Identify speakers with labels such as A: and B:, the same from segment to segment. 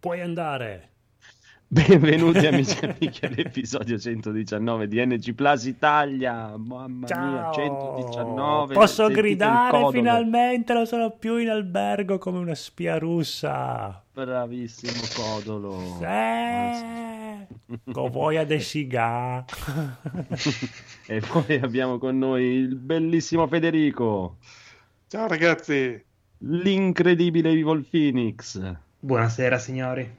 A: Puoi andare.
B: Benvenuti amici e amiche all'episodio 119 di NG Plus Italia. Mamma
A: Ciao.
B: mia, 119.
A: Posso gridare finalmente, non sono più in albergo come una spia russa.
B: Bravissimo Codolo.
A: Eh, con voi a De Siga.
B: e poi abbiamo con noi il bellissimo Federico,
C: Ciao ragazzi,
B: l'incredibile Evil Phoenix
D: Buonasera signori.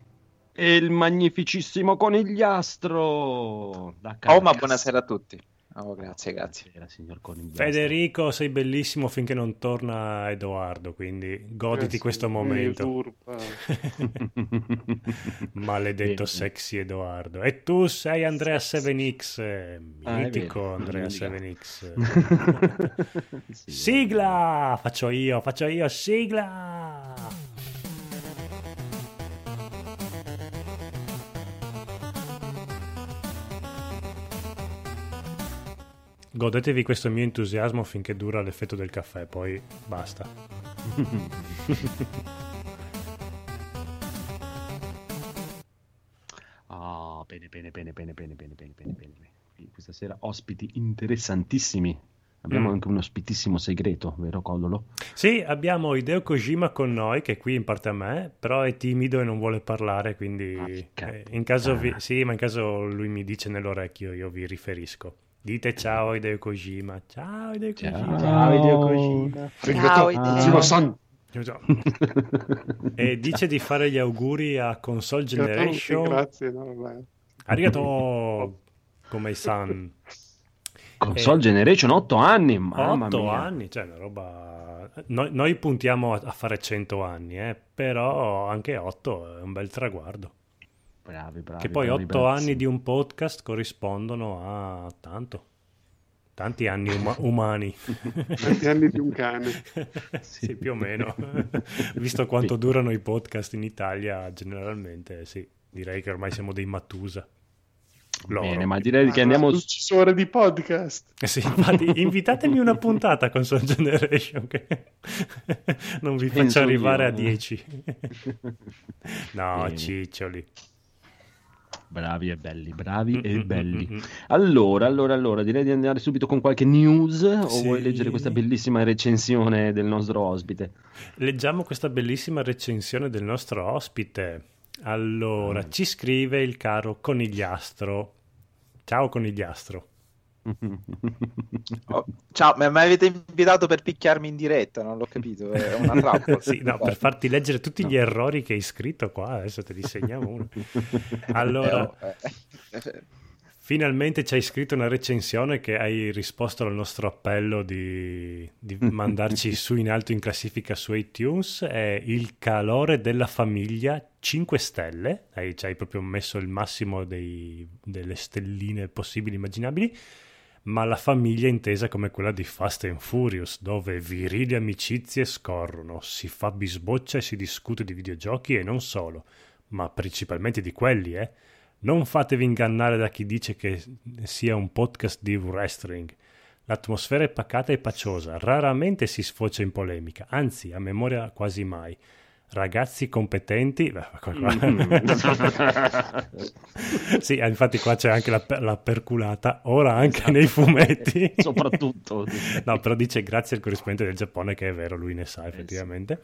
B: e il magnificissimo Conigliastro. Da
E: Oh, ma
B: Caracas.
E: buonasera a tutti. Oh, grazie, grazie.
B: Buonasera, signor Conigliastro.
A: Federico, sei bellissimo finché non torna Edoardo, quindi goditi
C: sì,
A: questo momento. Maledetto
B: Bene.
A: sexy Edoardo. E tu sei Andrea 7X, eh,
B: Ah,
A: mitico
B: vero.
A: Andrea
B: Non dica.
A: 7X.
B: Sì,
A: Sigla! Faccio io, faccio io, sigla! Godetevi questo mio entusiasmo finché dura l'effetto del caffè, poi basta.
B: Ah, bene, bene, bene, bene, bene, bene, bene, bene, bene. Quindi Questa sera ospiti interessantissimi. Abbiamo
A: Mm.
B: anche un ospitissimo segreto, vero Codolo?
A: Sì, abbiamo Hideo Kojima con noi, che è qui in parte a me, però è timido e non vuole parlare, quindi
B: Porca
A: eh, in caso vi- sì, ma in caso lui mi dice nell'orecchio, io vi riferisco. Dite ciao Hideo Kojima. Ciao Hideo
B: Ciao.
A: Kojima.
D: Ciao Hideo Kojima.
C: Arrivato,
E: Hideo.
A: Ciao. E dice di fare gli auguri a Console Generation.
C: Grazie, no, vabbè.
A: Arigato come i san.
B: Console
A: Eh,
B: Generation 8 anni, mamma
A: 8
B: mia.
A: anni, cioè una roba... Noi, noi puntiamo a, a fare 100 anni, eh, però anche 8 è un bel traguardo.
B: Bravi, bravi.
A: che poi
B: bravi,
A: 8
B: bravissimi.
A: anni di un podcast corrispondono a tanto. Tanti anni uma- umani.
C: Tanti anni di un cane.
A: sì, più o meno. Visto quanto durano i podcast in Italia, generalmente sì, direi che ormai siamo dei Matusa. Loro.
B: Bene, ma direi che
C: Ah,
B: andiamo...
C: Successore di podcast.
A: Eh sì, infatti, invitatemi una puntata con Soul Generation che non vi
B: Penso
A: faccio arrivare
B: io.
A: a 10. no,
B: Bene.
A: ciccioli.
B: Bravi e belli, bravi e
A: mm,
B: belli.
A: mm, mm.
B: Allora, allora, allora, direi di andare subito con qualche news o
A: Sì.
B: vuoi leggere questa bellissima recensione del nostro ospite?
A: Leggiamo questa bellissima recensione del nostro ospite. Allora,
B: Mm.
A: ci scrive il caro Conigliastro. Ciao Conigliastro.
E: Oh, ciao, ma mi avete invitato per picchiarmi in diretta? Non l'ho capito, è una trappola.
A: Sì, no, per farti leggere tutti gli errori che hai scritto qua, adesso te li segniamo uno. Allora,
E: Eh,
A: finalmente ci hai scritto una recensione che hai risposto al nostro appello di, di mandarci su in alto in classifica su iTunes. È Il calore della famiglia 5 stelle. Hai, ci hai proprio messo il massimo dei- delle stelline possibili immaginabili. Ma la famiglia intesa come quella di Fast and Furious, dove virili amicizie scorrono, si fa bisboccia e si discute di videogiochi e non solo, ma principalmente di quelli, eh. Non fatevi ingannare da chi dice che sia un podcast di wrestling. L'atmosfera è pacata e paciosa, raramente si sfocia in polemica, anzi, a memoria quasi mai. Ragazzi competenti, sì, infatti qua c'è anche la, la perculata, ora anche nei fumetti.
B: Soprattutto.
A: No, però dice grazie al corrispondente del Giappone, che è vero, lui ne
B: Eh,
A: sa effettivamente.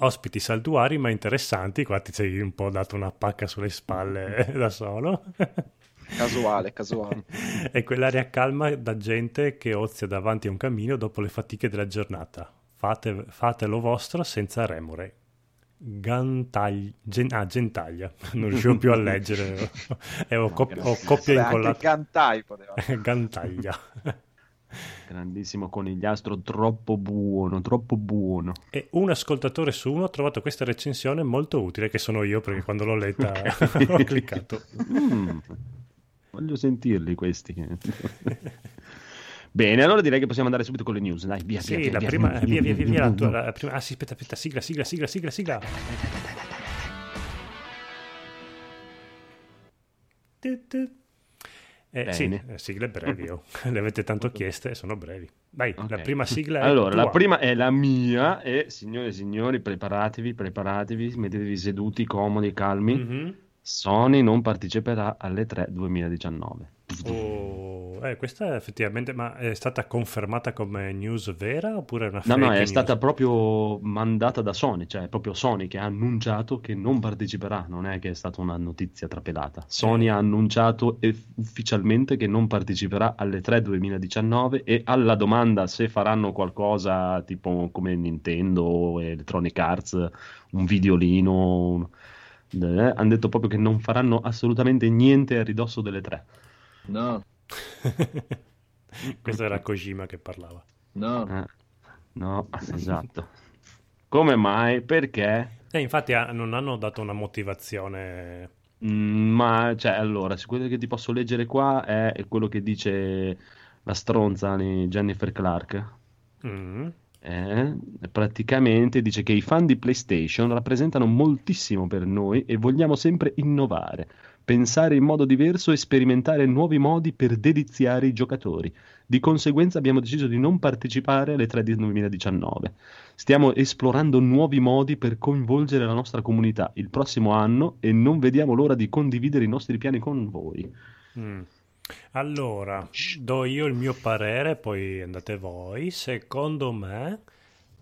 A: Ospiti saltuari ma interessanti, qua ti sei un po' dato una pacca sulle spalle da solo.
E: casuale, casuale.
A: e quell'aria calma da gente che ozia davanti a un cammino dopo le fatiche della giornata. Fate, fatelo vostro senza remore. Gantaglia, gen- ah, gentaglia, non riuscivo più a leggere, e ho, cop- ho coppia incollata.
E: Gantai poteva.
A: Gantaglia.
B: Grandissimo conigliastro, troppo buono, troppo buono.
A: E un ascoltatore su uno ha trovato questa recensione molto utile, che sono io perché quando l'ho letta ho cliccato.
B: Mm, voglio sentirli questi. Bene, allora direi che possiamo andare subito con le news. Dai, via,
A: Sì,
B: via,
A: la
B: via,
A: prima, via, via, via, via, la, tua- la prima, ah sì, aspetta, aspetta, sigla, sigla, sigla, sigla, sigla. Eh, sì, eh, sigle brevi, oh. le avete tanto chieste, sono brevi. Vai, la
B: Ok.
A: prima sigla è
B: Allora, la
A: tua.
B: prima è la mia e signore e signori, preparatevi, preparatevi, mettetevi seduti, comodi, calmi.
A: Mhm.
B: Sony non parteciperà alle 3 2019.
A: Oh, eh, questa effettivamente, ma è stata confermata come news vera oppure è una
B: No,
A: fake
B: no, è
A: news?
B: stata proprio mandata da Sony, cioè è proprio Sony che ha annunciato che non parteciperà, non è che è stata una notizia trapelata. Sony
A: Eh.
B: ha annunciato eff- ufficialmente che non parteciperà alle 3 2019 e alla domanda se faranno qualcosa tipo come Nintendo o Electronic Arts, un videolino, un- eh, hanno detto proprio che non faranno assolutamente niente a ridosso delle 3.
F: No,
A: Questo era Kojima che parlava.
F: no.
B: Eh, no, esatto. Come mai? Perché?
A: E infatti ah, non hanno dato una motivazione.
B: Mm, ma cioè, allora, se quello che ti posso leggere qua è, è quello che dice la stronza di Jennifer Clark.
A: Mm.
B: Eh, praticamente dice che i fan di PlayStation rappresentano moltissimo per noi e vogliamo sempre innovare, pensare in modo diverso e sperimentare nuovi modi per deliziare i giocatori. Di conseguenza abbiamo deciso di non partecipare alle 3 di 2019. Stiamo esplorando nuovi modi per coinvolgere la nostra comunità il prossimo anno e non vediamo l'ora di condividere i nostri piani con voi.
A: Mm. Allora, do io il mio parere, poi andate voi. Secondo me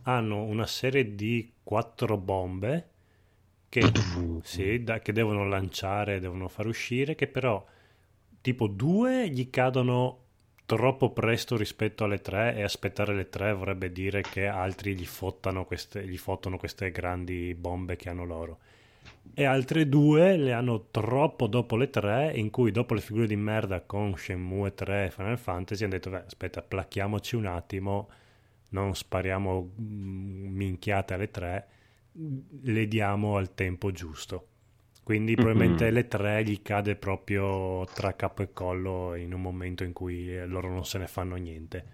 A: hanno una serie di quattro bombe che, sì, da- che devono lanciare, devono far uscire, che però tipo due gli cadono troppo presto rispetto alle tre e aspettare le tre vorrebbe dire che altri gli fottano queste, gli fottono queste grandi bombe che hanno loro e altre due le hanno troppo dopo le tre, in cui dopo le figure di merda con Shenmue 3 e Final Fantasy hanno detto, beh, aspetta, placchiamoci un attimo, non spariamo mm, minchiate alle tre, le diamo al tempo giusto. Quindi probabilmente
B: Mhm.
A: le tre gli cade proprio tra capo e collo in un momento in cui loro non se ne fanno niente.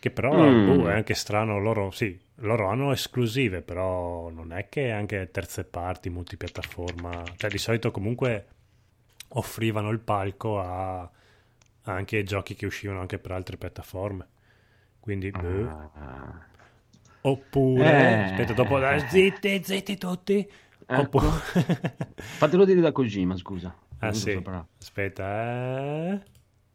A: Che però
B: Mm.
A: boh, è anche strano, loro sì, loro hanno esclusive, però non è che anche terze parti, multipiattaforma, cioè di solito comunque offrivano il palco a a anche giochi che uscivano anche per altre piattaforme. Quindi, boh.
B: Ah.
A: oppure,
B: Eh.
A: aspetta, dopo, eh, zitti, zitti tutti.
B: Ecco.
A: Oppure...
B: Fatelo dire da Kojima, scusa.
A: ah
B: Non
A: sì, aspetta, eh.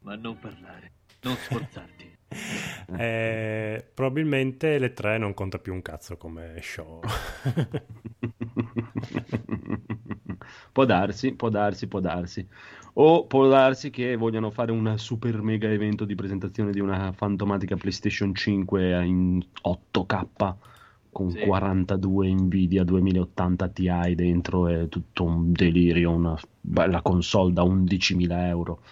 F: Ma non parlare, non sforzarti.
A: Eh, probabilmente le tre non conta più un cazzo come show.
B: può darsi, può darsi, può darsi. O può darsi che vogliano fare un super mega evento di presentazione di una fantomatica PlayStation 5 in 8K con
F: Sì.
B: 42 Nvidia 2080 Ti dentro e tutto un delirio, una bella console da 11.000 euro,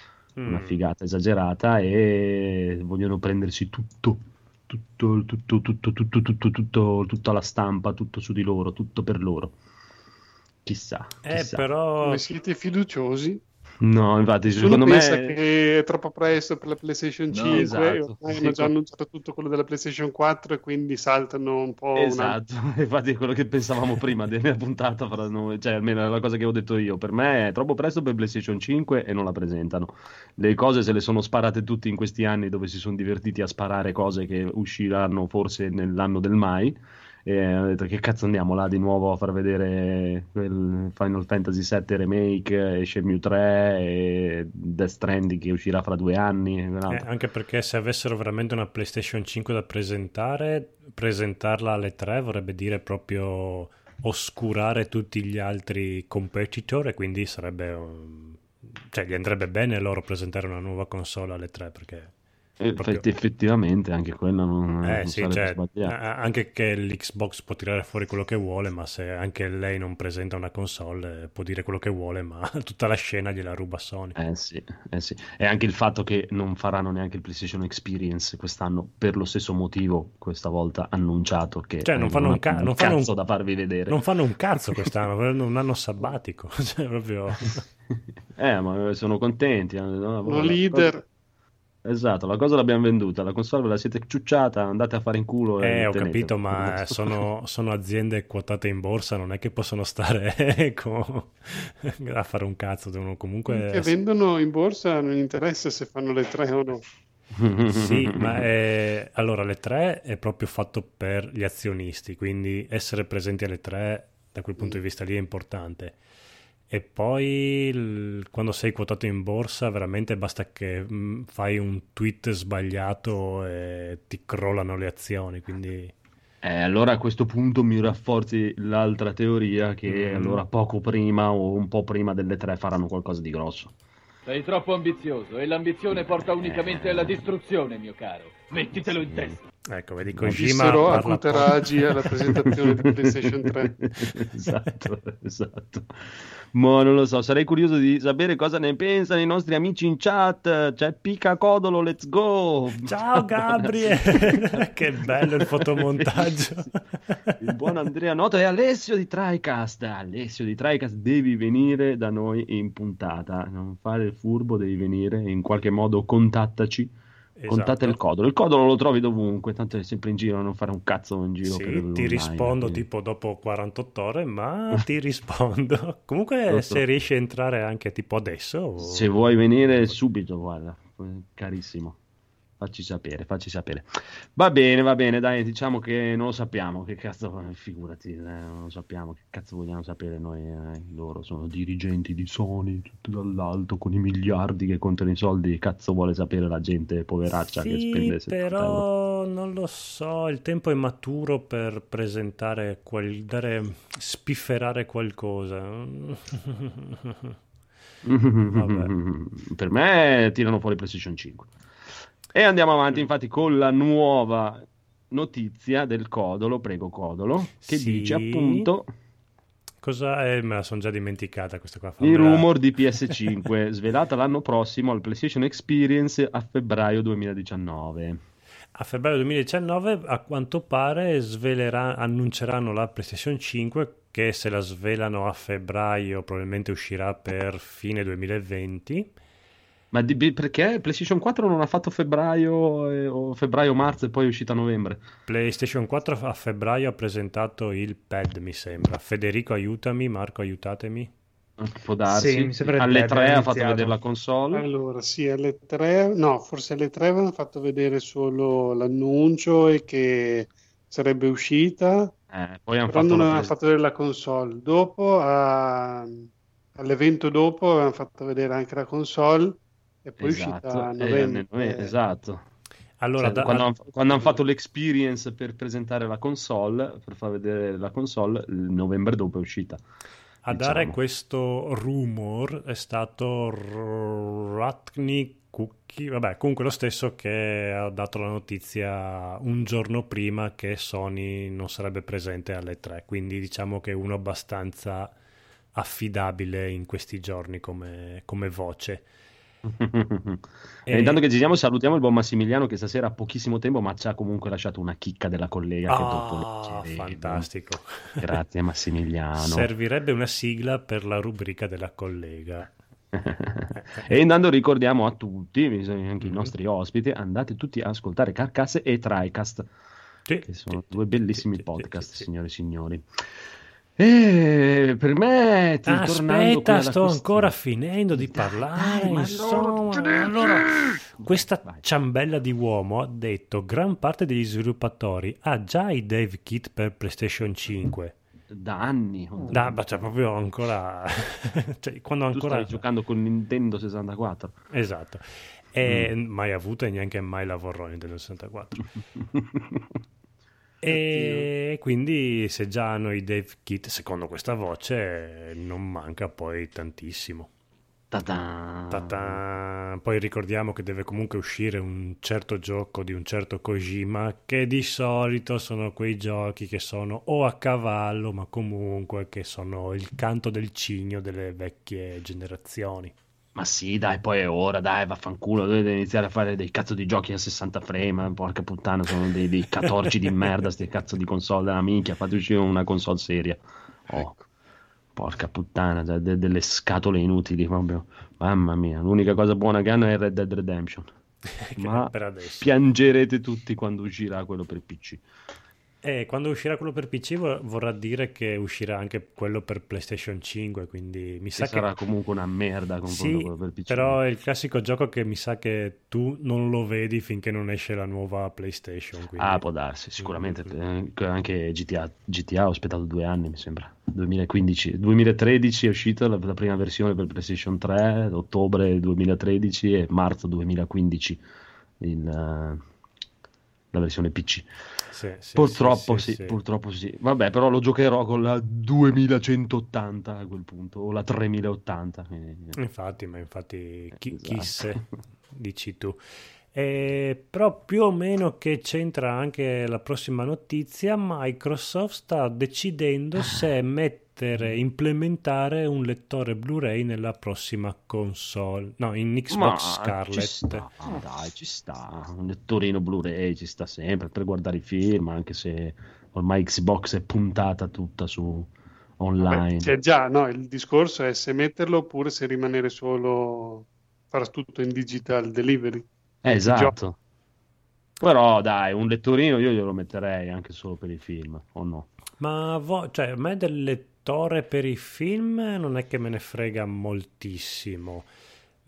B: una
A: Mm.
B: figata esagerata e vogliono prendersi tutto. Tutto, tutto, tutto, tutto, tutto, tutto, tutta la stampa, tutto su di loro, tutto per loro. Chissà,
A: Eh,
B: chissà.
A: però...
C: Come siete fiduciosi?
B: No, infatti,
C: Nessuno
B: secondo me
C: che è troppo presto per la PlayStation
F: No,
C: 5 e
B: esatto.
C: ormai
B: Sì,
C: hanno già annunciato tutto quello della PlayStation 4 e quindi saltano un po' una...
B: Esatto, infatti è quello che pensavamo prima della puntata, fra noi, cioè almeno è la cosa che ho detto io. Per me è troppo presto per PlayStation 5 e non la presentano. Le cose se le sono sparate tutti in questi anni dove si sono divertiti a sparare cose che usciranno forse nell'anno del mai. E ho detto che cazzo andiamo là di nuovo a far vedere quel Final Fantasy VII Remake e Shenmue 3 e Death Stranding che uscirà fra due anni.
A: Eh, anche perché se avessero veramente una PlayStation 5 da presentare, presentarla alle 3 vorrebbe dire proprio oscurare tutti gli altri competitor e quindi sarebbe... cioè gli andrebbe bene loro presentare una nuova console alle 3 perché...
B: E
A: proprio-
B: effetti- effettivamente anche quella non,
A: Eh
B: non
A: sì, cioè, anche che l'Xbox può tirare fuori quello che vuole, ma se anche lei non presenta una console eh, può dire quello che vuole, ma tutta la scena gliela ruba Sony.
B: Eh sì, eh sì. E anche il fatto che non faranno neanche il PlayStation Experience quest'anno per lo stesso motivo, questa volta annunciato che
A: Cioè, non
B: eh,
A: fanno un ca-
B: un
A: non fanno un-
B: cazzo da farvi vedere.
A: Non fanno un cazzo quest'anno, hanno un anno sabbatico, cioè proprio...
B: Eh, ma sono contenti. eh, no?
C: Sono leader.
B: Esatto, la cosa l'abbiamo venduta, la console ve la siete ciucciata, andate a fare in culo. e
A: Eh, ho
B: tenetela.
A: capito, ma sono, sono aziende quotate in borsa, non è che possono stare con- a fare un cazzo, devono comunque...
C: Che vendono in borsa non interessa se fanno le tre o no.
A: Sì, ma è... allora le tre è proprio fatto per gli azionisti, quindi essere presenti alle tre da quel punto di vista lì è importante. E poi il- quando sei quotato in borsa, veramente basta che mh, fai un tweet sbagliato e ti crollano le azioni, quindi
B: Eh, allora a questo punto mi rafforzi l'altra teoria che
A: Mm.
B: allora poco prima o un po' prima delle tre faranno qualcosa di grosso.
F: Sei troppo ambizioso e l'ambizione porta unicamente alla distruzione, mio caro. Mettitelo in testa.
A: Ecco, vedi Kojima
C: dissero a Kutaragi alla presentazione di PlayStation 3.
B: esatto, esatto. Ma non lo so, sarei curioso di sapere cosa ne pensano i nostri amici in chat. C'è Pica Codolo, let's go!
A: Ciao Gabriele, che bello il fotomontaggio.
B: Il buon Andrea Noto e Alessio di TriCast. Alessio di TriCast, devi venire da noi in puntata. Non fare il furbo, devi venire. In qualche modo contattaci.
A: Esatto.
B: il codolo. Il codolo lo trovi dovunque, tanto è sempre in giro, non fare un cazzo in giro.
A: Sì, ti rispondo
B: quindi-
A: tipo dopo 48 ore, ma ti rispondo. Comunque,
B: so.
A: se riesci a entrare anche tipo adesso,
B: Se vuoi venire subito, guarda, carissimo. Facci sapere, facci sapere. Va bene, va bene, dai, diciamo che non lo sappiamo, che cazzo, figurati, eh, non lo sappiamo, che cazzo vogliamo sapere noi, eh, loro sono dirigenti di Sony, tutto dall'alto, con i miliardi che contano i soldi, che cazzo vuole sapere la gente poveraccia che
A: sì,
B: spende 70 euro?
A: però non lo so, il tempo è maturo per presentare, qual- dare, spifferare qualcosa.
B: per me tirano fuori PlayStation 5. E andiamo avanti infatti con la nuova notizia del Codolo, prego Codolo, che
A: Sì.
B: dice appunto
A: Cosa è? Me la sono già dimenticata questa qua.
B: il
A: fammela-
B: rumor di PS5 svelata l'anno prossimo al PlayStation Experience a febbraio 2019.
A: A febbraio 2019 a quanto pare svelerà- annunceranno la PlayStation 5 che se la svelano a febbraio probabilmente uscirà per fine 2020.
B: Ma di- perché PlayStation 4 non ha fatto febbraio eh, o febbraio-marzo e poi è uscita a novembre?
A: PlayStation 4 a febbraio ha presentato il pad mi sembra. Federico aiutami, Marco aiutatemi.
B: Può darsi.
D: Sì, mi sembra il
B: Alle
D: pad,
B: 3
D: ha
B: fatto vedere la console.
C: Allora, sì, alle tre, no, forse alle tre avevano fatto vedere solo l'annuncio e che sarebbe uscita,
B: Eh, poi hanno fatto
C: non avevano fatto vedere la console. Dopo, a- all'evento dopo, avevano fatto vedere anche la console e poi è uscita a
B: Esatto, eh,
C: novembre.
B: nel- esatto.
A: Allora,
B: Cioè,
A: da-
B: quando, han- quando hanno fatto l'experience per presentare la console, per far vedere la console, il novembre dopo è uscita.
A: A
B: diciamo.
A: dare questo rumor è stato Ratnik Cookie, vabbè, comunque lo stesso che ha dato la notizia un giorno prima che Sony non sarebbe presente alle 3, quindi diciamo che è uno abbastanza affidabile in questi giorni come, come voce.
B: E intanto che ci siamo, salutiamo il buon Massimiliano che stasera ha pochissimo tempo, ma ci ha comunque lasciato una chicca della collega che dopo leggeremo.
A: fantastico.
B: Grazie Massimiliano.
A: Servirebbe una sigla per la rubrica della collega.
B: e intanto ricordiamo a tutti, anche i
A: Mhm.
B: nostri ospiti, andate tutti a ascoltare Carcasse e TriCast,
A: Sì,
B: che sono
A: sì,
B: due bellissimi
A: sì,
B: podcast, signore e signori. E per me, ti- tornando qui
A: Aspetta, sto
B: questione-
A: ancora finendo di
B: Dai,
A: parlare.
B: ma
A: insomma,
B: allora,
A: allora, questa
B: Vai.
A: ciambella di uomo ha detto gran parte degli sviluppatori ha già i dev kit per PlayStation 5.
B: da anni.
A: Da, ma cioè proprio ancora... cioè, quando
B: Tu
A: ancora...
B: giocando con Nintendo 64.
A: Esatto. E mai avuto e neanche mai la vorrò Nintendo 64. E quindi se già hanno i dev kit, secondo questa voce, non manca poi tantissimo.
B: Ta-da.
A: Ta-ta. Poi ricordiamo che deve comunque uscire un certo gioco di un certo Kojima, che di solito sono quei giochi che sono o a cavallo, ma comunque che sono il canto del cigno delle vecchie generazioni.
B: Ma sì, dai, poi è ora, dai, vaffanculo, dovete iniziare a fare dei cazzo di giochi a 60 frame, eh, porca puttana, sono dei, dei catorci di merda, sti cazzo di console della minchia, fate uscire una console seria. Oh, porca puttana, de- delle scatole inutili proprio. Mamma mia, l'unica cosa buona che hanno è Red Dead Redemption. Ma piangerete tutti quando uscirà quello per PC.
A: E quando uscirà quello per PC vor- vorrà dire che uscirà anche quello per PlayStation 5, quindi mi sa
B: Che
A: che...
B: sarà comunque una merda con
A: Sì,
B: quello per PC.
A: però è il classico gioco che mi sa che tu non lo vedi finché non esce la nuova PlayStation. quindi-
B: Ah, può darsi, sicuramente.
A: Mm.
B: eh, Anche GTA, GTA ho aspettato due anni, mi sembra. 2015, 2013 è uscita la, la prima versione per PlayStation 3, ottobre 2013 e marzo 2015 il, eh, la versione PC.
A: Sì, sì,
B: purtroppo
A: sì,
B: sì, purtroppo sì. Vabbè, però lo giocherò con la 2180 a quel punto, o la 3080. quindi-
A: Infatti, ma infatti chi,
B: Esatto.
A: chi se, dici tu. Eh, però più o meno che c'entra anche la prossima notizia, Microsoft sta decidendo se mettere, implementare un lettore Blu-ray nella prossima console, no, in Xbox
B: Ma
A: Scarlett.
B: ci sta, dai, ci sta. Un lettorino Blu-ray ci sta sempre per guardare i film, anche se ormai Xbox è puntata tutta su online.
C: Beh, c'è già, no, il discorso è se metterlo oppure se rimanere solo, fare tutto in digital delivery.
B: Eh, esatto. Però dai, un lettorino io glielo metterei anche solo per i film, o no?
A: Ma vo- cioè, a me del lettore per i film non è che me ne frega moltissimo.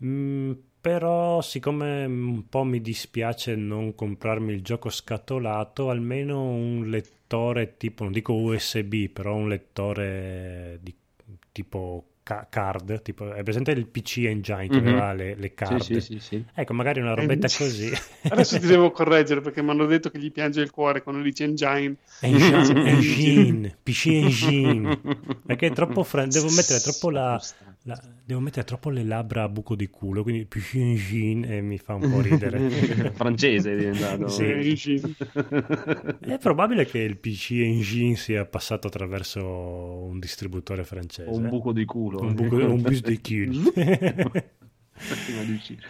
A: Mm, però, siccome un po' mi dispiace non comprarmi il gioco scatolato, almeno un lettore tipo, non dico USB, però un lettore di tipo ca- card, tipo, è presente il PC Engine che
B: Mhm.
A: aveva le, le card?
B: Sì, sì, sì, sì.
A: Ecco, magari una robetta così.
C: Adesso ti devo correggere perché mi hanno detto che gli piange il cuore quando dice engine.
A: Engine, engine, PC Engine. Perché è troppo fran- devo mettere troppo la, la- devo mettere troppo le labbra a buco di culo, quindi PC Engine e mi fa un po' ridere.
B: Francese è diventato.
A: Sì. È probabile che il PC Engine sia passato attraverso un distributore francese.
B: O un buco di culo.
A: Un buco, un bus di culo.
B: Prima di uscire.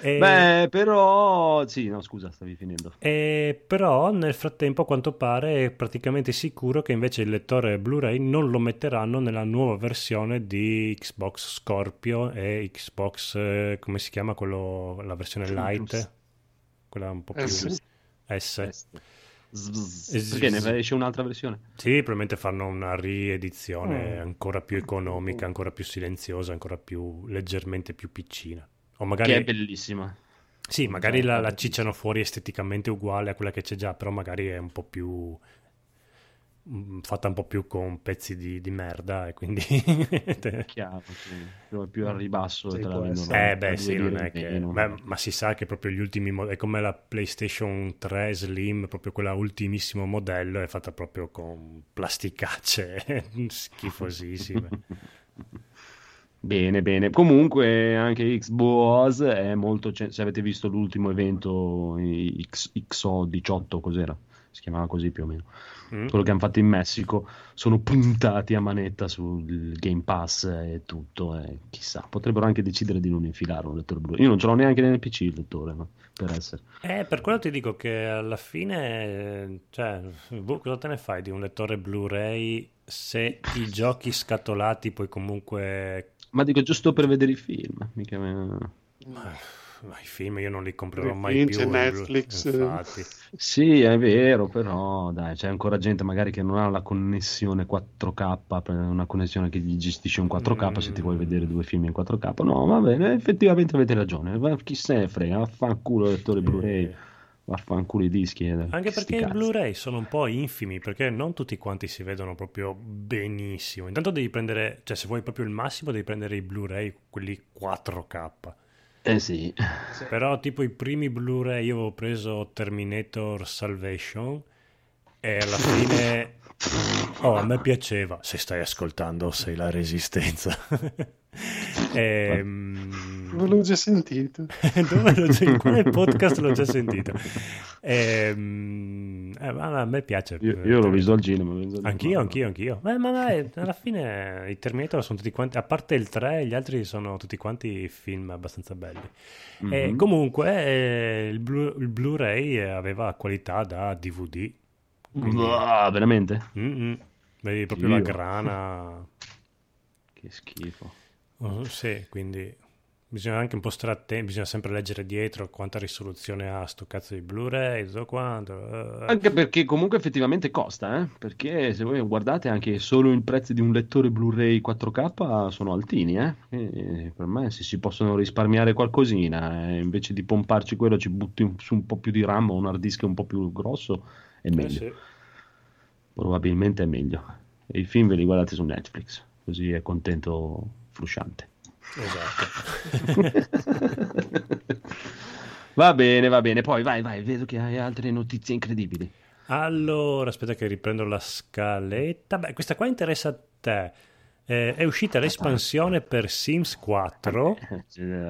A: E-
B: Beh, però... Sì, no, scusa, stavi finendo.
A: E però nel frattempo a quanto pare è praticamente sicuro che invece il lettore Blu-ray non lo metteranno nella nuova versione di Xbox Scorpio e Xbox, eh, come si chiama quello, la versione light? Quella un po' più
C: S.
A: S.
B: Zzz. Perché ne esce un'altra versione?
A: Sì, probabilmente fanno una riedizione ancora più economica, ancora più silenziosa, ancora più leggermente più piccina. O magari
B: Che è bellissima.
A: Sì, magari la, la cicciano fuori esteticamente uguale a quella che c'è già, però magari è un po' più mm, fatta un po' più con pezzi di, di merda e quindi
B: Chiaro, sì. Più, più a ribasso
D: Sì,
B: te
A: eh beh sì, non è che beh, ma si sa che proprio gli ultimi mo- è come la PlayStation 3 Slim, proprio quella ultimissimo modello è fatta proprio con plasticacce schifosissime.
B: Bene, bene. Comunque anche Xbox è molto... ce- Se avete visto l'ultimo evento X- XO18, cos'era? Si chiamava così più o meno.
A: Mm?
B: Quello che hanno fatto in Messico sono puntati a manetta sul Game Pass e tutto. E chissà, potrebbero anche decidere di non infilare un lettore Blu-ray. Io non ce l'ho neanche nel PC il lettore, ma per essere.
A: Eh, per quello ti dico che alla fine, cioè, boh, cosa te ne fai di un lettore Blu-ray se i giochi scatolati poi comunque
B: Ma dico giusto per vedere i film. Mica me-
A: Ma i film io non li comprerò
C: I
A: mai più.
C: c'è
A: Blu-
C: Netflix, eh.
A: Infatti.
B: Sì, è vero, però dai, c'è ancora gente magari che non ha la connessione 4K, per una connessione che gli gestisce un 4K se ti vuoi vedere due film in 4K. No, va bene, effettivamente avete ragione. Ma Chi se ne frega, vaffanculo lettore Blu-ray,
A: Eh,
B: vaffanculo i dischi. eh,
A: Anche perché i. Blu-ray sono un po' infimi, perché non tutti quanti si vedono proprio benissimo. Intanto devi prendere, cioè se vuoi proprio il massimo devi prendere i Blu-ray, quelli 4K.
B: Eh sì,
A: Però tipo i primi Blu-ray io avevo preso Terminator Salvation e alla fine... Oh, a me piaceva. Se stai ascoltando sei la resistenza. Ehm,
C: Non l'ho già sentito.
A: Dove l'ho già, in quale podcast l'ho già sentito? Ehm, eh, ma a me piace.
B: io, io l'ho visto al cinema. visto
A: Anch'io, anch'io, anch'io. Beh, ma dai, alla fine i Terminator sono tutti quanti, a parte il 3, gli altri sono tutti quanti film abbastanza belli. E
B: Mhm.
A: comunque eh, il, Blu- il Blu-ray aveva qualità da DVD. Quindi-
B: Ah, veramente?
A: Mm-mm. Vedi proprio
B: Dio.
A: la grana.
B: Che schifo.
A: Oh, sì, quindi bisogna anche un po' stare attenti, bisogna sempre leggere dietro quanta risoluzione ha sto cazzo di Blu-ray, tutto quanto. eh.
B: Anche perché comunque effettivamente costa, eh? perché se voi guardate anche solo il prezzo di un lettore Blu-ray 4K sono altini, eh? E per me se si possono risparmiare qualcosina, eh, invece di pomparci quello ci butti su un po' più di RAM o un hard disk un po' più grosso, è
A: Eh,
B: meglio,
A: sì.
B: probabilmente è meglio. E i film ve li guardate su Netflix, così è contento frusciante.
A: Esatto.
B: va bene, va bene, poi vai, vai, vedo che hai altre notizie incredibili.
A: Allora, aspetta che riprendo la scaletta. Beh, questa qua interessa a te. Eh, è uscita l'espansione per Sims 4,
B: Eh, eh.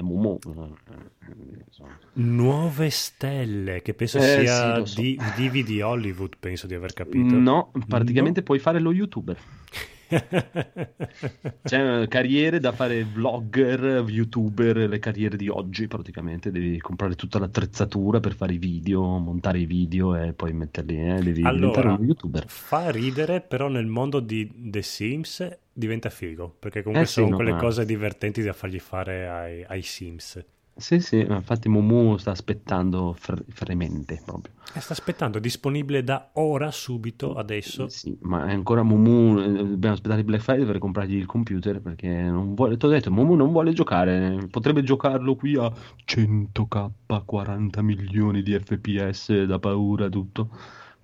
A: Nuove Stelle, che penso
B: Eh,
A: sia
B: sì, so.
A: di DVD Hollywood, penso di aver capito.
B: No, praticamente puoi fare lo youtuber. C'è eh, carriere da fare vlogger, youtuber, le carriere di oggi praticamente. Devi comprare tutta l'attrezzatura per fare i video, montare i video e poi metterli, eh, devi diventare
A: Allora,
B: uno youtuber.
A: fa ridere, però nel mondo di The Sims diventa figo, perché comunque
B: Eh sì,
A: sono
B: no,
A: quelle
B: ma-
A: cose divertenti da fargli fare ai, ai Sims.
B: Sì, sì, ma infatti Mumu sta aspettando fre- fremente proprio.
A: E sta aspettando, è disponibile da ora, subito, adesso.
B: Sì, ma è ancora Mumu, eh, dobbiamo aspettare il Black Friday per comprargli il computer perché non vuole, ti ho detto, Mumu non vuole giocare, potrebbe giocarlo qui a 100k, 40 milioni di fps, da paura tutto,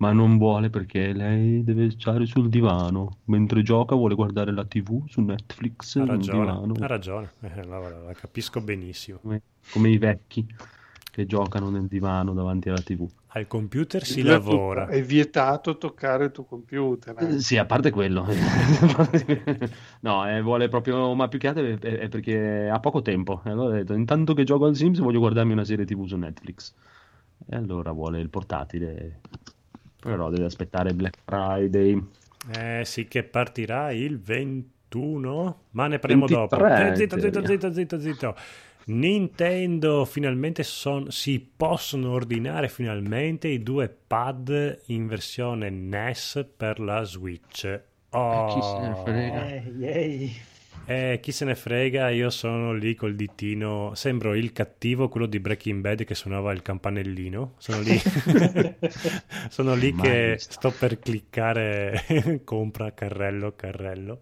B: ma non vuole perché lei deve stare sul divano, mentre gioca vuole guardare la tv su Netflix,
A: Ha
B: sul
A: ragione,
B: divano,
A: ha ragione, Eh, allora, la capisco benissimo.
B: come, come i vecchi che giocano nel divano davanti alla tv.
A: Al computer si
C: È
A: lavora.
C: È vietato toccare il tuo computer. eh.
B: Eh, Sì, a parte quello. no, eh, vuole proprio, ma più che altro è, è- perché ha poco tempo. E allora ha detto, intanto che gioco al Sims voglio guardarmi una serie TV su Netflix. E allora vuole il portatile. Però deve aspettare Black Friday.
A: Eh sì, che partirà il 21, ma ne parliamo
B: 23,
A: dopo. Eh, zitto, zitto, zitto, zitto, zitto. Nintendo finalmente son- si possono ordinare finalmente i due pad in versione NES per la Switch. Oh,
B: chi se ne frega.
D: Eh.
A: Eh, chi se ne frega, io sono lì col ditino, sembro il cattivo, quello di Breaking Bad che suonava il campanellino. Sono lì, sono lì che
B: visto.
A: sto per cliccare compra carrello, carrello.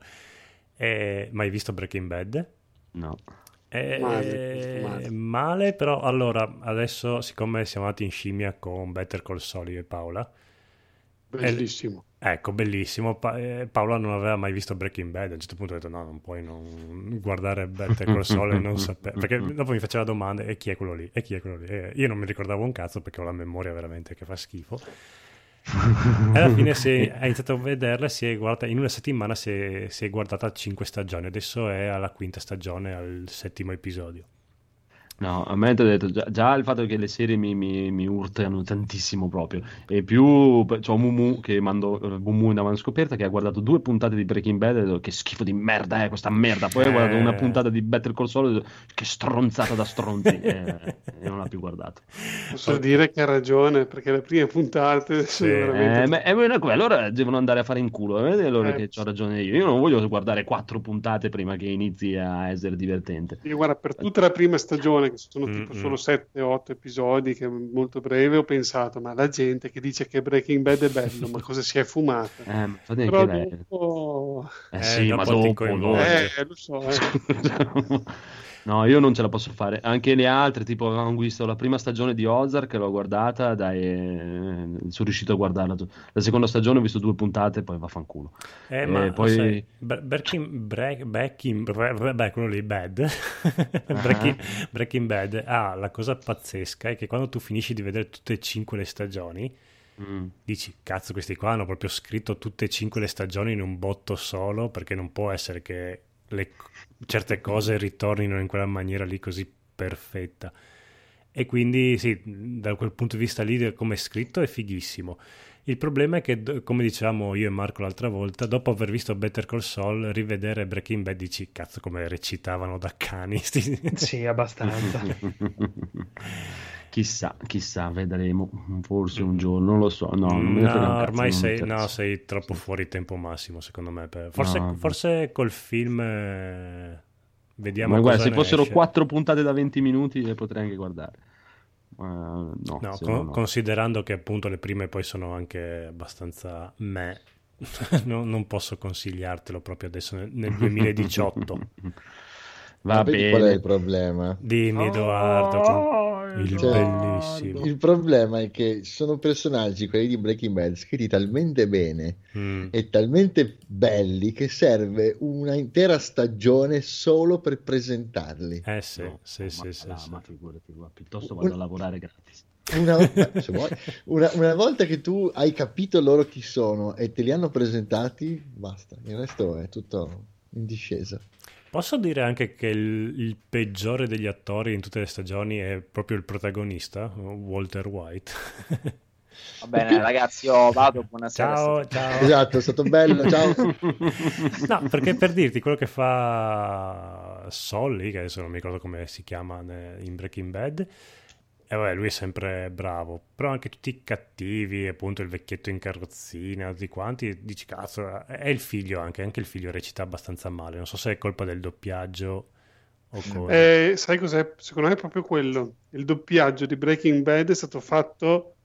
A: Eh, mai visto Breaking Bad?
B: No.
A: Eh,
C: Male, male.
A: male, però allora adesso siccome siamo andati in scimmia con Better Call Saul io e Paola
C: Bellissimo.
A: Ecco, bellissimo. Pa- eh, Paola non aveva mai visto Breaking Bad. A un certo punto ho detto: No, non puoi non guardare Better Call Saul e non sapere. Perché dopo mi faceva domande: E chi è quello lì? E chi è quello lì? E io non mi ricordavo un cazzo perché ho la memoria veramente che fa schifo. E alla fine si ha iniziato a vederla. Si è guardata, in una settimana si è, si è guardata cinque stagioni. Adesso è alla quinta stagione, al settimo episodio.
B: No, a me ti ho detto già, già il fatto che le serie mi, mi, mi urtano tantissimo proprio. E più c'ho Mumu che mando eh, Mumu in avanti scoperta che ha guardato due puntate di Breaking Bad e ha detto che schifo di merda è questa merda. Poi ha guardato
A: Eh.
B: una puntata di Better Call Saul e ha detto che stronzata da stronzi. e, e non l'ha più guardato.
C: Posso dire che ha ragione, perché le prime puntate sono
A: Sì.
C: veramente...
B: Eh, ma- eh, allora devono andare a fare in culo. Vedete allora
C: Eh.
B: che ho ragione io. Io non voglio guardare quattro puntate prima che inizi a essere divertente.
C: Io guarda, per tutta la prima stagione, che sono tipo
A: Mm-mm.
C: solo 7-8 episodi, che è molto breve, ho pensato, ma la gente che dice che Breaking Bad è bello, ma cosa si è fumata?
B: Eh, ma
C: Però dopo...
B: Eh,
A: Eh,
B: sì, ma
A: dopo.
C: Eh, lo so, eh.
B: No, io non ce la posso fare. Anche le altre, tipo, avevamo visto la prima stagione di Ozark, l'ho guardata, dai, eh, sono riuscito a guardarla. La seconda stagione ho visto due puntate, poi vaffanculo.
A: Eh,
B: Eh,
A: ma
B: poi-
A: sai, Breaking, Bre- Breaking- Bre- beh, quello lì, Bad, Breaking, Breaking Bad, ah, la cosa pazzesca è che quando tu finisci di vedere tutte e cinque le stagioni,
B: Mm.
A: dici, cazzo, questi qua hanno proprio scritto tutte e cinque le stagioni in un botto solo, perché non può essere che le- certe cose ritornino in quella maniera lì così perfetta. E quindi sì, da quel punto di vista lì, come è scritto, è fighissimo. Il problema è che, come dicevamo io e Marco l'altra volta, dopo aver visto Better Call Saul, rivedere Breaking Bad dici, cazzo, come recitavano da cani.
D: Sì, abbastanza.
B: Chissà, chissà, vedremo. Forse un giorno, non lo so. No, non
A: No,
B: cazzo,
A: ormai sei, no, sei troppo fuori tempo massimo, secondo me. Forse,
B: No.
A: forse col film... eh, Vediamo
B: Ma guarda, se fossero
A: esce.
B: quattro puntate da 20 minuti le potrei anche guardare. Ma no,
A: No, con-
B: no, no.
A: considerando che appunto le prime poi sono anche abbastanza me, no- non posso consigliartelo proprio adesso nel, nel 2018.
B: Va
G: Ma vedi qual è
B: bene.
G: il problema?
A: Dimmi Edoardo, il
G: Cioè,
A: bellissimo.
G: Il problema è che sono personaggi, quelli di Breaking Bad, scritti talmente bene
A: Mm.
G: e talmente belli che serve una intera stagione solo per presentarli.
A: Eh sì,
B: No,
A: sì,
B: ma,
A: sì, sì,
B: no,
A: sì.
B: ma figurati, guarda, piuttosto vado a lavorare gratis.
G: Una, se vuoi, una- una volta che tu hai capito loro chi sono e te li hanno presentati, basta, il resto è tutto in discesa.
A: Posso dire anche che il, il peggiore degli attori in tutte le stagioni è proprio il protagonista, Walter White.
E: Va bene, ragazzi, io vado. Buonasera.
A: ciao, ciao.
G: Esatto, è stato bello, ciao.
A: No, perché per dirti quello che fa Solly, che adesso non mi ricordo come si chiama in Breaking Bad, e vabbè, lui è sempre bravo, però anche tutti i cattivi, appunto il vecchietto in carrozzina, tutti quanti, dici cazzo, è il figlio anche, anche il figlio recita abbastanza male, non so se è colpa del doppiaggio o cosa.
C: Eh, sai cos'è? Secondo me è proprio quello. Il doppiaggio di Breaking Bad è stato fatto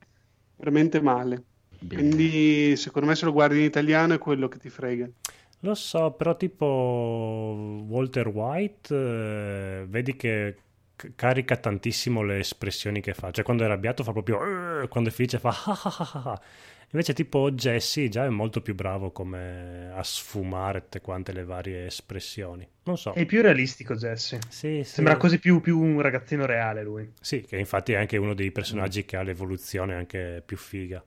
C: veramente male.
B: Bene.
C: Quindi, secondo me, se lo guardi in italiano è quello che ti frega.
A: Lo so, però tipo Walter White, eh, vedi che carica tantissimo le espressioni che fa, cioè quando è arrabbiato fa proprio, quando è felice fa, invece tipo Jesse già è molto più bravo come a sfumare tutte quante le varie espressioni, non so.
D: È più realistico Jesse.
A: Sì, sì.
D: Sembra quasi più, più un ragazzino reale lui.
A: Sì, che infatti è anche uno dei personaggi che ha l'evoluzione anche più figa.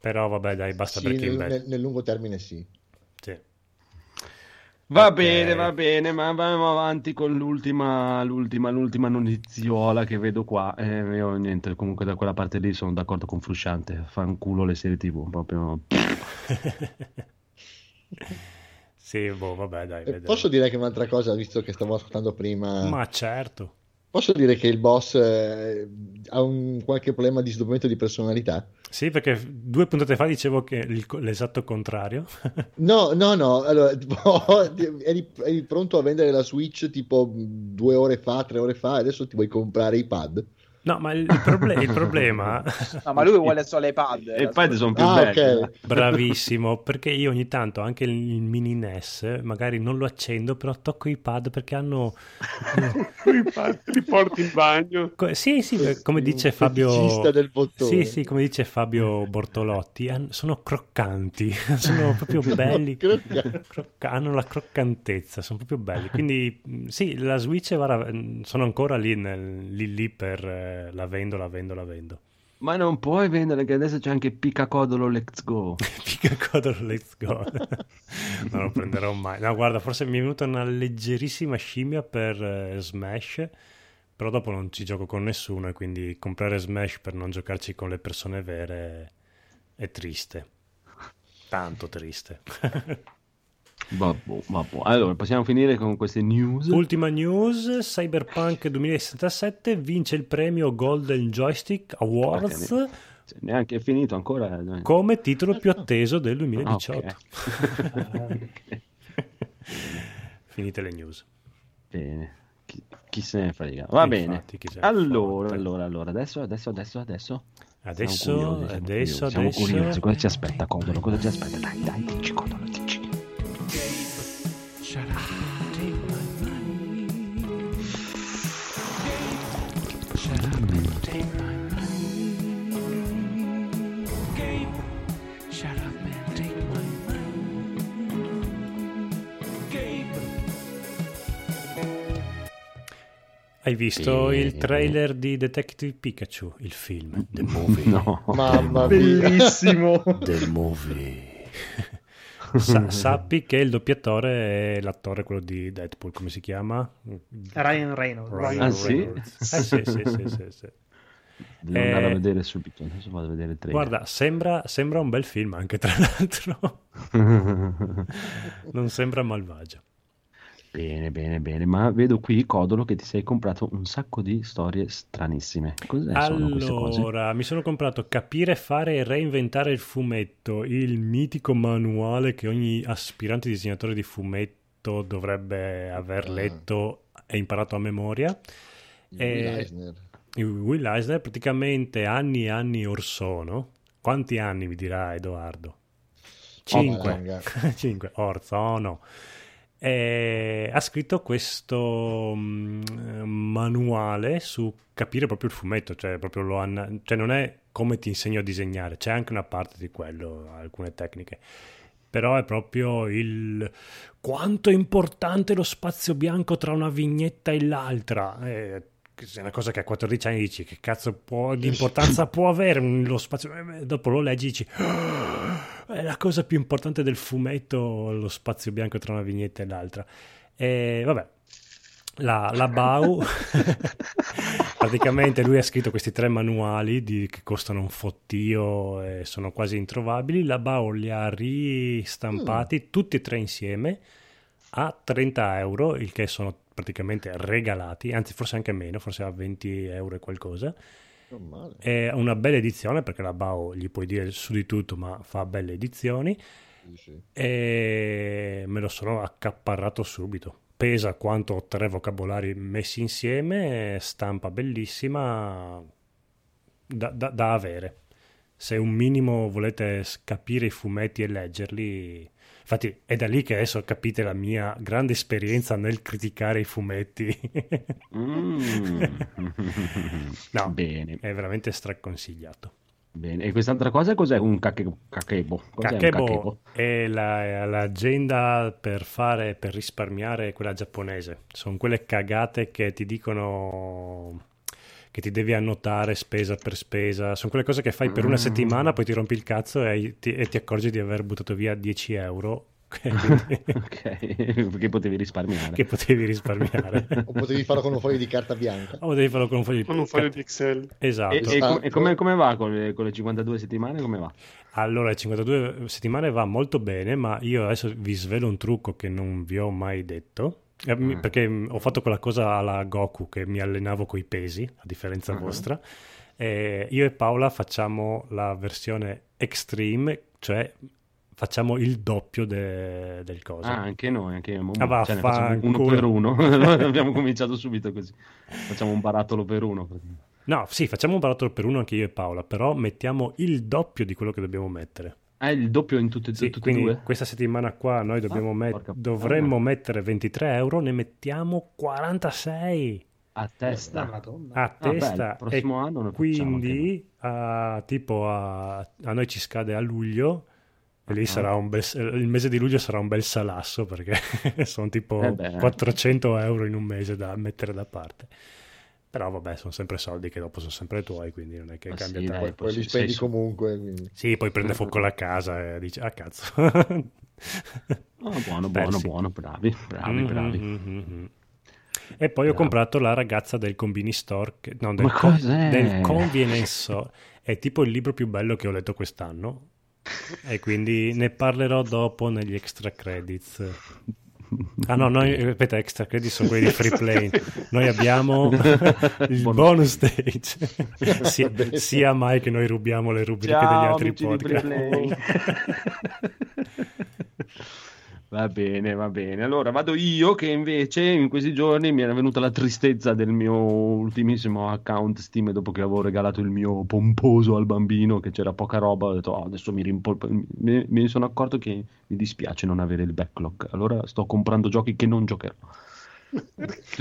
A: Però vabbè dai, basta
G: Sì,
A: Breaking
G: nel, nel- nel lungo termine. Sì.
B: Va
A: Ok.
B: bene, va bene, ma andiamo avanti con l'ultima, l'ultima, l'ultima notiziola che vedo qua. Eh, io niente, comunque da quella parte lì sono d'accordo con Frusciante. Fanculo le serie TV, proprio.
A: sì, boh, vabbè dai,
G: E
A: vedremo.
G: posso dire che un'altra cosa, visto che stavo ascoltando prima,
A: Ma certo.
G: Posso dire che il boss eh, ha un qualche problema di sdoppamento di personalità?
A: Sì, perché due puntate fa dicevo che il- l'esatto contrario.
G: No, no, no, allora, eri, eri pronto a vendere la Switch tipo due ore fa, tre ore fa, adesso ti vuoi comprare i pad?
A: No, ma il, proble- il problema...
E: No, ma lui vuole solo i pad.
B: E poi sono più
G: Ah,
B: belli.
G: ok.
A: Bravissimo, perché io ogni tanto anche il, il mini NES magari non lo accendo, però tocco i pad perché hanno...
C: Li porti in bagno.
A: Co- Sì, sì, eh, come dice Fabio...
G: del bottone.
A: Sì, sì, come dice Fabio Bortolotti, han- sono croccanti, sono proprio belli, crocca- hanno la croccantezza, sono proprio belli. Quindi sì, la Switch sono ancora lì, nel- lì, lì per eh, la vendo, la vendo, la vendo.
B: Ma non puoi vendere che adesso c'è anche Picacodolo Let's Go.
A: Pica Codor, let's go. non lo prenderò mai. No, guarda, forse mi è venuta una leggerissima scimmia per eh, Smash, però dopo non ci gioco con nessuno e quindi comprare Smash per non giocarci con le persone vere è triste. Tanto triste.
B: Vabbè, vabbè. Allora, possiamo finire con queste news.
A: Ultima news, Cyberpunk 2077 vince il premio Golden Joystick Awards
B: Cioè, neanche è finito ancora.
A: come titolo più atteso del 2018.
B: Ok. Ok.
A: Finite le news.
B: Bene. Chi, chi se ne frega. Va
A: Infatti,
B: bene. Allora,
A: fotte.
B: allora, allora, adesso, adesso, adesso, adesso.
A: Adesso,
B: Siamo curiosi, siamo
A: adesso,
B: curiosi, siamo
A: adesso.
B: curiosi. Cosa ci aspetta, Codolo? Cosa ci aspetta? Dai, dai, dici, Codolo, dici.
A: Hai visto
B: Bene.
A: il trailer di Detective Pikachu, il film, The Movie?
B: No.
G: Mamma mia.
D: Bellissimo.
A: The Movie. Sa- sappi che il doppiatore è l'attore, quello di Deadpool, come si chiama?
D: Ryan Reynolds.
A: Ryan
B: Ah, sì?
A: Reynolds. Eh sì, sì, sì, sì, sì.
B: Devo andare a
A: Eh,
B: vedere subito. Adesso vado a vedere il trailer.
A: Guarda, sembra, sembra un bel film anche, tra l'altro. Non sembra malvagio.
B: Bene, bene, bene. Ma vedo qui, Codolo, che ti sei comprato un sacco di storie stranissime. Cos'è sono queste cose?
A: Allora, mi sono comprato Capire, fare e reinventare il fumetto, il mitico manuale che ogni aspirante disegnatore di fumetti letto dovrebbe aver
G: Ah.
A: letto e imparato a memoria. E-
G: Will Eisner.
A: Il Will Eisner praticamente anni e anni or sono. Quanti anni mi dirà Edoardo? Cinque.
G: valanga.
A: Cinque. Orzono. E ha scritto questo mm, manuale su capire proprio il fumetto, cioè proprio lo anna- cioè non è come ti insegno a disegnare, c'è anche una parte di quello, alcune tecniche. Però è proprio il quanto è importante lo spazio bianco tra una vignetta e l'altra. Eh, è una cosa che a 14 anni dici che cazzo può, di importanza può avere lo spazio. Eh, Dopo lo leggi e dici "Ah, è la cosa più importante del fumetto lo spazio bianco tra una vignetta e l'altra. E vabbè, la, la Bau praticamente lui ha scritto questi tre manuali di- che costano un fottio e sono quasi introvabili. La Bau li ha ristampati tutti e tre insieme a 30 euro, il che sono praticamente regalati, anzi forse anche meno, forse a 20 euro e qualcosa. È una bella edizione perché la Bao gli puoi dire su di tutto, ma fa belle edizioni
G: Sì, sì.
A: e me lo sono accaparrato subito. Pesa quanto tre vocabolari messi insieme, stampa bellissima da, da- da avere. Se un minimo volete capire i fumetti e leggerli, infatti è da lì che adesso capite la mia grande esperienza nel criticare i fumetti.
B: Mm.
A: No,
B: Bene,
A: è veramente straconsigliato.
B: bene. E quest'altra cosa cos'è? Un un kakebo?
A: Kakebo è la- l'agenda per fare, per risparmiare quella giapponese. Sono quelle cagate che ti dicono che ti devi annotare spesa per spesa. Sono quelle cose che fai per una
B: Mm.
A: settimana, poi ti rompi il cazzo e ti, e ti accorgi di aver buttato via 10 euro
B: ok, perché potevi risparmiare.
A: che potevi risparmiare.
G: O potevi farlo con un foglio di carta bianca.
A: o devi farlo con un foglio di
C: con un foglio di Excel.
A: Esatto.
B: E, e com- e come, come va con le, con le 52 settimane? Come va?
A: Allora, le 52 settimane va molto bene, ma io adesso vi svelo un trucco che non vi ho mai detto. Eh,
B: Ah.
A: Perché mh, ho fatto quella cosa alla Goku che mi allenavo coi pesi, a differenza
B: Ah.
A: vostra. Eh, io e Paola facciamo la versione extreme, cioè facciamo il doppio de- del coso.
B: Ah, anche noi, anche noi.
A: Ah,
B: Cioè, ne facciamo uno per uno. Abbiamo cominciato subito così. Facciamo un barattolo per uno.
A: No, sì, facciamo un barattolo per uno anche io e Paola, però mettiamo il doppio di quello che dobbiamo mettere.
B: Ah, il doppio in tutte,
A: Sì,
B: tutte e
A: quindi
B: due?
A: questa settimana qua noi dobbiamo
B: Ah,
A: met- dovremmo mettere 23 euro, ne mettiamo 46
B: A testa.
D: Madonna.
A: a
B: Ah, beh,
A: testa.
B: il prossimo
A: e
B: anno
A: quindi a, tipo a, a noi ci scade a luglio e lì
B: Ah.
A: sarà un bel, il mese di luglio sarà un bel salasso perché sono tipo
B: Eh beh.
A: 400 euro in un mese da mettere da parte. Però vabbè, sono sempre soldi che dopo sono sempre tuoi, quindi non è che
B: Ma
A: cambia
B: sì,
A: tanto.
B: dai,
G: Poi li spendi comunque. quindi.
A: Sì, poi prende fuoco la casa e dice, ah cazzo.
B: Ah, buono, buono, buono, bravi, bravi,
A: Mhm,
B: bravi.
A: mhm, mhm. E poi ho
B: Bravo.
A: comprato la ragazza del Combini Store, che- no, del,
B: Ma
A: co-
B: cos'è?
A: del Convenience Store. È tipo il libro più bello che ho letto quest'anno e quindi ne parlerò dopo negli extra credits. Ah no, noi, aspetta, extra credits sono quelli di Free Play. Noi abbiamo il bonus stage. sia, sia mai che noi rubiamo le rubriche degli
B: Ciao,
A: altri
B: amici di
A: podcast.
B: Va bene, va bene. Allora vado io che invece in questi giorni mi era venuta la tristezza del mio ultimissimo account Steam dopo che avevo regalato il mio pomposo al bambino che c'era poca roba, ho detto "Oh, adesso mi rimpolpo. Mi, mi sono accorto che mi dispiace non avere il backlog. Allora sto comprando giochi che non giocherò.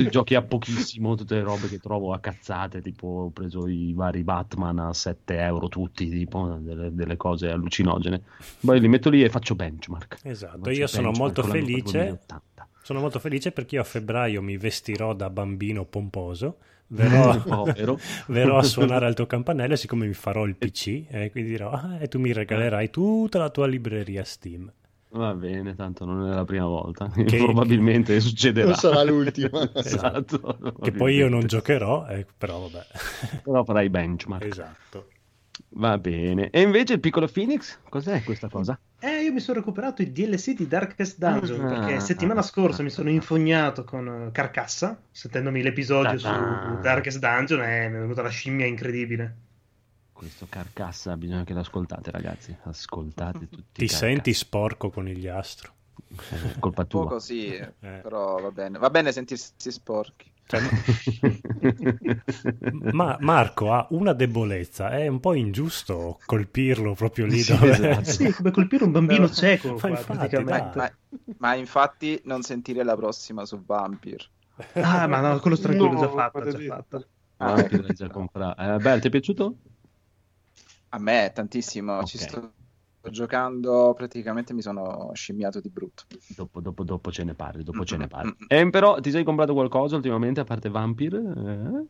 B: Giochi a pochissimo, tutte le robe che trovo a cazzate, tipo ho preso i vari Batman a 7 euro tutti, tipo delle, delle cose allucinogene. Poi li metto lì e faccio benchmark.
A: Esatto,
B: Faccio
A: io sono molto felice
B: 2080.
A: Sono molto felice perché io a febbraio mi vestirò da bambino pomposo, verrò,
B: Povero.
A: verrò a suonare al tuo campanello e siccome mi farò il PC, e quindi dirò, ah, e tu mi regalerai tutta la tua libreria Steam.
B: Va bene, tanto non è la prima volta.
A: Che-
B: Probabilmente succederà.
G: Non sarà l'ultima.
B: esatto.
A: Che poi io non giocherò, eh, però vabbè.
B: Però farai benchmark.
A: esatto.
B: Va bene. E invece il piccolo Phoenix? Cos'è questa cosa?
D: Eh, io mi sono recuperato il DLC di Darkest Dungeon
B: Ah.
D: perché settimana scorsa mi sono infognato con eh, Carcassa, sentendomi l'episodio su
B: Ah.
D: Darkest Dungeon e mi è venuta la scimmia incredibile.
B: Questo carcassa bisogna che lo ascoltate, ragazzi. Ascoltate tutti.
A: Ti senti sporco conigliastro?
B: È colpa tua.
E: Poco sì,
A: Eh.
E: però va bene. Va bene sentirsi sporchi.
A: Cioè, ma Marco ha una debolezza, è un po' ingiusto colpirlo proprio lì
B: Sì,
A: dove...
B: esatto.
D: Sì, è come colpire un bambino
A: Però-
D: cieco
A: ma
D: qua,
A: infatti,
D: praticamente.
E: Ma, ma infatti non sentire la prossima su Vampire.
D: Ah, ma no, quello tranquillo,
C: No,
D: già fatta, già
C: maledetto.
D: fatta.
E: Ah,
B: Ah, l'hai già comprato. Eh, beh, ti è piaciuto?
E: A me tantissimo,
B: Ok.
E: ci sto giocando, praticamente mi sono scimmiato di brutto.
B: Dopo, dopo, dopo ce ne parli, dopo ce ne parli. Eh, però ti sei comprato qualcosa ultimamente a parte Vampire? Eh?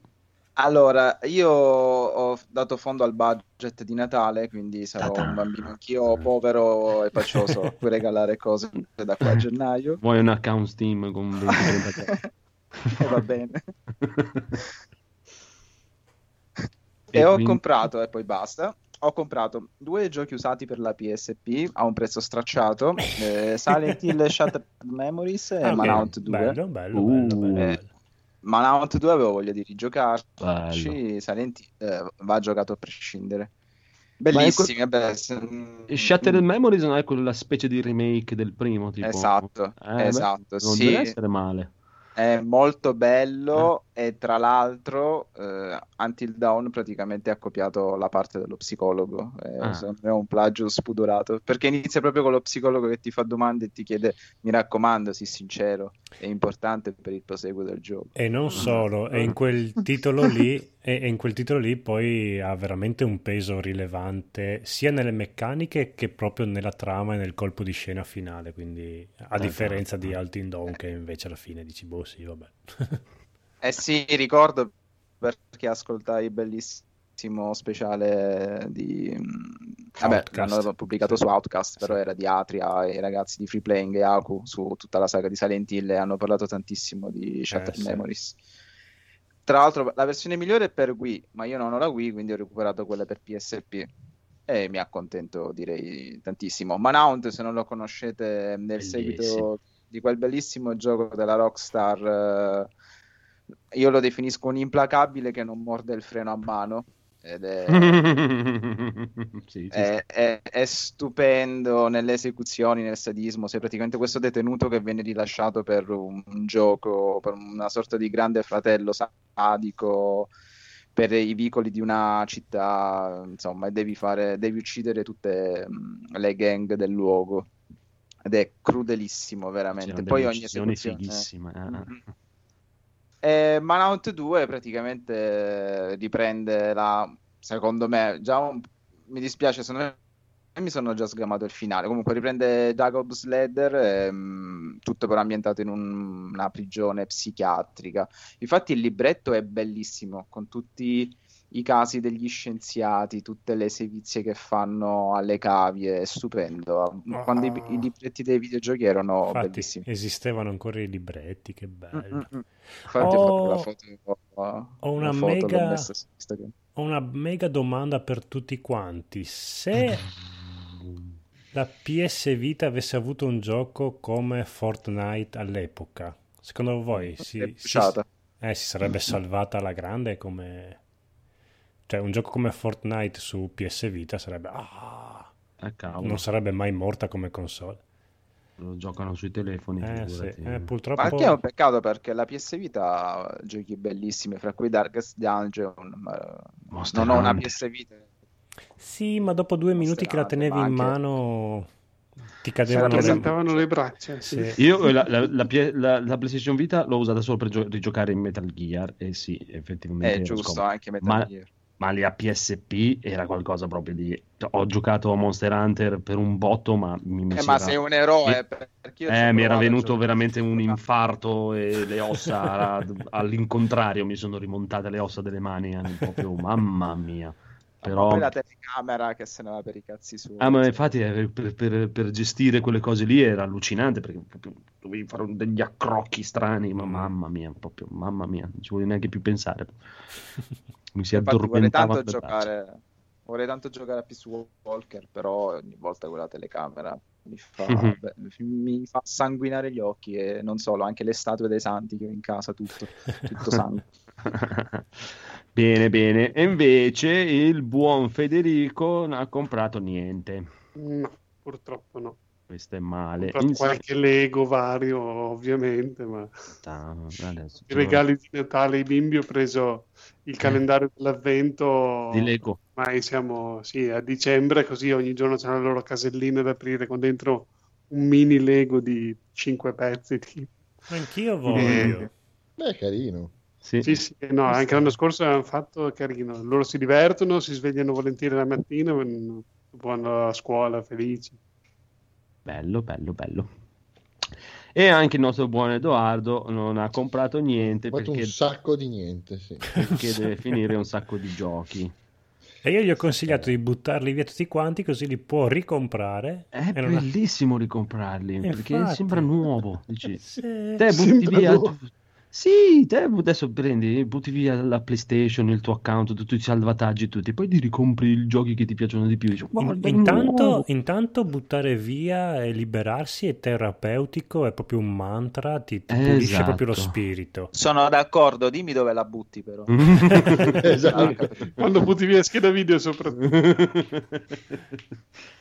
E: Allora, io ho dato fondo al budget di Natale, quindi sarò
B: Ta-ta.
E: un bambino anch'io povero e pacioso a cui regalare cose da qua a gennaio.
B: Vuoi un account Steam con 20
E: E va bene. E ho comprato, e poi basta. Ho comprato due giochi usati per la PSP a un prezzo stracciato: eh, Silent Hill Shattered Memories e
A: Ah, ok.
E: Manhunt 2.
A: Bello, bello,
B: Uh.
A: bello, bello,
E: Eh,
A: bello.
E: Manhunt 2 avevo voglia di rigiocarci.
B: Bello.
E: Silent Hill eh, va giocato a prescindere. Bellissimi, vabbè. se-
B: Shattered Memories non è quella specie di remake del primo, tipo...
E: Esatto,
B: Eh, beh,
E: esatto,
B: Non
E: sì.
B: deve essere male.
E: È molto bello e tra l'altro eh, Until Dawn praticamente ha copiato la parte dello psicologo. Eh,
B: Ah.
E: secondo me È un plagio spudorato perché inizia proprio con lo psicologo che ti fa domande e ti chiede: Mi raccomando, sii sincero, è importante per il proseguo del gioco.
A: E non solo, e in quel titolo lì, e, e in quel titolo lì poi ha veramente un peso rilevante sia nelle meccaniche che proprio nella trama e nel colpo di scena finale. Quindi, a differenza di Altin Dawn, che invece alla fine dici, boh, sì, vabbè.
E: Eh sì, ricordo perché ascoltai bellissimo speciale di... mm, Vabbè, l'hanno pubblicato
A: Sì.
E: su Outcast, però
A: Sì.
E: era di Atria e i ragazzi di Free Playing e Aku su tutta la saga di Silent Hill e hanno parlato tantissimo di Shattered
A: sì.
E: Memories. Tra l'altro la versione migliore è per Wii, ma io non ho la Wii, quindi ho recuperato quella per PSP. E mi accontento, direi, tantissimo. Manhunt, se non lo conoscete, nel
B: Bellissimo.
E: seguito di quel bellissimo gioco della Rockstar, eh, io lo definisco un implacabile che non morde il freno a mano. Ed è,
B: sì,
E: è, è- è stupendo nelle esecuzioni, nel sadismo. Sei praticamente questo detenuto che viene rilasciato per un, un gioco, per una sorta di grande fratello sadico per i vicoli di una città, insomma, e devi fare, devi uccidere tutte mm, le gang del luogo. Ed è crudelissimo, veramente. Poi ogni esecuzione.
B: fighissime. eh.
E: Mhm. Eh, Manhunt 2 praticamente eh, riprende la, secondo me, già un- mi dispiace, secondo me mi sono già sgamato il finale. Comunque riprende Jacob's Ladder, ehm, tutto però ambientato in un- una prigione psichiatrica. Infatti il libretto è bellissimo, con tutti i casi degli scienziati, tutte le sevizie che fanno alle cavie, è stupendo. Quando i, i libretti dei videogiochi erano
A: Infatti,
E: bellissimi.
A: esistevano ancora i libretti, che bello.
E: Mm, mm, mm. Infatti ho
A: Ho-
E: la foto,
A: ho una
E: la foto,
A: mega-. Ho una mega domanda per tutti quanti. Se la PS Vita avesse avuto un gioco come Fortnite all'epoca, secondo voi si, si- eh, si sarebbe salvata alla grande come... Cioè un gioco come Fortnite su PS Vita sarebbe... Ah,
B: Eh, cavolo,
A: non sarebbe mai morta come console.
B: lo giocano sui telefoni.
A: Eh, sì.
B: figurati.
A: Eh, purtroppo...
E: Ma anche è un peccato perché la PS Vita ha giochi bellissimi, fra cui Darkest Dungeon. ma
B: Monster
E: non ho una. PS Vita.
A: Sì, ma dopo due minuti che la tenevi in mano ti cadevano le...
C: le braccia. Sì.
A: Sì.
B: Io la, la- la la- la PlayStation Vita l'ho usata solo per gio- rigiocare in Metal Gear e sì, effettivamente
E: È giusto,
B: scomodo.
E: anche Metal
B: Ma-
E: Gear.
B: Ma lì a PSP era qualcosa proprio di... Ho giocato a Monster Hunter per un botto, ma mi,
E: Eh, ma
B: era-
E: sei un eroe,
B: mi- Eh, mi era venuto veramente un infarto e le ossa all'incontrario mi sono rimontate le ossa delle mani, proprio mamma mia. Però...
E: Poi la telecamera che se ne va per i cazzi suoi.
B: Ah, ma infatti eh, per, per- per gestire quelle cose lì era allucinante perché dovevi fare degli accrocchi strani, ma mamma mia, proprio mamma mia, non ci volevi neanche più pensare. Mi si
E: Infatti vorrei
B: addormentava
E: tanto giocare vorrei tanto giocare a Peace Walker però ogni volta quella telecamera mi fa,
B: Mhm.
E: beh, mi fa sanguinare gli occhi e non solo anche le statue dei santi che ho in casa tutto, tutto sangue
B: bene, bene. E invece il buon Federico non ha comprato niente.
C: No, purtroppo no.
B: questo è male. In-
C: qualche Lego vario, ovviamente, ma
B: Ah, adesso
C: i regali di Natale ai bimbi ho preso il calendario dell'avvento.
B: di Lego.
C: Ormai siamo sì, a dicembre, così ogni giorno c'è la loro casellina da aprire con dentro un mini Lego di 5 pezzi. tipo.
A: Anch'io voglio.
C: Eh,
G: Beh, è carino.
B: Sì.
C: Sì, sì, no, anche l'anno scorso avevano fatto è carino. Loro si divertono, si svegliano volentieri la mattina, vanno a scuola felici.
B: Bello, bello, bello. E anche il nostro buon Edoardo non ha comprato niente perché,
G: un sacco di niente, sì.
B: perché deve finire un sacco di giochi.
A: E io gli ho consigliato di buttarli via tutti quanti così li può ricomprare.
B: È
A: e non ha-
B: bellissimo ricomprarli perché
A: Infatti.
B: sembra nuovo. Dici,
A: Sì.
B: te butti
C: Sembra
B: via.
C: nuovo.
B: Sì, te adesso prendi, butti via la PlayStation, il tuo account, tutti i salvataggi, tutti, poi ti ricompri i giochi che ti piacciono di più. Dici,
A: In-
B: "Guarda, è
A: intanto,
B: nuovo."
A: intanto buttare via e liberarsi è terapeutico, è proprio un mantra, ti, ti pulisce
B: Esatto.
A: proprio lo spirito.
E: Sono d'accordo, dimmi dove la butti però.
G: Esatto.
C: Quando butti via scheda video soprattutto.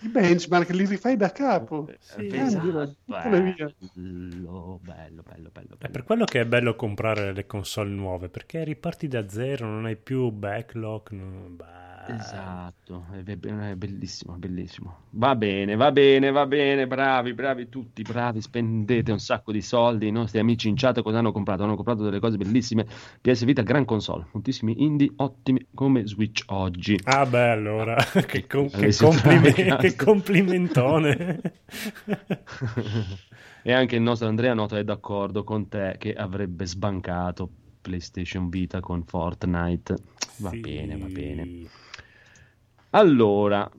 C: I benchmark li rifai da capo.
A: Sì,
B: esatto,
C: via.
B: bello, bello, bello, bello,
A: È
B: bello.
A: per quello che è bello comprare le console nuove, perché riparti da zero, non hai più backlog. bah.
B: Esatto, è, be- è bellissimo, bellissimo. Va bene, va bene, va bene, bravi, bravi tutti, bravi, spendete un sacco di soldi. I nostri amici in chat cosa hanno comprato? Hanno comprato delle cose bellissime. PS Vita, gran console, moltissimi indie ottimi come Switch oggi.
A: Ah beh, allora, che, com- che complime- che complimentone.
B: E anche il nostro Andrea Noto è d'accordo con te che avrebbe sbancato PlayStation Vita con Fortnite. Va
A: Sì.
B: bene, va bene. Allora,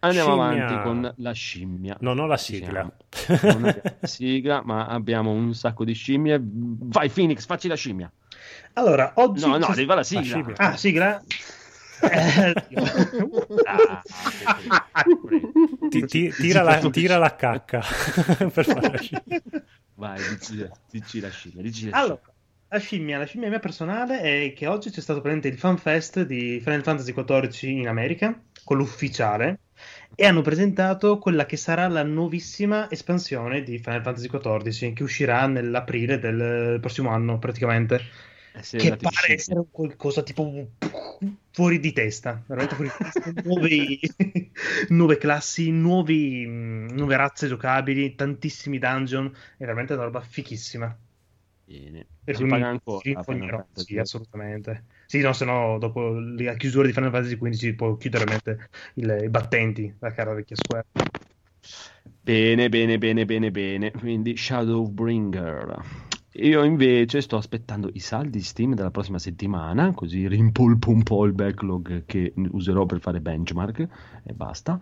B: andiamo
A: Scimmia.
B: avanti con la scimmia.
A: Non ho la sigla.
B: Non abbiamo la sigla, ma abbiamo un sacco di scimmie. Vai Phoenix, facci la scimmia.
D: Allora, oggi...
B: No, no, arriva la
A: La
B: sigla.
A: scimmia.
D: Ah, sigla?
B: Ah,
A: Ti- ti- tira, la, tira la cacca per fare la scimmia.
B: Vai, dici, dici la scimmia. Dici la
D: Allora, la scimmia, la scimmia mia personale è che oggi c'è stato presente il fan fest di Final Fantasy XIV in America, quello ufficiale, e hanno presentato quella che sarà la nuovissima espansione di Final Fantasy XIV, che uscirà nell'aprile del prossimo anno praticamente.
B: Eh, sei
D: che
B: in
D: pare
B: scimmia.
D: essere un qualcosa tipo fuori di testa, veramente fuori di testa. Nuovi- nuove classi, nuovi, mh, nuove razze giocabili, tantissimi dungeon, è veramente una roba fichissima.
B: Bene.
D: Per
B: Si
D: cui
B: paga ancora
D: sì, assolutamente. Sì, no, se no, dopo la chiusura di Final Fantasy XV può chiudere veramente il- i battenti, la cara vecchia Square.
B: Bene, bene, bene, bene, bene. Quindi Shadowbringer. Io invece sto aspettando i saldi Steam della prossima settimana, così rimpolpo un po' il backlog che userò per fare benchmark e basta.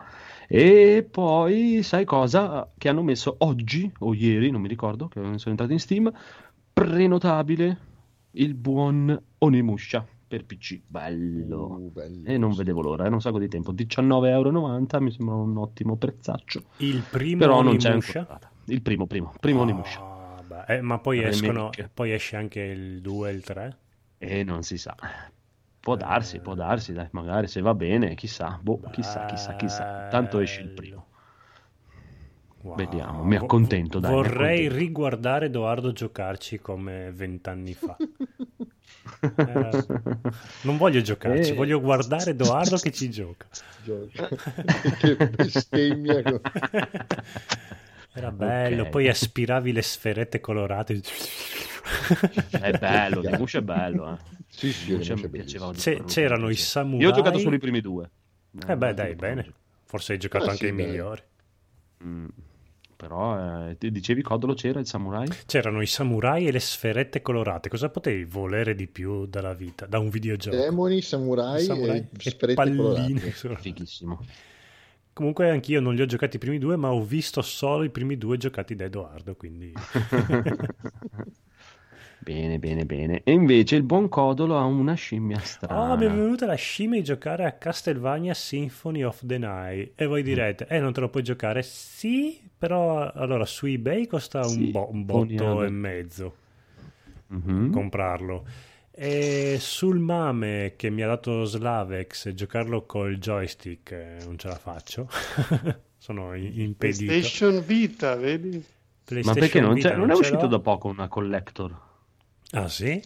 B: E poi, sai cosa? Che hanno messo oggi o ieri, non mi ricordo, che sono entrato in Steam, prenotabile il buon Onimusha per PC. Bello.
G: Uh, bello.
B: E non vedevo l'ora, era un sacco di tempo. 19,90€ mi sembra un ottimo prezzaccio.
A: Il primo
B: Però non c'è
A: Onimusha?
B: ancora data. Il primo, primo, primo Onimusha.
A: Beh, eh, ma poi escono, poi esce anche il 2 e il 3.
B: E non si sa. Può darsi, può darsi, dai, magari se va bene, chissà, boh, chissà, chissà, chissà. Tanto esce il primo.
A: Wow.
B: Vediamo, mi accontento, dai, mi
A: Vorrei
B: accontento.
A: riguardare Edoardo giocarci come vent'anni fa. Eh, non voglio giocarci,
B: Eh.
A: voglio guardare Edoardo che ci gioca.
G: Gioca. che bestemmia.
A: Era bello,
B: Ok.
A: poi aspiravi le sferette colorate.
B: È bello, Onimusha è bello, eh.
G: Sì, sì,
B: mi piaceva.
A: C'è- c'erano i samurai.
B: Io ho giocato solo i primi due.
A: Eh beh, dai, bene. Forse hai giocato
G: Ah,
A: anche
G: sì,
A: i
G: dai.
A: migliori.
B: Mm. Però, eh, ti dicevi Codolo c'era il samurai?
A: C'erano i samurai e le sferette colorate. Cosa potevi volere di più dalla vita, da un videogioco?
G: Demoni, samurai,
A: Samurai
G: e
A: e
G: sferette
A: palline.
G: colorate.
B: Fighissimo.
A: Comunque anch'io non li ho giocati i primi due, ma ho visto solo i primi due giocati da Edoardo, quindi...
B: Bene, bene, bene. E invece il buon Codolo ha una scimmia strana.
A: Oh, mi è venuta la scimmia di giocare a Castlevania Symphony of the Night. E voi direte, eh, non te lo puoi giocare? Sì, però allora su eBay costa un,
B: Sì,
A: bo- un botto e mezzo
B: Mhm.
A: comprarlo. E sul mame che mi ha dato Slavex, giocarlo col joystick eh, non ce la faccio. sono impedito.
C: PlayStation Vita, vedi?
B: Ma
A: PlayStation
B: perché non,
A: Vita
B: c'è- non è uscito
A: l'ho.
B: da poco una collector?
A: Ah sì?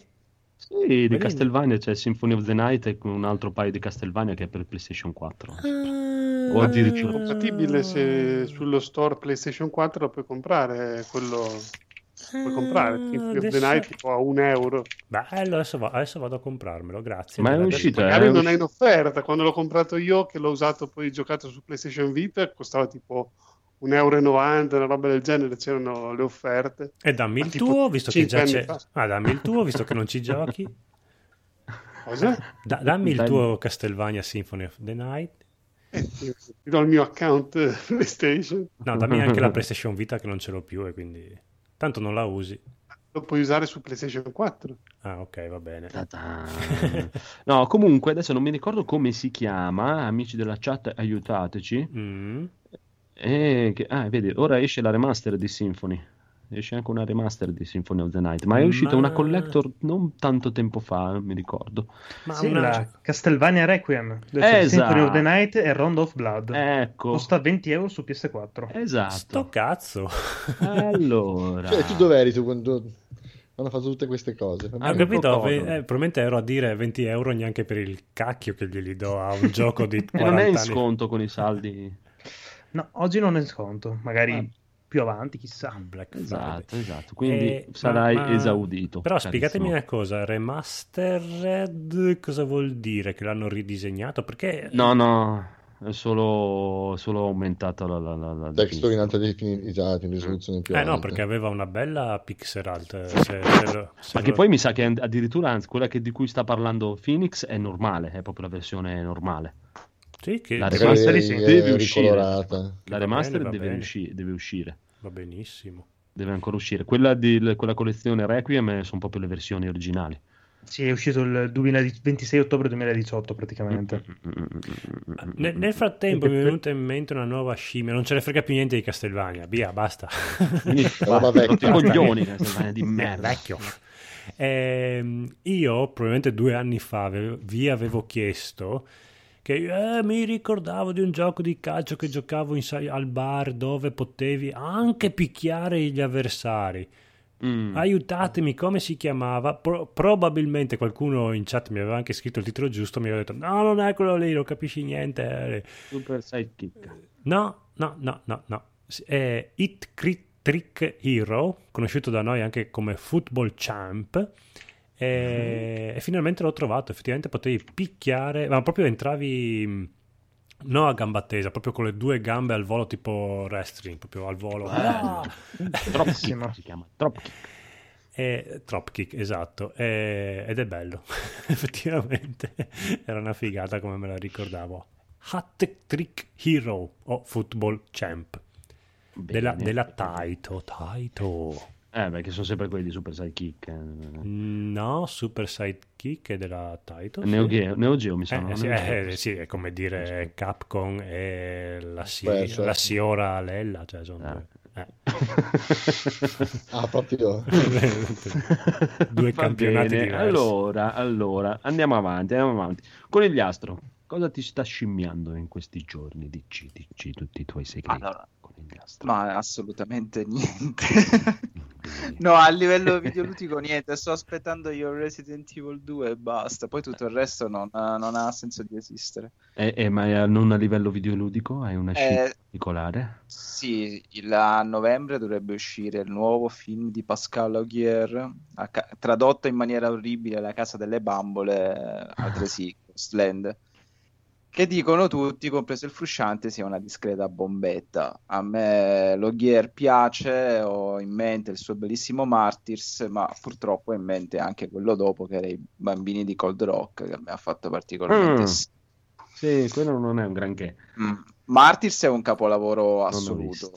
B: Sì, di
A: Vedi?
B: Castlevania c'è Symphony of the Night e un altro paio di Castlevania che è per PlayStation 4. O
C: È
B: addirittura-
C: compatibile se sullo store PlayStation 4 lo puoi comprare, quello puoi comprare. Symphony of the
A: adesso-
C: Night tipo a un euro.
A: Bello, adesso, va- adesso vado a comprarmelo, grazie.
B: Ma è
A: della-
B: uscito, eh?
C: Magari non è in offerta. Quando l'ho comprato io, che l'ho usato poi giocato su PlayStation Vita, costava tipo 1,90 euro, una roba del genere. C'erano le offerte.
A: E dammi il tuo, visto che già c'è.
C: fa.
A: Ah, dammi il tuo, visto che non ci giochi.
C: Cosa?
A: Da- dammi il
B: Bello.
A: tuo Castlevania Symphony of the Night.
C: Eh, ti do il mio account PlayStation.
A: No, dammi anche la PlayStation Vita che non ce l'ho più e quindi... Tanto non la usi.
C: Lo puoi usare su PlayStation 4.
A: Ah, ok, va bene.
B: No, comunque adesso non mi ricordo come si chiama, amici della chat, aiutateci.
A: Mm.
B: E che- ah, vedi, ora esce la remaster di Symphony. Esce anche una remaster di Symphony of the Night, ma è uscita
A: Ma-
B: una collector non tanto tempo fa, non mi ricordo.
A: Ma
D: Sì,
A: una-
D: la Castlevania Requiem,
B: Esatto.
D: Symphony of the Night e Round of Blood.
B: Ecco,
D: Costa 20 euro su PS4.
A: Sto
B: esatto.
A: cazzo.
B: Allora,
G: Cioè, tu dov'eri tu quando hanno fatto tutte queste cose?
B: Ah,
A: Ho capito, eh, probabilmente ero a dire 20 euro neanche per il cacchio che glieli do a un gioco di
B: E
A: 40
B: non è in
A: anni.
B: sconto con i saldi.
D: No, oggi non è in sconto, magari
B: Ah.
D: Più avanti, chissà.
A: Black Friday.
B: Esatto, esatto. Quindi
A: Eh,
B: sarai
A: ma-
B: esaudito.
A: Però
B: carissimo.
A: spiegatemi una cosa, remastered cosa vuol dire? Che l'hanno ridisegnato? Perché
B: No, no, è solo, solo aumentato la, la, la, la
G: Texture in alta definizione, in risoluzione più
A: Eh no, perché aveva una bella pixel art. Se, se lo- se
B: Ma che
A: lo-
B: poi mi sa che addirittura anzi, quella che- di cui sta parlando Phoenix è normale, è proprio la versione normale.
A: Sì, che
B: La remaster deve uscire. La remaster usci- deve uscire,
A: va benissimo.
B: deve ancora uscire. Quella di quella collezione Requiem eh, sono proprio le versioni originali.
D: Sì, è uscito il 2010 26 ottobre 2018 praticamente.
A: Ne- nel frattempo mi è venuta in mente una nuova scimmia. Non ce ne frega più niente di Castelvania. Via, basta.
G: Roba vecchia.
B: coglioni, Castlevania di
A: Eh,
B: merda.
A: vecchio. Ehm, io probabilmente due anni fa vi avevo chiesto che eh, mi ricordavo di un gioco di calcio che giocavo in al bar dove potevi anche picchiare gli avversari.
B: Mm.
A: Aiutatemi, come si chiamava? Pro- probabilmente qualcuno in chat mi aveva anche scritto il titolo giusto, mi aveva detto no, non è quello lì, non capisci niente.
B: Super sidekick.
A: No, no, no, no, no. È Hit Crit Trick Hero, conosciuto da noi anche come Football Champ. E, e finalmente l'ho trovato. Effettivamente potevi picchiare, ma proprio entravi no a gamba tesa, proprio con le due gambe al volo, tipo wrestling, proprio al volo. Ah!
B: Si chiama. Drop kick.
A: E, Dropkick, esatto, E- ed è bello, effettivamente era una figata come me la ricordavo. Hat Trick Hero o Football Champ della, della Taito. Taito.
B: Eh, perché sono sempre quelli di Super Sidekick. eh.
A: No, Super Sidekick è della Taito. sì.
B: Neo Geo, Neo Geo mi sa.
A: Eh, sì, eh, sì, è come dire Capcom e la, si-
G: Beh, certo.
A: la Siora Lella, cioè sono
B: Ah.
A: due- eh.
G: Ah, proprio...
A: Due
B: Va
A: campionati
B: bene,
A: diversi.
B: Allora, allora, andiamo avanti, andiamo avanti. Conigliastro, cosa ti sta scimmiando in questi giorni? Dici, dici tutti i tuoi segreti.
E: Allora,
B: Conigliastro.
E: ma assolutamente niente. No, a livello videoludico niente, sto aspettando io Resident Evil 2 e basta, poi tutto il resto non, non ha senso di esistere.
B: Eh, eh, ma non a livello videoludico? Hai una scelta
E: Eh,
B: particolare?
E: sì, il- a novembre dovrebbe uscire il nuovo film di Pascal Augier, ca- tradotto in maniera orribile La casa delle bambole, eh, altresì Ghostland, che dicono tutti, compreso il frusciante, sia una discreta bombetta. A me l'Augier piace, ho in mente il suo bellissimo Martyrs, ma purtroppo ho in mente anche quello dopo, che era i bambini di Cold Rock, che mi ha fatto particolarmente...
B: Mm. Sì, quello non è un granché.
E: Mm. Martyrs è un capolavoro assoluto.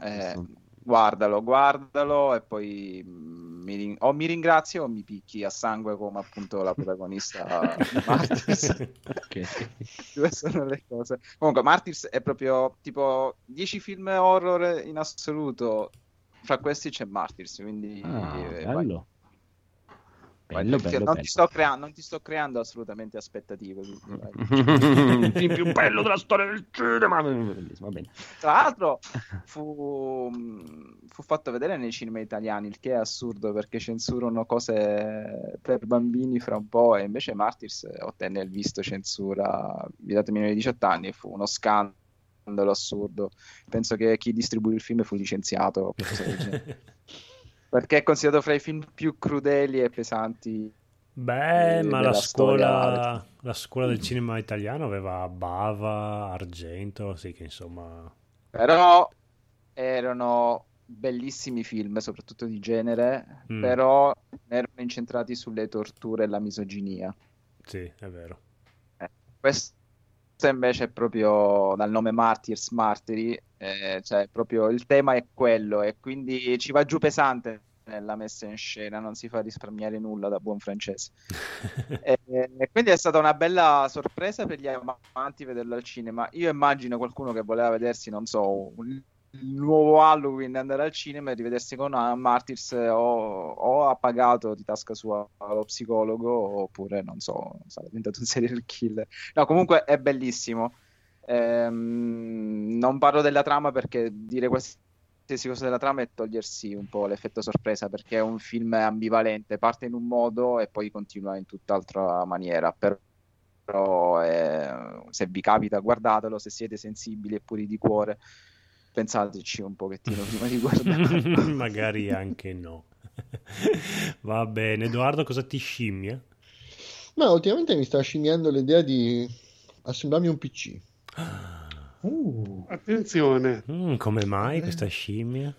E: Eh, guardalo, guardalo e poi mm, mi, rin- o mi ringrazi o mi picchi a sangue come appunto la protagonista di Martyrs.
B: Ok.
E: Due sono le cose. Comunque, Martyrs è proprio tipo 10 film horror in assoluto. Fra questi c'è Martyrs, quindi
B: Ah,
E: eh, vai.
B: Bello. Bello,
E: non,
B: bello.
E: Ti sto crea- non ti sto creando assolutamente aspettative.
B: il film più bello della storia del cinema. Bellissimo, va bene.
E: Tra l'altro fu, mh, fu fatto vedere nei cinema italiani, il che è assurdo perché censurano cose per bambini fra un po' e invece Martyrs ottenne il visto censura vietata ai minori di 18 anni e fu uno scandalo assurdo. Penso che chi distribuì il film fu licenziato perché è considerato fra i film più crudeli e pesanti.
A: Beh,
E: eh,
A: ma la scuola, la scuola del cinema italiano aveva Bava, Argento, sì che insomma...
E: Però erano bellissimi film, soprattutto di genere,
A: Mm.
E: però erano incentrati sulle torture e la misoginia.
A: Sì, è vero.
E: Questo invece è proprio dal nome Martyrs, Martiri, eh, cioè proprio il tema è quello e quindi ci va giù pesante nella messa in scena, non si fa risparmiare nulla da buon francese. E, e quindi è stata una bella sorpresa per gli amanti vederlo al cinema. Io immagino qualcuno che voleva vedersi, non so, un- il nuovo Halloween, andare al cinema e rivedersi con Martyrs o, o ha pagato di tasca sua lo psicologo oppure, non so, sarà diventato un serial killer. No, comunque è bellissimo. Ehm, non parlo della trama perché dire qualsiasi cosa della trama è togliersi un po' l'effetto sorpresa perché è un film ambivalente, parte in un modo e poi continua in tutt'altra maniera. Per- Però eh, se vi capita, guardatelo, se siete sensibili e puri di cuore, pensateci un pochettino prima di guardarlo.
A: Magari anche no. Va bene, Edoardo, cosa ti scimmia?
G: Ma ultimamente mi sta scimmiando l'idea di assemblarmi un PC.
D: Uh,
C: Attenzione,
A: Mm, come mai questa scimmia?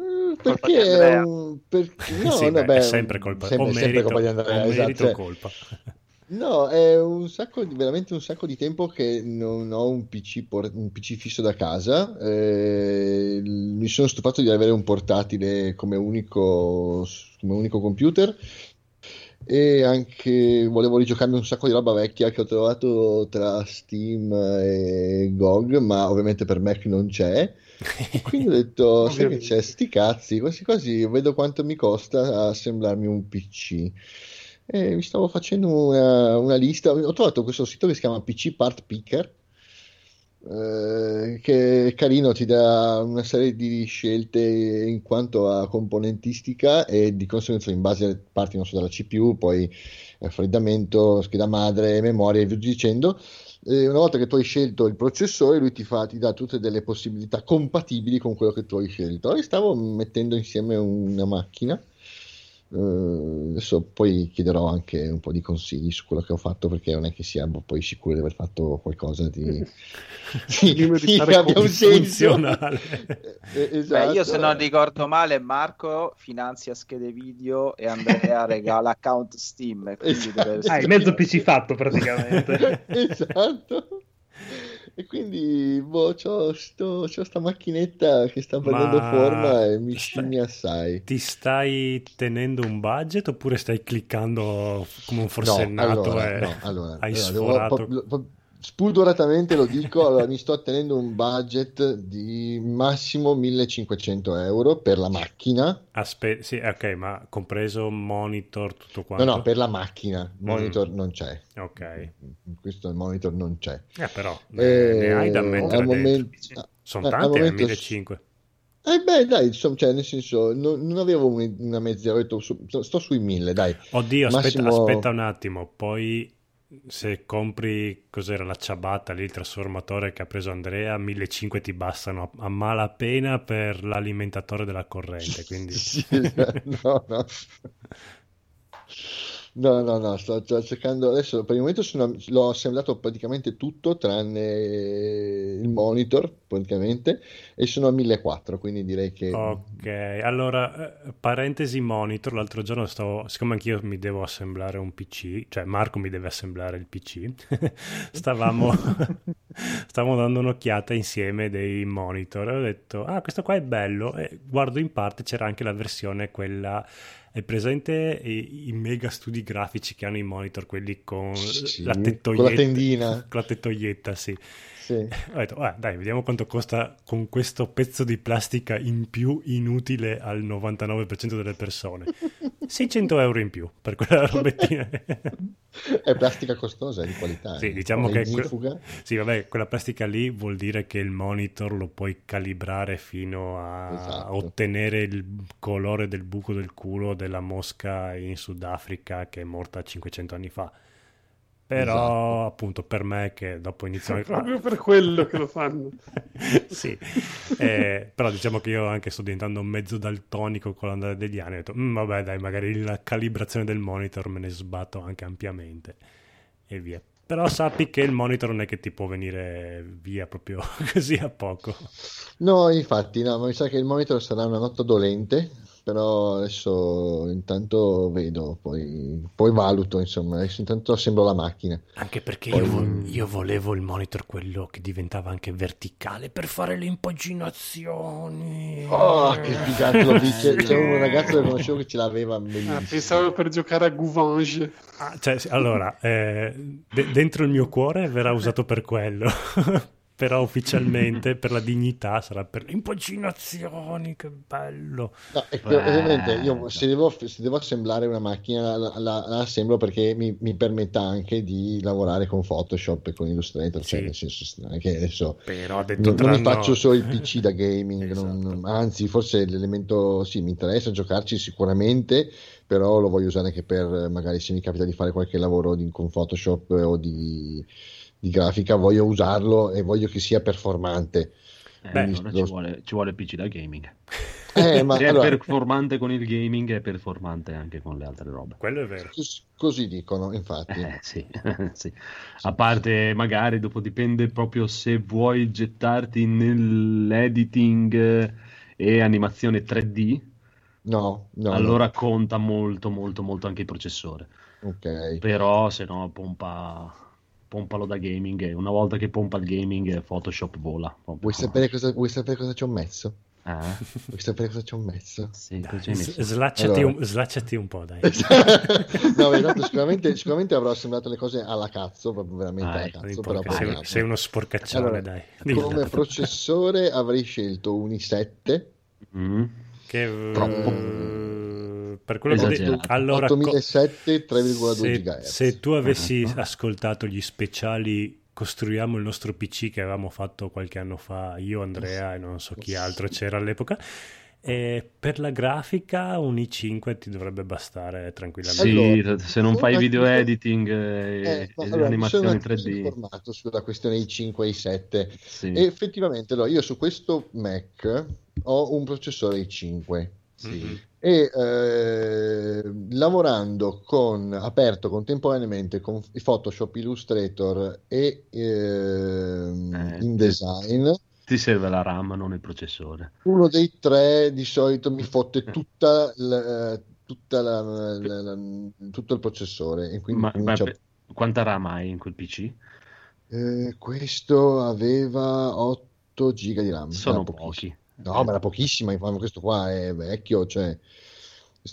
G: Mm, Perché un... perché- No,
A: Sì, beh, è sempre colpa,
G: sempre-
A: o
G: sempre
A: merito,
G: colpa di Andrea,
A: o
G: esatto, cioè-
A: colpa.
G: No, è un sacco, di- veramente un sacco di tempo che non ho un PC, por- un PC fisso da casa. eh, mi sono stufato di avere un portatile come unico, come unico computer e anche volevo rigiocarmi un sacco di roba vecchia che ho trovato tra Steam e GOG, ma ovviamente per Mac non c'è. Quindi ho detto, sai che c'è, sti cazzi, quasi quasi vedo quanto mi costa assemblarmi un PC. E mi stavo facendo una, una lista, ho trovato questo sito che si chiama PC Part Picker, eh, che è carino, ti dà una serie di scelte in quanto a componentistica e di conseguenza in base parti so, dalla CPU, poi raffreddamento, scheda madre, memoria e via dicendo. E una volta che tu hai scelto il processore, lui ti fa, ti dà tutte delle possibilità compatibili con quello che tu hai scelto. E stavo mettendo insieme una macchina. Eh, adesso poi chiederò anche un po' di consigli su quello che ho fatto perché non è che sia poi sicuro di aver fatto qualcosa di,
C: di fare
G: che abbia un senso.
A: funzionale.
G: Eh,
E: Beh,
G: esatto.
E: io se non ricordo male, Marco finanzia schede video e Andrea regala account Steam. Quindi
G: Esatto.
E: deve essere-
D: hai mezzo PC fatto praticamente.
G: esatto. E quindi boh, c'ho, sto, c'ho sta macchinetta che sta prendendo
A: Ma
G: forma e mi scimmia assai.
A: Ti stai tenendo un budget oppure stai cliccando come un forsennato
G: allora,
A: e
G: no, allora,
A: hai
G: allora, devo-
A: sforato?
G: po- po- spudoratamente lo dico, allora, mi sto tenendo un budget di massimo 1500 euro per la macchina.
A: Aspetta, sì, ok, ma compreso monitor, tutto
G: No,
A: quanto?
G: no, per la macchina, monitor non c'è.
A: Ok,
G: Questo il monitor non c'è.
A: eh, però ne,
G: Eh,
A: ne hai da mettere
G: al
A: dentro.
G: momento,
A: Sono
G: eh, al
A: tanti, eh,
G: momento-
A: 1500.
G: Eh beh, dai, insomma, cioè, nel senso, non, non avevo un- una mezz'ora, ho detto, su- sto sui 1000, dai.
A: Oddio, aspetta,
G: Massimo-
A: aspetta un attimo, poi se compri, cos'era la ciabatta lì, il trasformatore che ha preso Andrea, 1500 ti bastano a, malapena per l'alimentatore della corrente, quindi...
G: Sì, no, no. No, no, no, sto, cercando adesso, per il momento sono- l'ho assemblato praticamente tutto tranne il monitor, praticamente, e sono a 1400, quindi direi che...
A: Ok, allora, eh, parentesi monitor, l'altro giorno stavo, siccome anch'io mi devo assemblare un PC, cioè Marco mi deve assemblare il PC, stavamo, stavamo dando un'occhiata insieme dei monitor e ho detto, ah, questo qua è bello, e guardo in parte c'era anche la versione quella... È presente i, i mega studi grafici che hanno i monitor, quelli con
G: Sì,
A: la
G: con
A: tettoietta?
G: la tendina.
A: Con la tettoietta, sì.
G: Sì.
A: Ho detto, "Ah, dai, vediamo quanto costa con questo pezzo di plastica in più inutile al 99% delle persone. 600 euro in più per quella robettina.
G: È plastica costosa, è di qualità.
A: Sì,
G: eh.
A: diciamo che que- sì, vabbè, quella plastica lì vuol dire che il monitor lo puoi calibrare fino a
G: Esatto.
A: ottenere il colore del buco del culo della mosca in Sudafrica che è morta 500 anni fa. Però,
G: Esatto.
A: appunto, per me che dopo iniziamo
C: Proprio per quello che lo fanno.
A: sì, Eh, però diciamo che io anche sto diventando mezzo daltonico con l'andare degli anni. Ho detto, "Mm, vabbè, dai, magari la calibrazione del monitor me ne sbatto anche ampiamente e via. Però sappi che il monitor non è che ti può venire via proprio così a poco.
G: No, infatti, no, ma mi sa che il monitor sarà una nota dolente, però adesso intanto vedo, poi, poi valuto, insomma, adesso intanto assemblo la macchina.
A: Anche perché
G: Poi-
A: io, vo- io volevo il monitor quello che diventava anche verticale per fare le impaginazioni.
G: Oh, che figata, lo dice. C'è un ragazzo che conoscevo che ce l'aveva bellissimo.
C: Ah, pensavo per giocare a Gouvange.
A: Ah, cioè, allora, eh, de- dentro il mio cuore verrà usato per quello, però ufficialmente per la dignità sarà per le impaginazioni, che bello.
G: No, è che
B: Bello.
G: ovviamente io se devo, se devo assemblare una macchina la, la- la assemblo perché mi, mi permetta anche di lavorare con Photoshop e con Illustrator, cioè
A: Sì.
G: nel senso che adesso
A: Però ha detto
G: non, non mi faccio solo il PC da gaming,
A: Esatto.
G: non- anzi forse l'elemento sì mi interessa giocarci sicuramente, però lo voglio usare anche per magari se mi capita di fare qualche lavoro di- con Photoshop o di, di grafica, voglio usarlo e voglio che sia performante.
B: Eh,
A: Beh,
B: allora
G: lo-
B: ci, vuole, ci vuole PC da gaming.
G: Eh, ma
B: Se è
G: allora,
B: performante con il gaming, è performante anche con le altre robe.
A: Quello è vero.
G: cos- così dicono, infatti.
B: Eh, sì, sì. A parte, magari dopo dipende proprio se vuoi gettarti nell'editing eh, e animazione 3D,
G: No, no,
B: allora conta molto, molto, molto anche il processore.
G: no. Ok.
B: Però se no, pompa, pompalo da gaming. E una volta che pompa il gaming, Photoshop vola.
G: Vuoi sapere cosa, vuoi sapere cosa ci ho messo?
B: Eh?
G: Vuoi sapere cosa ci ho messo?
B: Sì,
A: Dai,
B: messo?
A: slacciati,
G: Allora.
A: un, slacciati un po', dai.
G: no, beh, tanto sicuramente, sicuramente avrò assemblato le cose alla cazzo, proprio veramente
B: Ah,
G: alla
B: ecco,
G: cazzo.
A: Porca,
G: però
A: sei, sei uno sporcaccione,
G: Allora,
A: dai. Dillo.
G: Come processore avrei scelto un i7
B: Mm.
A: Che,
G: Troppo.
A: Eh, per quello che ho detto, allora, co-
G: 8007 3,2
A: se,
G: GHz.
A: se tu avessi
B: Ah.
A: ascoltato gli speciali costruiamo il nostro PC che avevamo fatto qualche anno fa io, Andrea e non so chi altro c'era all'epoca e per la grafica un i5 ti dovrebbe bastare tranquillamente
B: Sì,
G: Allora,
B: se non fai
G: sono
B: video
G: anche-
B: editing e,
G: Eh, no,
B: e
G: allora, mi sono
B: animazioni
G: anche
B: 3D,
G: informato sulla questione i5 e i7
B: sì,
G: e effettivamente allora, io su questo Mac ho un processore i5
B: sì.
G: E eh, lavorando con aperto contemporaneamente con Photoshop, Illustrator e ehm,
B: Eh,
G: InDesign
B: Ti serve la RAM, non il processore.
G: uno dei tre di solito mi fotte tutta la- eh, tutta la- la- tutto il processore e quindi
B: Ma, ma quanta RAM hai in quel PC?
G: eh, questo aveva 8 giga di RAM
B: Sono pochi.
G: No ma era pochissima ma questo qua è vecchio cioè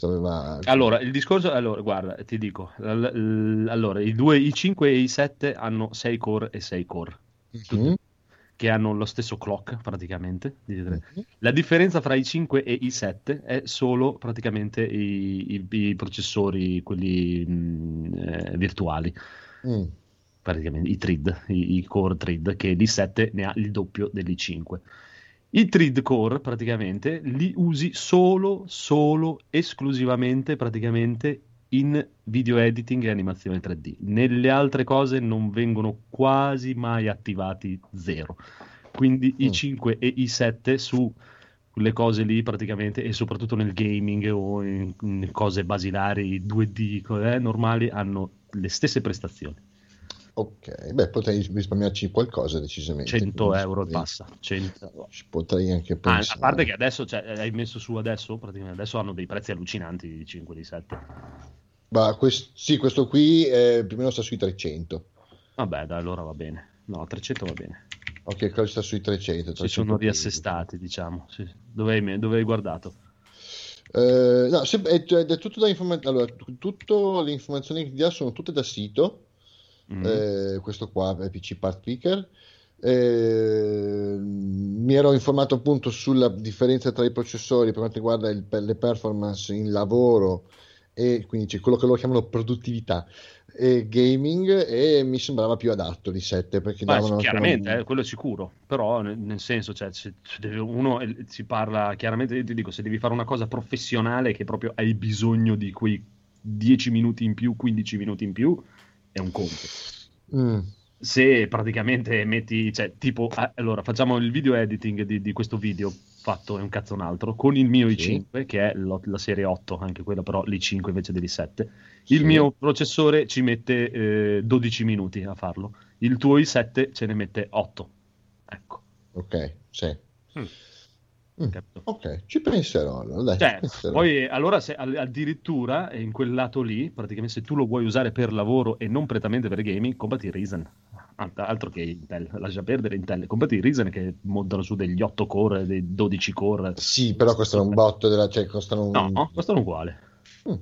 G: aveva
B: Allora, il discorso, allora, guarda, ti dico, allora, i due, i 5 e i 7 hanno 6 core e 6 core,
G: Mhm.
B: che hanno lo stesso clock praticamente.
G: Mhm.
B: La differenza fra i 5 e i 7 è solo praticamente i, i- i processori, quelli mh, eh, virtuali,
G: Mm.
B: praticamente i thread, i, i core thread, che l'i7 ne ha il doppio dell'i5. I thread core praticamente li usi solo, solo, esclusivamente praticamente in video editing e animazione 3D. Nelle altre cose non vengono quasi mai attivati zero. Quindi i
G: Mm.
B: 5 e i 7 su quelle cose lì praticamente e soprattutto nel gaming o in, in cose basilari 2D eh, normali hanno le stesse prestazioni.
G: Ok beh potrei risparmiarci qualcosa decisamente
B: 100
G: quindi
B: euro e passa. 100.
G: ci potrei anche
B: Ah,
G: pensare
B: a parte che adesso cioè, hai messo su adesso, praticamente adesso hanno dei prezzi allucinanti di 5 di 7.
G: Ma quest- sì, questo qui eh, più o meno sta sui 300.
B: Vabbè, dai, allora va bene. No, 300 va bene.
G: Ok, quello sta sui 300.
B: Si sono
G: 300.
B: riassestati, diciamo. Sì. Dove, hai, dove hai guardato?
G: Eh, no, se- è, è tutto da informazioni. Allora, t- tutto le informazioni che ti dà sono tutte da sito.
B: Mm.
G: Eh, questo qua è PC Part Picker. Eh, mi ero informato appunto sulla differenza tra i processori per quanto riguarda il- le performance in lavoro e quindi c'è quello che loro chiamano produttività e gaming e mi sembrava più adatto di 7 perché
B: Beh,
G: davano
B: chiaramente,
G: una-
B: eh, quello è sicuro, però nel, nel senso, cioè, se, se uno eh, si parla chiaramente, ti dico, se devi fare una cosa professionale che proprio hai bisogno di quei 10 minuti in più, 15 minuti in più, è un conto.
G: Mm,
B: Se praticamente metti, cioè, tipo, allora facciamo il video editing di, di questo video fatto, è un cazzo un altro, con il mio
G: Sì.
B: i5, che è lo- la serie 8, anche quella però l'i5 invece dell'i7. Il
G: Sì.
B: mio processore ci mette eh, 12 minuti a farlo, il tuo i7 ce ne mette 8. Ecco,
G: ok sì
A: Mm.
G: Mm, ok ci penserò allora, dai,
B: Cioè,
G: ci penserò.
B: poi allora se, addirittura in quel lato lì, praticamente se tu lo vuoi usare per lavoro e non prettamente per gaming, comprati Ryzen. Alt- Altro che Intel, lascia perdere Intel, comprati Ryzen che montano su degli 8 core, dei 12 core.
G: sì però costano un botto della, cioè costano un...
B: No, costano uguale.
G: Mm.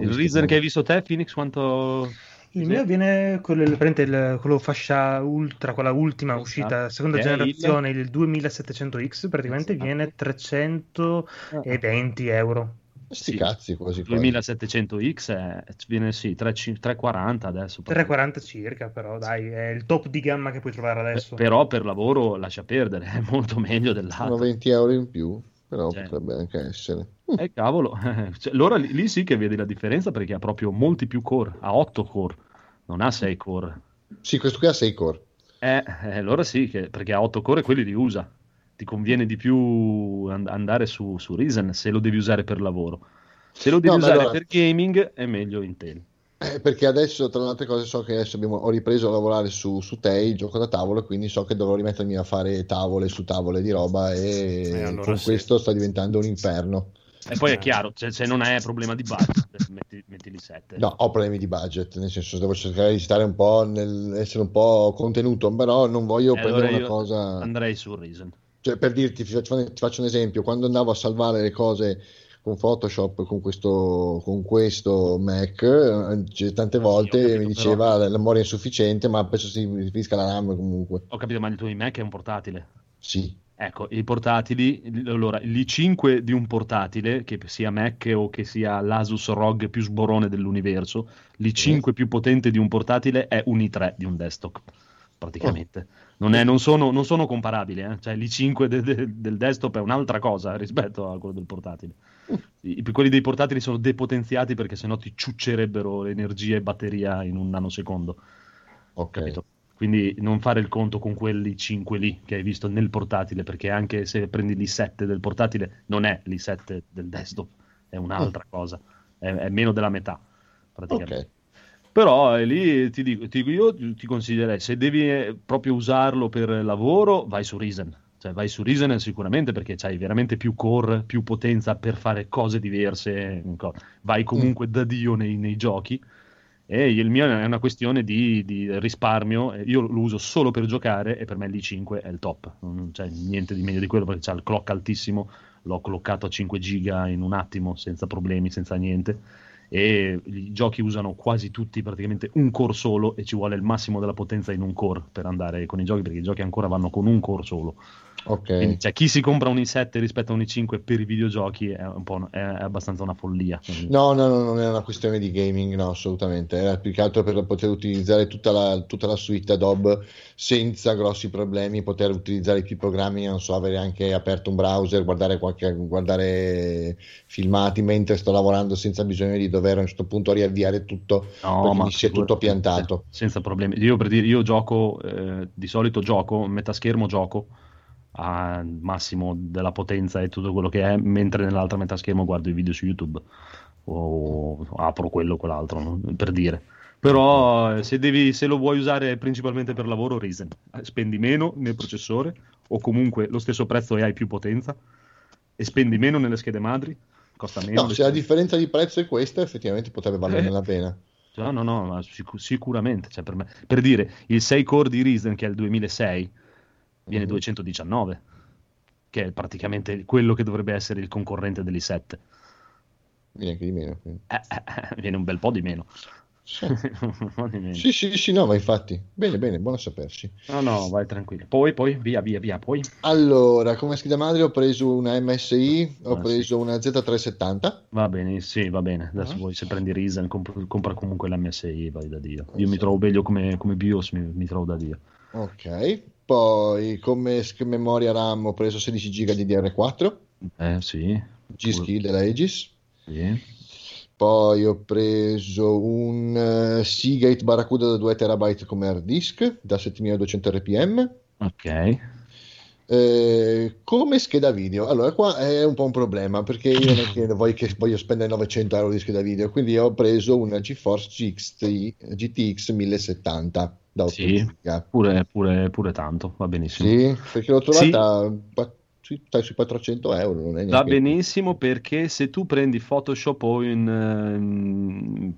B: Il
G: come-
B: che hai visto te, Phoenix, quanto...
D: Il
B: Sì.
D: mio viene quello, praticamente il- quello fascia ultra, quella ultima uscita, seconda
B: Che è il-
D: generazione, il 2700X, praticamente
B: Esatto.
D: viene 320 euro.
G: sti
B: Sì.
G: cazzi quasi quasi
B: 2700X è- viene sì, 3, 340 adesso.
D: 340 circa, però dai, è il top di gamma che puoi trovare adesso.
B: Però per lavoro lascia perdere, è molto meglio
G: sono
B: dell'altro.
G: 20 euro in più però
B: Cioè.
G: potrebbe anche essere
B: Eh cavolo, cioè, allora lì, lì sì che vedi la differenza perché ha proprio molti più core, ha 8 core, non ha 6 core.
G: sì questo qui ha 6 core
B: Eh, eh, allora sì, che- perché ha 8 core e quelli li usa. Ti conviene di più and- andare su, su Ryzen se lo devi usare per lavoro. Se lo devi
G: No,
B: usare
G: allora-
B: per gaming è meglio Intel.
G: Eh, perché adesso, tra le altre cose, so che adesso abbiamo- ho ripreso a lavorare su, su Tay, il gioco da tavolo, e quindi so che dovrò rimettermi a fare tavole su tavole di roba e
A: Eh, allora
G: con
A: sì.
G: questo sta diventando un inferno.
B: E poi è chiaro, cioè, se non hai problema di budget, metti, mettili 7.
G: No, ho problemi di budget, nel senso devo cercare di stare un po' nel, essere un po' contenuto, però non voglio
B: E
G: prendere
B: allora
G: una cosa...
B: andrei su Ryzen.
G: Cioè, per dirti, ti faccio, ti faccio un esempio, quando andavo a salvare le cose con Photoshop, con questo, con questo Mac, eh, cioè, tante volte
B: capito,
G: mi
B: però-
G: diceva la memoria è insufficiente, ma penso si riferisca alla RAM comunque.
B: Ho capito, ma il tuo iMac è un portatile.
G: Sì,
B: Ecco, i portatili, allora, l'i5 di un portatile, che sia Mac o che sia l'Asus ROG più sborone dell'universo, l'i5 più potente di un portatile è un i3 di un desktop, praticamente. Non, è- non sono, non sono comparabili, eh. Cioè l'i5 de- de- del desktop è un'altra cosa rispetto a quello del portatile. I- quelli dei portatili sono depotenziati perché sennò ti ciuccerebbero energia e batteria in un nanosecondo.
G: ok.
B: Capito? Quindi non fare il conto con quelli 5 lì che hai visto nel portatile, perché anche se prendi l'i7 del portatile, non è l'i7 del desktop, è un'altra cosa, è, è meno della metà praticamente.
G: Ok.
B: Però eh, lì ti dico, ti io ti consiglierei, se devi eh, proprio usarlo per lavoro, vai su Ryzen. Cioè vai su Ryzen sicuramente perché c'hai veramente più core, più potenza per fare cose diverse. Vai comunque da Dio nei, nei giochi. E il mio è una questione di, di risparmio. Io lo uso solo per giocare e per me l'i5 è il top. Non c'è niente di meglio di quello perché c'ha il clock altissimo. L'ho cloccato a 5 giga in un attimo senza problemi, senza niente e i giochi usano quasi tutti praticamente un core solo e ci vuole il massimo della potenza in un core per andare con i giochi perché i giochi ancora vanno con un core solo
G: Ok.
B: quindi cioè, chi si compra un i7 rispetto a un i5 per i videogiochi è, un po', è, è abbastanza una follia
G: No, no, no, non è una questione di gaming, no, assolutamente. Era più che altro per poter utilizzare tutta la, tutta la suite Adobe senza grossi problemi, poter utilizzare più programmi, non so, avere anche aperto un browser, guardare, qualche, guardare filmati mentre sto lavorando senza bisogno di dover a un certo punto riavviare tutto
B: No,
G: perché
B: ma
G: mi sia tutto piantato.
B: senza problemi io per dire io gioco eh, di solito gioco metaschermo gioco al massimo della potenza e tutto quello che è mentre nell'altra metà schermo guardo i video su YouTube o apro quello o quell'altro no? per dire però eh, se, devi, se lo vuoi usare principalmente per lavoro Eh, spendi meno nel processore o comunque lo stesso prezzo e hai più potenza e spendi meno nelle schede madri costa meno
G: No, se la
B: schede-
G: differenza di prezzo è questa, effettivamente potrebbe valerne
B: Eh.
G: la pena.
B: No, no, no, ma sic- sicuramente. Cioè, per, me- per dire, il 6 core di Ryzen, che è il 2006, viene
G: Mhm.
B: 219, che è praticamente quello che dovrebbe essere il concorrente dell'i7.
G: Quindi anche di meno.
B: Eh, eh, viene un bel po' di meno.
G: Sì. Sì, sì, sì, no, ma infatti. Bene, bene, buono a sapersi.
B: No, no, vai tranquillo. Poi, poi, via, via, via, poi.
G: Allora, come scheda madre ho preso una MSI, ho
B: Ah,
G: preso una Z370.
B: Va bene, sì, va bene. Adesso
G: Ah.
B: vuoi se prendi Ryzen, comp- compra comunque l'MSI, vai da Dio. Io
G: Eh,
B: mi
G: sì.
B: trovo meglio come, come BIOS, mi, mi trovo da Dio.
G: Ok, poi come memoria RAM ho preso 16 GB di DR4,
B: Eh, sì.
G: G-Skill della Aegis.
B: Sì.
G: Poi ho preso un eh, Seagate Barracuda da 2 TB come hard disk da 7200 rpm.
B: Ok.
G: Eh, come scheda video, allora qua è un po' un problema perché io non è che voglio, che voglio spendere 900 euro di scheda video, quindi ho preso una GeForce GT, GTX 1070 da 8
B: Sì. Pure, pure, pure tanto, va benissimo.
G: Sì, perché l'ho trovata qua- sui, stai sui 400 euro, non è
B: Va benissimo perché se tu prendi Photoshop o in, ehm,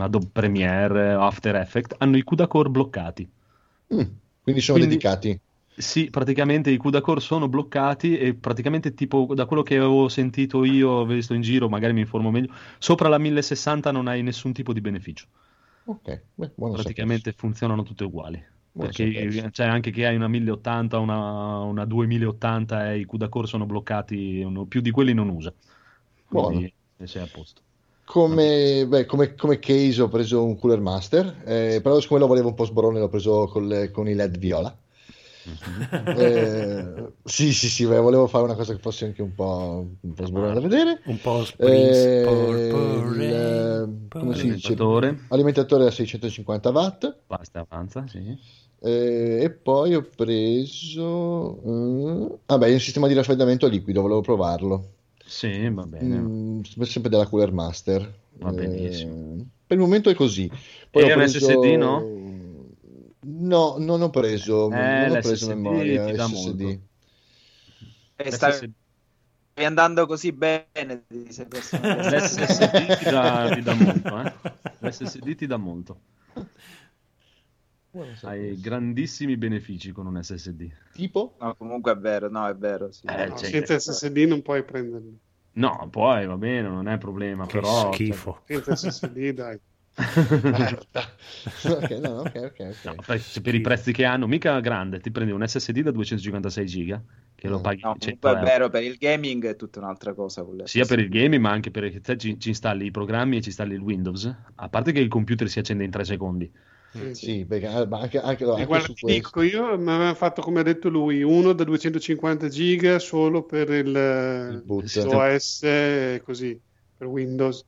B: Adobe Premiere, After Effects, hanno i CUDA core bloccati.
G: Mm, quindi sono
B: Quindi-
G: dedicati.
B: Sì, praticamente i CUDA core sono bloccati e praticamente tipo da quello che avevo sentito io, visto in giro, magari mi informo meglio, sopra la 1060 non hai nessun tipo di beneficio.
G: Ok, beh, buono
B: Praticamente funzionano tutte uguali.
G: sapersi, buono
B: Perché
G: sapersi.
B: cioè, anche che hai una 1080, una, una 2080 e i CUDA core sono bloccati, uno- più di quelli non usa. Quindi eh, sei a posto.
G: Come, beh, come, come case ho preso un Cooler Master, eh, però siccome lo volevo un po' sborone l'ho preso col- con i LED viola. Eh, sì, sì, sì, beh, volevo fare una cosa che fosse anche un po', un po' sborone da vedere.
A: Un po'
G: Eh,
A: Spring Purple
G: il,
A: Rain,
G: come si dice?
B: Alimentatore,
G: Alimentatore a 650 watt.
B: basta, avanza, sì.
G: eh, e poi ho preso eh, vabbè, un sistema di raffreddamento liquido, volevo provarlo.
B: Sì, va bene.
G: Mm, sempre della Cooler Master.
B: Va
G: Eh,
B: benissimo.
G: per il momento è così. Poi
B: E
G: preso-
B: SSD, no?
G: No, non ho preso,
B: Eh,
G: non ho preso memoria
B: ti
G: SSD.
B: molto.
E: E stavi andando così bene.
B: L'SSD ti dà, ti dà molto, eh? L'SSD ti dà molto. Hai grandissimi benefici con un SSD.
G: Tipo?
E: No, comunque è vero, no, è vero. Sì.
B: Eh,
C: No,
B: cioè-
C: senza SSD non puoi prenderlo.
B: No, poi va bene, non è problema,
A: Che
B: però...
A: schifo.
C: Senza SSD, dai.
G: Merda. ok, no, no, ok, ok, ok.
B: No, per, per i prezzi che hanno, mica grande, ti prendi un SSD da 256 giga, che lo
G: No.
B: paghi
E: No,
B: 100
E: comunque è vero, per il gaming è tutta un'altra cosa. con
B: Sia per il gaming, ma anche perché te ci, ci installi i programmi e ci installi il Windows. A parte che il computer si accende in 3 secondi.
C: Sì.
G: Sì, perché eh, ma anche, anche, anche
C: guarda,
G: su
C: ti
G: questo.
C: dico, io mi avevano fatto come ha detto lui, uno da 250 giga solo per il,
G: Il
C: OS e così, per Windows.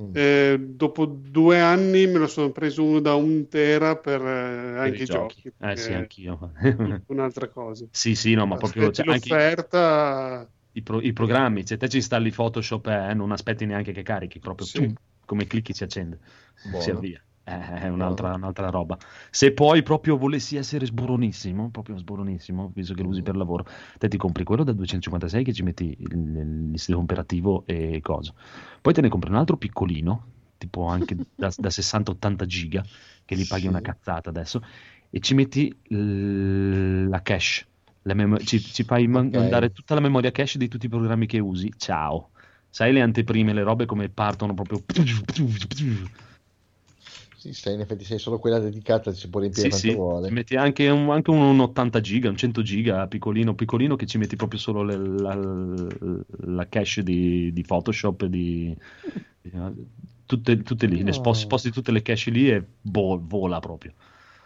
G: Mm.
C: Eh, dopo due anni me lo sono preso uno da un tera per eh,
B: per
C: anche i giochi.
B: Eh
C: perché
B: sì, anch'io.
C: un'altra cosa.
B: sì, sì, no, ma proprio... Cioè, anche
C: l'offerta,
B: i, pro- i programmi, se te ci installi Photoshop, eh, non aspetti neanche che carichi, proprio
C: Sì.
B: tum, come clicchi si accende,
G: Buono.
B: si avvia. Eh, è un'altra, un'altra roba. Se poi proprio volessi essere sboronissimo, proprio sboronissimo, visto che lo usi per lavoro, te ti compri quello da 256 che ci metti il, il sistema operativo e cosa. Poi te ne compri un altro piccolino, tipo anche da, da 60-80 giga, che li paghi
G: Sì.
B: una cazzata adesso, e ci metti l- la cache. La memo- ci, ci fai man-
G: Ok.
B: mandare tutta la memoria cache di tutti i programmi che usi. Ciao. Sai le anteprime, le robe come partono proprio.
G: Sì, sei, in effetti sei solo quella dedicata, si può riempire
B: Sì,
G: quanto
B: sì,
G: vuole.
B: ci metti anche un, anche un 80 giga, un 100 giga piccolino, piccolino che ci metti proprio solo le- la, la cache di, di Photoshop, di, di- tutte, tutte lì, le
G: No.
B: sposti, sposti tutte le cache lì e vo- vola proprio.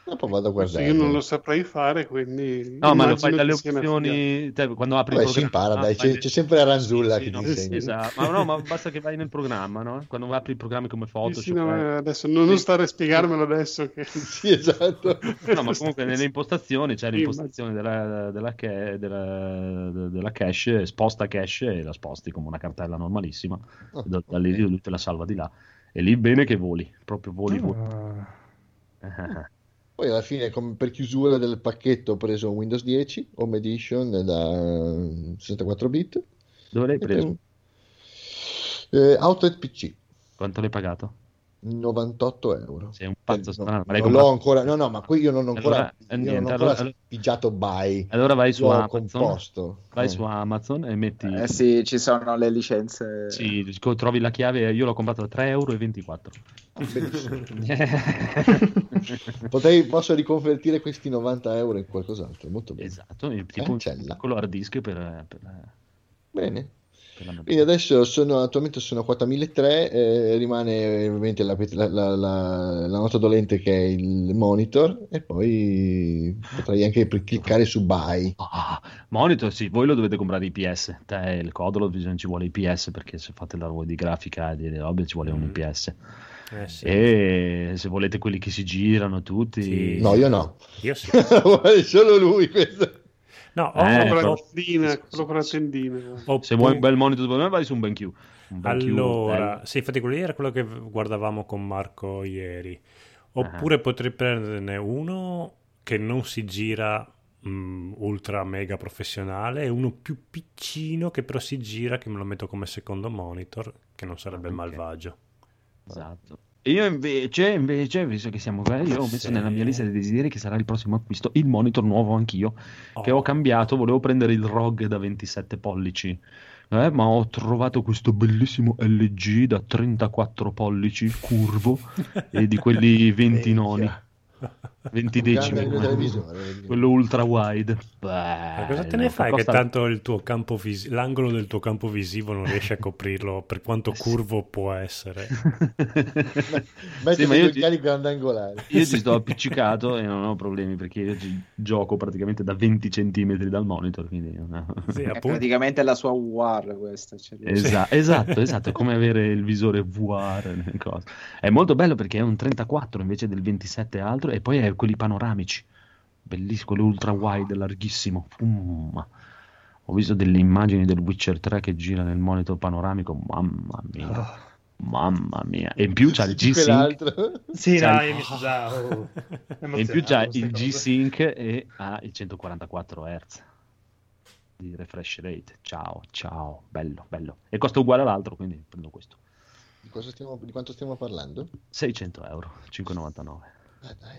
G: Dopo vado a guardare.
C: io non lo saprei fare, quindi
B: No, ma lo fai dalle opzioni, te, quando apri
G: Vabbè,
B: il
G: si
B: programma.
G: impara, dai, c'è, c'è sempre la Ranzulla
B: Sì,
G: che
B: no,
G: ti
B: sì,
G: insegna.
B: esatto. Ma no, ma basta che vai nel programma, no? Quando apri i programmi come
C: Sì,
B: Photoshop.
C: sì, no,
B: eh.
C: eh, adesso non, non stare a spiegarmelo adesso che...
G: Sì, esatto.
B: No, ma comunque nelle impostazioni c'è
C: Sì,
B: l'impostazione della, della, della- della cache, sposta cache e la sposti come una cartella normalissima.
G: Ah,
B: Da, da lì lui te la salva di là. E lì bene che voli, proprio voli, voli.
G: Poi alla fine, come per chiusura del pacchetto, ho preso Windows 10 Home Edition da 64 bit.
B: Dove l'hai preso?
G: Eh, Outlet PC,
B: Quanto l'hai pagato?
G: 98 euro.
B: Sei un pazzo strano. Ma l'hai
G: non l'ho ancora, no, no, ma qui io non ho ancora,
B: Allora, eh,
G: io non
B: niente,
G: ho ancora
B: allora-
G: pigiato buy.
B: Allora vai su Amazon,
G: composto.
B: vai
G: Eh.
B: su Amazon e metti...
E: Eh sì, ci sono le licenze.
B: Sì, trovi la chiave, io l'ho comprato a 3,24
G: Benissimo.
B: euro.
G: Potrei, posso riconvertire questi 90 euro in qualcos'altro, molto bene.
B: esatto, tipo un
G: Cancella.
B: piccolo hard disk per, per,
G: Bene. Quindi adesso sono attualmente sono a quota 1003, eh, rimane ovviamente la, la- la- la- la nota dolente che è il monitor e poi potrei anche cliccare su buy.
B: Ah, monitor, sì, voi lo dovete comprare IPS. Te il codolo bisogna ci vuole IPS perché se fate la roba di grafica e di robe ci vuole un
A: Mm.
B: IPS.
A: Eh, sì.
B: E se volete quelli che si girano tutti,
A: Sì.
G: No, io no.
A: Io sì.
G: Vuole solo lui questo.
A: No, ho,
B: Eh,
C: con
B: però-
C: la tendina, quello con la tendina.
A: ho
B: se vuoi un bel monitor per me vai su un BenQ. Un BenQ
A: Allora,
B: bello.
A: sì, infatti quello era quello che guardavamo con Marco ieri. Oppure potrei prenderne uno che non si gira mm, ultra mega professionale e uno più piccino che però si gira, che me lo metto come secondo monitor, che non sarebbe
B: Ok.
A: malvagio.
B: Esatto. Io invece, invece, visto che siamo qua, io ho messo
A: Sì.
B: nella mia lista dei desideri che sarà il prossimo acquisto il monitor nuovo anch'io, che
A: Oh.
B: ho cambiato, volevo prendere il ROG da 27 pollici, eh, ma ho trovato questo bellissimo LG da 34 pollici curvo e di quelli 20 noni, 20
G: Grande
B: decimi, quello ultra wide.
A: Ma cosa te ne fai
B: costa-
A: che tanto il tuo campo vis- l'angolo del tuo campo visivo non riesce a coprirlo per quanto curvo può essere?
G: Metti
B: Sì, ma io,
G: occhiali grandangolari.
B: io ci sto appiccicato e non ho problemi perché io gioco praticamente da 20 centimetri dal monitor. Quindi...
A: Sì,
E: È praticamente la sua UR questa. cioè,
B: Esa- Esatto, esatto, è come avere il visore VR. È molto bello perché è un 34 invece del 27 e altro, e poi è quelli panoramici, bellissimo, quello ultra wide, larghissimo. Um, ho visto delle immagini del Witcher 3 che gira nel monitor panoramico, mamma mia, mamma mia. E in più c'ha il G-Sync.
D: Sì,
B: Sai-
D: no, io mi sono già... oh,
B: e in più c'ha il
D: queste cose.
B: G-Sync e ha il 144 Hz di refresh rate. Ciao, ciao, bello, bello. E costa uguale all'altro, quindi prendo questo.
G: Di, cosa stiamo- di quanto stiamo parlando?
B: 600 euro, 5,99.
G: Ah, dai,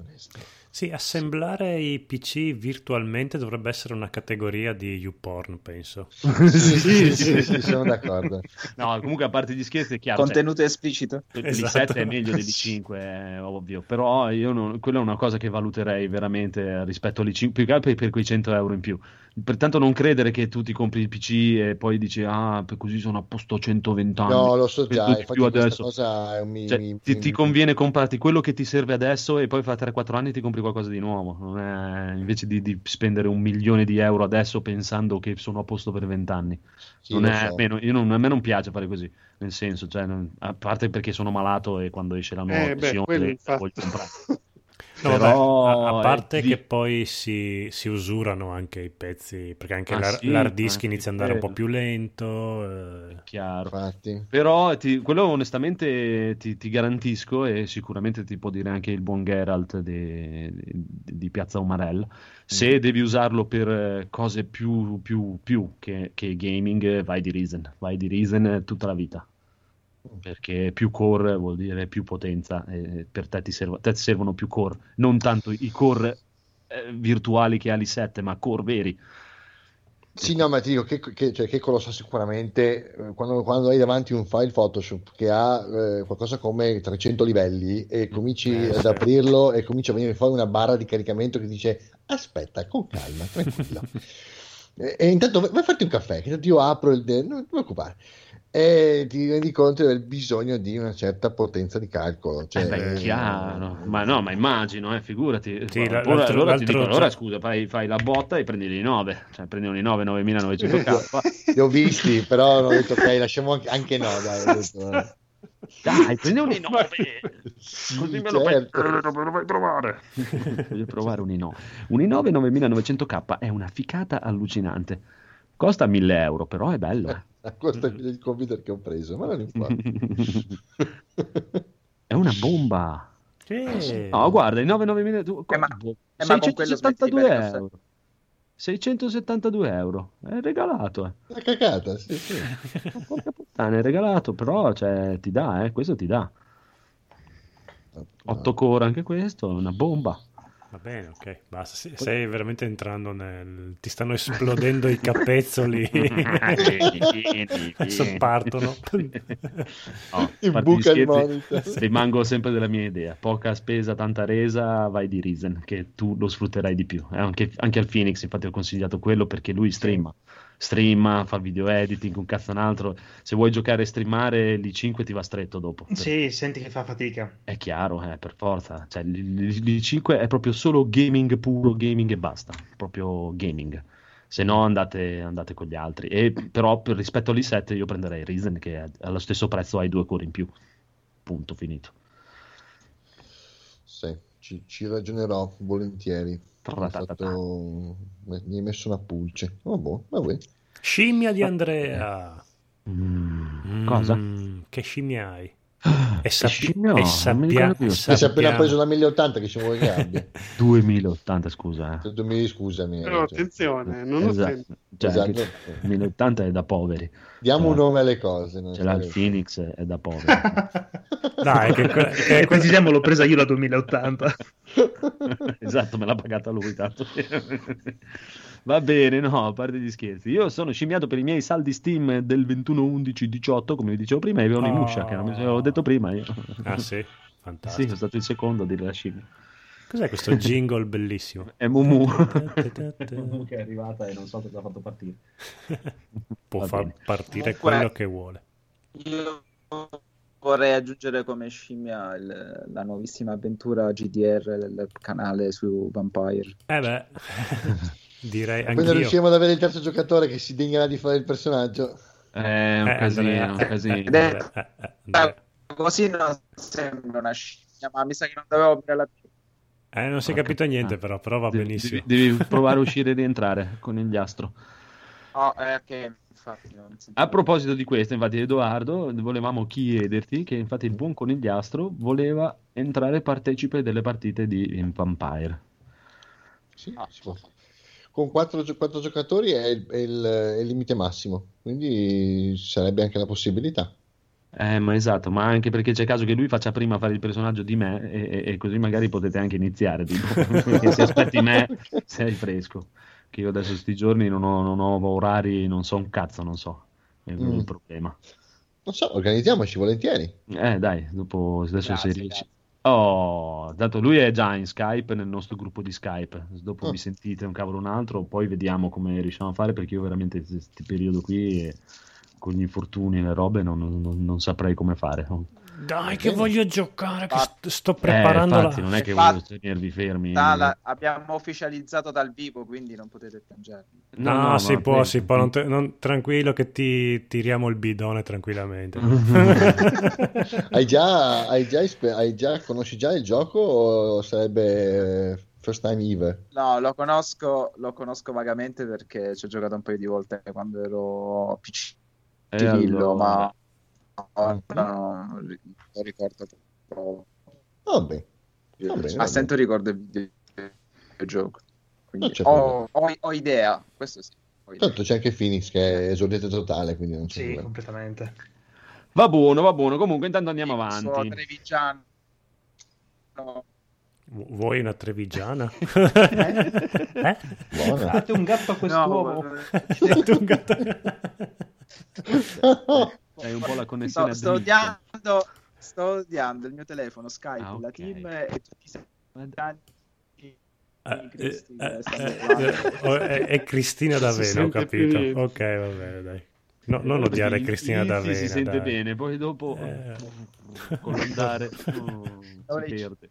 G: onesto.
A: Sì, assemblare i PC virtualmente dovrebbe essere una categoria di YouPorn, penso.
G: Sì, sì, sì, sì, sono d'accordo.
B: No, comunque a parte gli scherzi è chiaro.
E: Contenuto esplicito.
B: cioè,
A: Esatto.
B: L'I7 è meglio dell'I5, è ovvio, però io non, quella è una cosa che valuterei veramente rispetto all'I5, più che altro per quei 100 euro in più. Pertanto non credere che tu ti compri il PC e poi dici, ah, per così sono a posto 120 anni.
G: No, lo so già,
B: più adesso.
G: cosa mi,
B: Cioè,
G: mi-
B: ti,
G: mi-
B: ti conviene comprarti quello che ti serve adesso e poi fra 3-4 anni ti compri qualcosa di nuovo. Non è- invece di, di spendere un milione di euro adesso pensando che sono a posto per 20 anni.
G: sì,
B: Non è-
G: so.
B: meno- io non- a me non piace fare così, nel senso, cioè, non- a parte perché sono malato e quando esce la nuova
C: Eh, beh,
B: voglio comprare.
A: No,
B: Però
A: vabbè, a, parte
B: di-
A: che poi si, si usurano anche i pezzi, perché anche
B: Ah,
A: l'hard,
B: sì,
A: l'hard disk
B: anche
A: inizia ad andare un po' più lento. eh.
B: Chiaro.
G: Infatti.
B: Però ti- quello onestamente ti, ti garantisco e sicuramente ti può dire anche il buon Geralt di, Piazza Umarell, se devi usarlo per eh, cose più, più- più che, che gaming, vai di Ryzen, vai di Ryzen eh, tutta la vita. Perché più core vuol dire più potenza, e per te ti, servo- te ti servono più core, non tanto i core eh, virtuali che ha l'i7, ma core veri.
G: Sì, no, ma ti dico che, che, cioè, che lo sicuramente eh, quando, quando hai davanti un file Photoshop che ha eh, qualcosa come 300 livelli e cominci
A: Eh,
G: ad aprirlo e comincia a venire fuori una barra di caricamento che dice aspetta, con calma, tranquillo. e, e intanto vai vai a farti un caffè, che io apro il... de- non ti preoccupare. E ti rendi conto del bisogno di una certa potenza di calcolo. Cioè,
B: Eh beh, chiaro, ma no, ma immagino, eh, figurati.
A: Sì,
B: allora,
A: l'altro-
B: allora ti
A: l'altro
B: dico, allora scusa, fai, fai la botta e prendi l'I9, cioè prendi un i9 9900K,
G: Li ho visti, però ho detto ok, lasciamo anche, anche no, dai, detto, eh.
B: dai, prendi un i9,
G: Sì,
B: così me lo,
G: certo.
B: fai, me lo fai provare. Voglio provare un i9. Un i9 9900K è una ficata allucinante, costa 1000 euro, però è bello. eh.
G: Costa del computer che ho preso, ma non importa.
B: è una bomba.
A: Sì.
B: No, guarda, i 99000 tu-
E: Eh, ma- eh, ma con quello smetti di
B: 672
E: perdere il
B: euro. 672 euro. È regalato, eh.
G: Una cacata, sì, sì.
B: Porca puttana, è regalato, però cioè, ti dà, eh, questo ti dà. 8 core anche questo, una bomba.
A: Va bene, ok, basta. Sì, Stai veramente entrando nel... Ti stanno esplodendo i capezzoli. Adesso partono.
B: No, parte
G: buca il monitor.
B: rimango sempre della mia idea. Poca spesa, tanta resa, vai di Risen, che tu lo sfrutterai di più. Eh, anche, anche al Phoenix, infatti, ho consigliato quello perché lui streama. Streama, fa video editing, un cazzo un altro. Se vuoi giocare e streamare, l'I5 ti va stretto dopo.
D: Sì, senti che fa fatica.
B: È chiaro, eh, per forza. Cioè, l- l- l'I5 è proprio solo gaming puro, gaming e basta. Proprio gaming. Se no andate, andate con gli altri. E, però per- rispetto all'I7 io prenderei Risen che allo stesso prezzo hai due core in più. Punto, finito.
G: Sì, ci, ci ragionerò volentieri. Mi fatto- Mi hai messo una pulce. Oh, boh, vabbè.
A: Scimmia di Andrea.
B: Mm, Cosa?
A: Mm, che scimmia hai? E, sappi-
B: scimmia ho?
A: e sappia-.
G: E si è appena preso la 1080 che ci vuole che abbia.
B: 2080, scusa. Eh.
G: Tu mi scusami.
C: Però
G: eh, cioè,
C: attenzione, non
B: Esatto. Cioè,
G: Esatto.
B: anche 1080 è da poveri.
G: Diamo un
B: Cioè,
G: nome alle cose. non
B: il
G: so.
B: Phoenix, è da poveri.
A: Dai, che, que- che-
D: e precisiamo, l'ho presa io la 2080.
B: esatto, me l'ha pagata lui tanto. Va bene, no, a parte gli scherzi. Io sono scimmiato per i miei saldi Steam del 21, 11, 18, come vi dicevo prima, e avevo
A: Oh.
B: Onimusha, che non mi avevo detto prima io.
A: Ah sì,
B: Sì,
A: fantastico.
B: sono stato il secondo a dire la scimmia.
A: Cos'è questo jingle bellissimo?
B: È Mumu.
A: Può
B: che è arrivata e non so cosa ha fatto partire. Va
A: far
B: bene.
A: partire
E: Comunque-
A: quello che vuole.
E: Io vorrei aggiungere come scimmia il- la nuovissima avventura GDR del canale su Vampire.
A: Eh beh, direi
G: Quando
A: anch'io.
G: riusciremo ad avere il terzo giocatore che si degnerà di fare il personaggio.
B: È un
A: Eh,
B: casino,
A: Andrea.
B: un casino.
E: È-
A: Eh, eh, Andrea.
E: Così non sembra una scimmia, ma mi sa che non dovevo aprire la
A: Eh, non si è
B: Porca
A: capito niente
B: puttana.
A: però, però va
B: Devi-
A: benissimo.
B: Devi, devi provare a uscire e rientrare con il diastro.
E: Oh, eh, infatti.
B: A proposito di questo, infatti, Edoardo, volevamo chiederti che infatti il buon conigliastro voleva entrare partecipe delle partite di Vampire.
G: Sì,
E: Ah.
G: si può. Con quattro, gio- quattro giocatori è il, è il- è il limite massimo, quindi ci sarebbe anche la possibilità.
B: Eh, ma esatto, ma anche perché c'è caso che lui faccia prima fare il personaggio di me e, e- e così magari potete anche iniziare. Tipo, perché se aspetti me sei fresco. Che io adesso sti giorni non ho, non ho orari, non so un cazzo, non so. È
G: Mm.
B: il problema.
G: Non so, organizziamoci volentieri.
B: Eh, dai, dopo adesso
E: Grazie,
B: se riesci. Oh, dato lui è già in Skype, nel nostro gruppo di Skype. Dopo
G: Oh.
B: vi sentite un cavolo un altro, poi vediamo come riusciamo a fare perché io veramente questo periodo qui eh, con gli infortuni e le robe non, non- non saprei come fare.
A: Dai, che voglio giocare, che st- sto
B: Eh,
A: preparando
B: infatti,
A: la...
B: non è che
E: Infatti-
B: voglio tenervi fermi.
E: Ah, la- abbiamo ufficializzato dal vivo, quindi non potete piangere.
A: No,
B: ma
A: si può, si può, non te- non- tranquillo che ti tiriamo il bidone tranquillamente.
G: Hai già, hai già, hai già- conosci già il gioco o sarebbe eh, first time ever?
E: No, lo conosco, lo conosco vagamente perché ci ho giocato un paio di volte quando ero
B: E
E: piccino,
B: allora-
E: ma ora non ri- non ricordo proprio.
G: Vabbè, Va bene,
E: Ma
G: va
E: sento ricordo il videogioco. Quindi ho, ho- ho idea, questo sì. ho idea.
G: tanto c'è anche Phoenix che è esordiente totale, quindi non c'è
D: Sì,
G: problema.
D: completamente.
B: Va buono, va buono. Comunque, intanto andiamo
E: Suo
B: avanti.
E: Trevigiano. No,
A: Vu- Vuoi una trevigiana?
D: Eh?
A: eh?
G: Buona.
D: Fate un gatto a quest'uomo.
E: no,
A: Date un gatto-
B: Hai un po' la
E: sto,
B: connessione
E: sto
B: a dritta.
E: odiando, sto odiando il mio telefono, Skype,
B: Ah,
E: la team e tutti i segreti.
A: Eh,
E: Cristina,
A: eh, eh,
E: parlando.
A: eh, oh, è, Cristina D'Avena, ho capito.
C: niente.
A: Ok, va bene, dai. No, non odiare Cristina
B: lì
A: D'Avena.
B: si sente
A: dai.
B: bene, poi dopo
A: Eh.
B: con l'andare
E: Ora
B: si perde.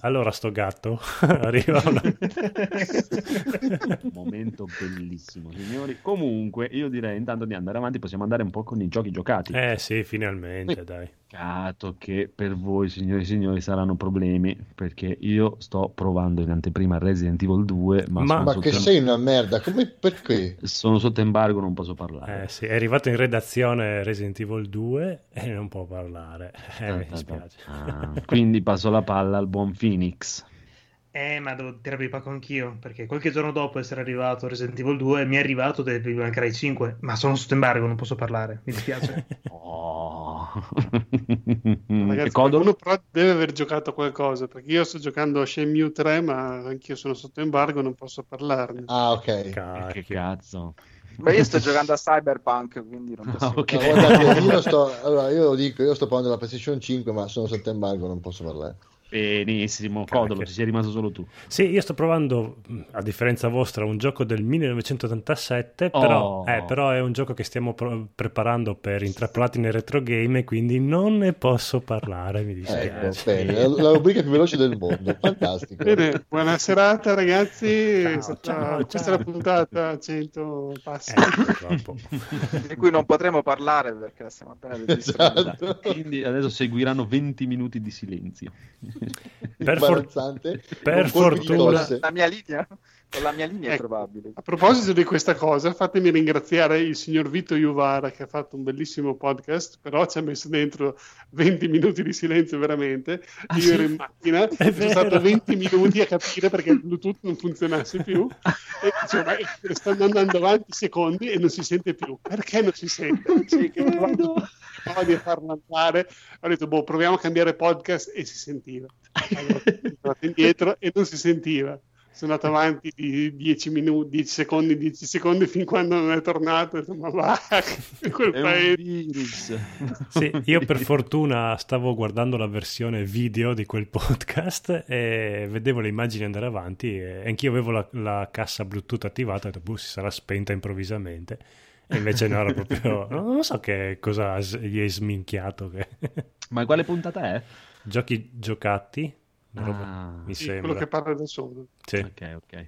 A: Allora sto gatto arriva una...
B: Momento bellissimo, signori. Comunque, io direi intanto di andare avanti, possiamo andare un po' con i giochi giocati.
A: Eh sì, finalmente, dai.
B: Peccato che per voi, signori e signori, saranno problemi, perché io sto provando in anteprima Resident Evil 2, ma,
A: Ma-
G: Ma che sei una merda, come perché?
B: sono sotto embargo, non posso parlare.
A: Eh sì, è arrivato in redazione Resident Evil 2 e non può parlare. Eh, mi dispiace.
B: ah, quindi passo la palla al buon Phoenix.
D: Eh, ma devo tirare il pacco anch'io, perché qualche giorno dopo essere arrivato Resident Evil 2 mi è arrivato Devil May Cry 5, ma sono sotto embargo, non posso parlare, mi dispiace.
B: Oh,
C: Ragazzi, qualcuno però deve aver giocato qualcosa perché io sto giocando a Shenmue 3 ma anch'io sono sotto embargo non posso parlarne
G: Ah, ok.
B: Eh, Che
A: Cacchio.
B: cazzo.
E: Beh, io sto giocando a Cyberpunk, quindi non posso...
B: Ah, ok.
G: No, guardate, io, sto, allora, io lo dico, io sto parlando della PlayStation 5, ma sono sotto embargo, non posso parlare.
B: Benissimo, Codolo, ci sei rimasto solo tu.
A: Sì, io sto provando, a differenza vostra, un gioco del 1987, però,
B: Oh.
A: eh, però è un gioco che stiamo pro- preparando per intrappolati nel retro game e quindi non ne posso parlare, mi
G: Ecco,
A: dispiace.
G: bene, la, rubrica più veloce del mondo, fantastico.
C: Bene, buona serata ragazzi
A: Ciao,
C: stata-
A: ciao,
C: questa
A: ciao.
C: è la puntata a 100 passi
A: Eh,
E: di cui non potremo parlare perché la stiamo appena registrando.
G: Esatto.
B: Quindi adesso seguiranno 20 minuti di silenzio.
A: Per, for- per fortuna-.
E: La mia linea? Con la mia linea è
C: Ecco.
E: probabile.
C: A proposito di questa cosa, fatemi ringraziare il signor Vito Iuvara che ha fatto un bellissimo podcast, però ci ha messo dentro 20 minuti di silenzio veramente.
B: Ah,
C: Io
B: sì?
C: ero in macchina,
A: È
C: sono
A: vero.
C: stato 20 minuti a capire perché il Bluetooth non funzionasse più e dicevo, ma sta andando avanti secondi e non si sente più. Perché non si sente? Cioè, che ho provato di a farlo andare. Ho detto, boh, proviamo a cambiare podcast e si sentiva. Allora, sono andato indietro e non si sentiva. Sono andato avanti di 10 minuti, 10 secondi, 10 secondi fin quando non è tornato. Ho detto, ma va, quel
B: È
C: paese.
B: virus.
A: Sì, io per fortuna stavo guardando la versione video di quel podcast e vedevo le immagini andare avanti e anch'io avevo la, la cassa Bluetooth attivata e ho detto, boh, si sarà spenta improvvisamente. E invece no, era proprio... Non so che cosa gli hai sminchiato. Che...
B: Ma quale puntata è?
A: Giochi giocati,
B: Ah.
A: mi
C: Sì,
A: sembra.
C: quello che parla da solo.
A: Sì.
B: Ok, ok.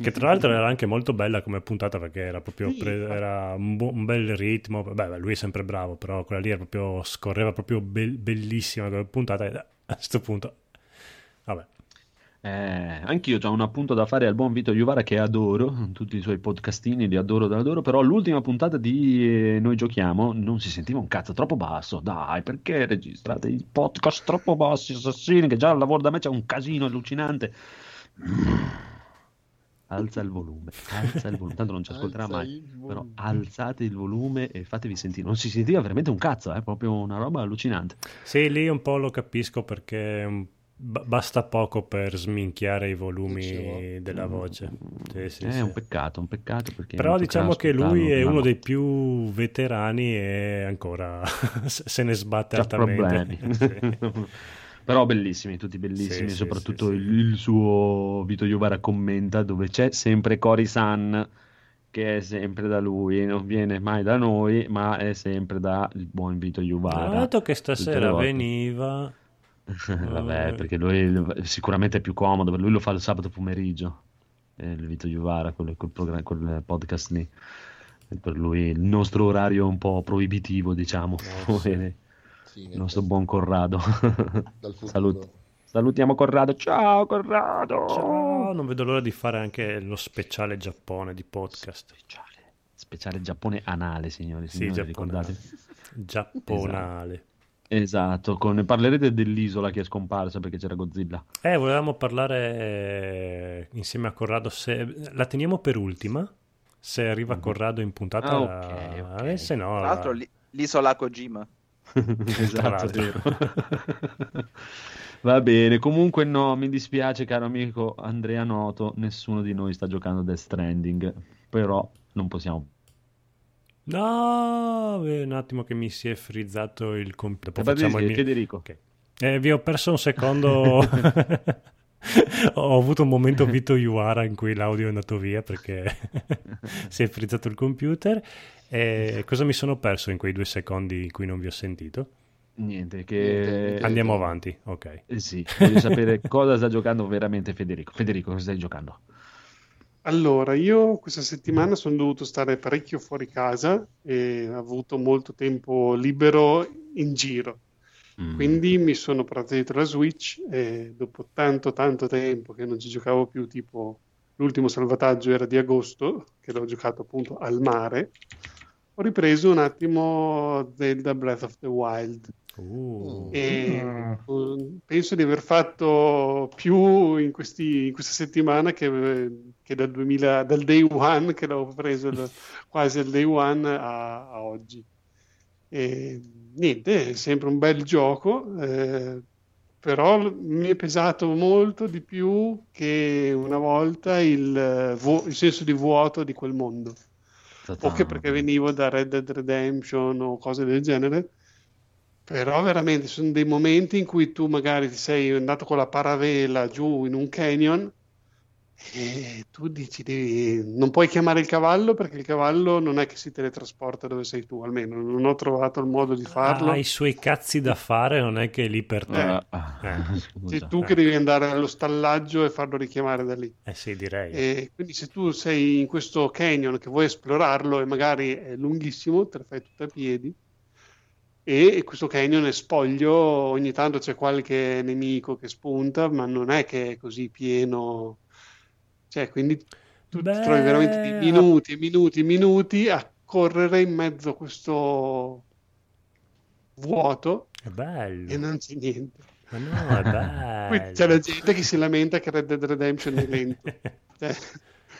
A: Che tra l'altro era anche molto bella come puntata perché era proprio
C: Sì,
A: pre- era un, bu- un bel ritmo. Beh, lui è sempre bravo, però quella lì era proprio scorreva proprio bel- bellissima come puntata. E a questo punto, vabbè,
B: Eh, anch'io ho un appunto da fare al buon Vito Iuvara che adoro, tutti i suoi podcastini li adoro, li adoro, però l'ultima puntata di eh, Noi Giochiamo non si sentiva un cazzo, troppo basso, dai, perché registrate i podcast troppo bassi, assassini, che già al lavoro da me c'è un casino allucinante. Alza il volume, alza il volume, tanto non ci ascolterà mai, però alzate il volume e fatevi sentire, non si sentiva veramente un cazzo, è proprio una roba allucinante.
A: sì, lì un po' lo capisco perché mm, ba- basta poco per sminchiare i volumi
G: Dicevo.
A: della voce. Sì, sì,
B: è
A: sì.
B: un peccato, un peccato perché
A: Però diciamo che lui è uno dei più veterani e ancora se ne sbatte
B: C'ha
A: altamente.
B: Però bellissimi, tutti bellissimi, soprattutto il, suo Vito Iovara commenta dove c'è sempre Cory San che è sempre da lui, non viene mai da noi, ma è sempre da il buon Vito Iovara.
A: detto che
B: Tutte le
A: stasera veniva.
B: Vabbè, perché lui sicuramente è più comodo, per lui lo fa il sabato pomeriggio, eh, il Vito Iovara, quel, quel programma- quel podcast lì. E Per lui il nostro orario è un po' proibitivo, diciamo.
A: Eh, sì.
G: Sì,
B: il nostro buon Corrado. Salut- Salutiamo Corrado. Ciao Corrado.
A: Ciao, non vedo l'ora di fare anche lo speciale Giappone di podcast.
B: Speciale, speciale Giappone anale, signori.
A: Sì,
B: signori,
A: giapponale.
B: ricordate?
A: Giapponale.
B: Esatto, con... parlerete dell'isola che è scomparsa perché c'era Godzilla.
A: Eh, volevamo parlare eh, insieme a Corrado. Se... La teniamo per ultima? Se arriva Corrado in puntata,
B: Ah, ok, ok.
A: eh, se no,
E: Tra l'altro
A: la-
E: l'i- l'isola Kojima.
B: esatto, vero. Va bene, comunque no, mi dispiace caro amico Andrea Noto, nessuno di noi sta giocando Death Stranding, però non possiamo.
A: No, eh, un attimo che mi si è frizzato il computer. Dopo
B: Federico,
A: facciamo il mio-
B: Federico.
A: Ok. Eh, vi ho perso un secondo. ho avuto un momento Vito Iuara in cui l'audio è andato via perché si è frizzato il computer. E cosa mi sono perso in quei due secondi in cui non vi ho sentito?
B: Niente, che...
A: Andiamo avanti, ok.
B: Eh sì, voglio sapere cosa sta giocando veramente Federico. Federico, cosa stai giocando?
C: Allora, io questa settimana sono dovuto stare parecchio fuori casa e ho avuto molto tempo libero in giro.
B: Mm.
C: Quindi mi sono portato dietro la Switch e dopo tanto tanto tempo che non ci giocavo più, tipo l'ultimo salvataggio era di agosto, che l'ho giocato appunto al mare, ho ripreso un attimo Zelda Breath of the Wild
A: Uh,
C: e
D: Mm.
C: eh, penso di aver fatto più in, questi- in questa settimana che, che dal, 2000 dal day one che l'ho preso il- quasi al day one a, a oggi. E, niente, è sempre un bel gioco, eh, però mi è pesato molto di più che una volta il, eh, vu- il senso di vuoto di quel mondo. O che perché venivo da Red Dead Redemption o cose del genere. Però veramente sono dei momenti in cui tu magari ti sei andato con la paravela giù in un canyon e tu dici, devi... non puoi chiamare il cavallo perché il cavallo non è che si teletrasporta dove sei tu, almeno non ho trovato il modo di farlo.
A: Ha i suoi cazzi da fare, non è che è lì per te.
B: Eh,
A: Eh.
B: scusa.
C: Sei tu che devi andare allo stallaggio e farlo richiamare da lì.
A: Eh sì, direi.
C: E quindi se tu sei in questo canyon che vuoi esplorarlo e magari è lunghissimo, te lo fai tutto a piedi, e questo canyon è spoglio, ogni tanto c'è qualche nemico che spunta, ma non è che è così pieno. Cioè, quindi tu
A: Beh,
C: trovi veramente minuti e minuti e minuti a correre in mezzo a questo vuoto
A: È bello.
C: e non c'è niente.
A: Ma no, è
C: Qui
A: bello.
C: c'è la gente che si lamenta che Red Dead Redemption è lento. Cioè,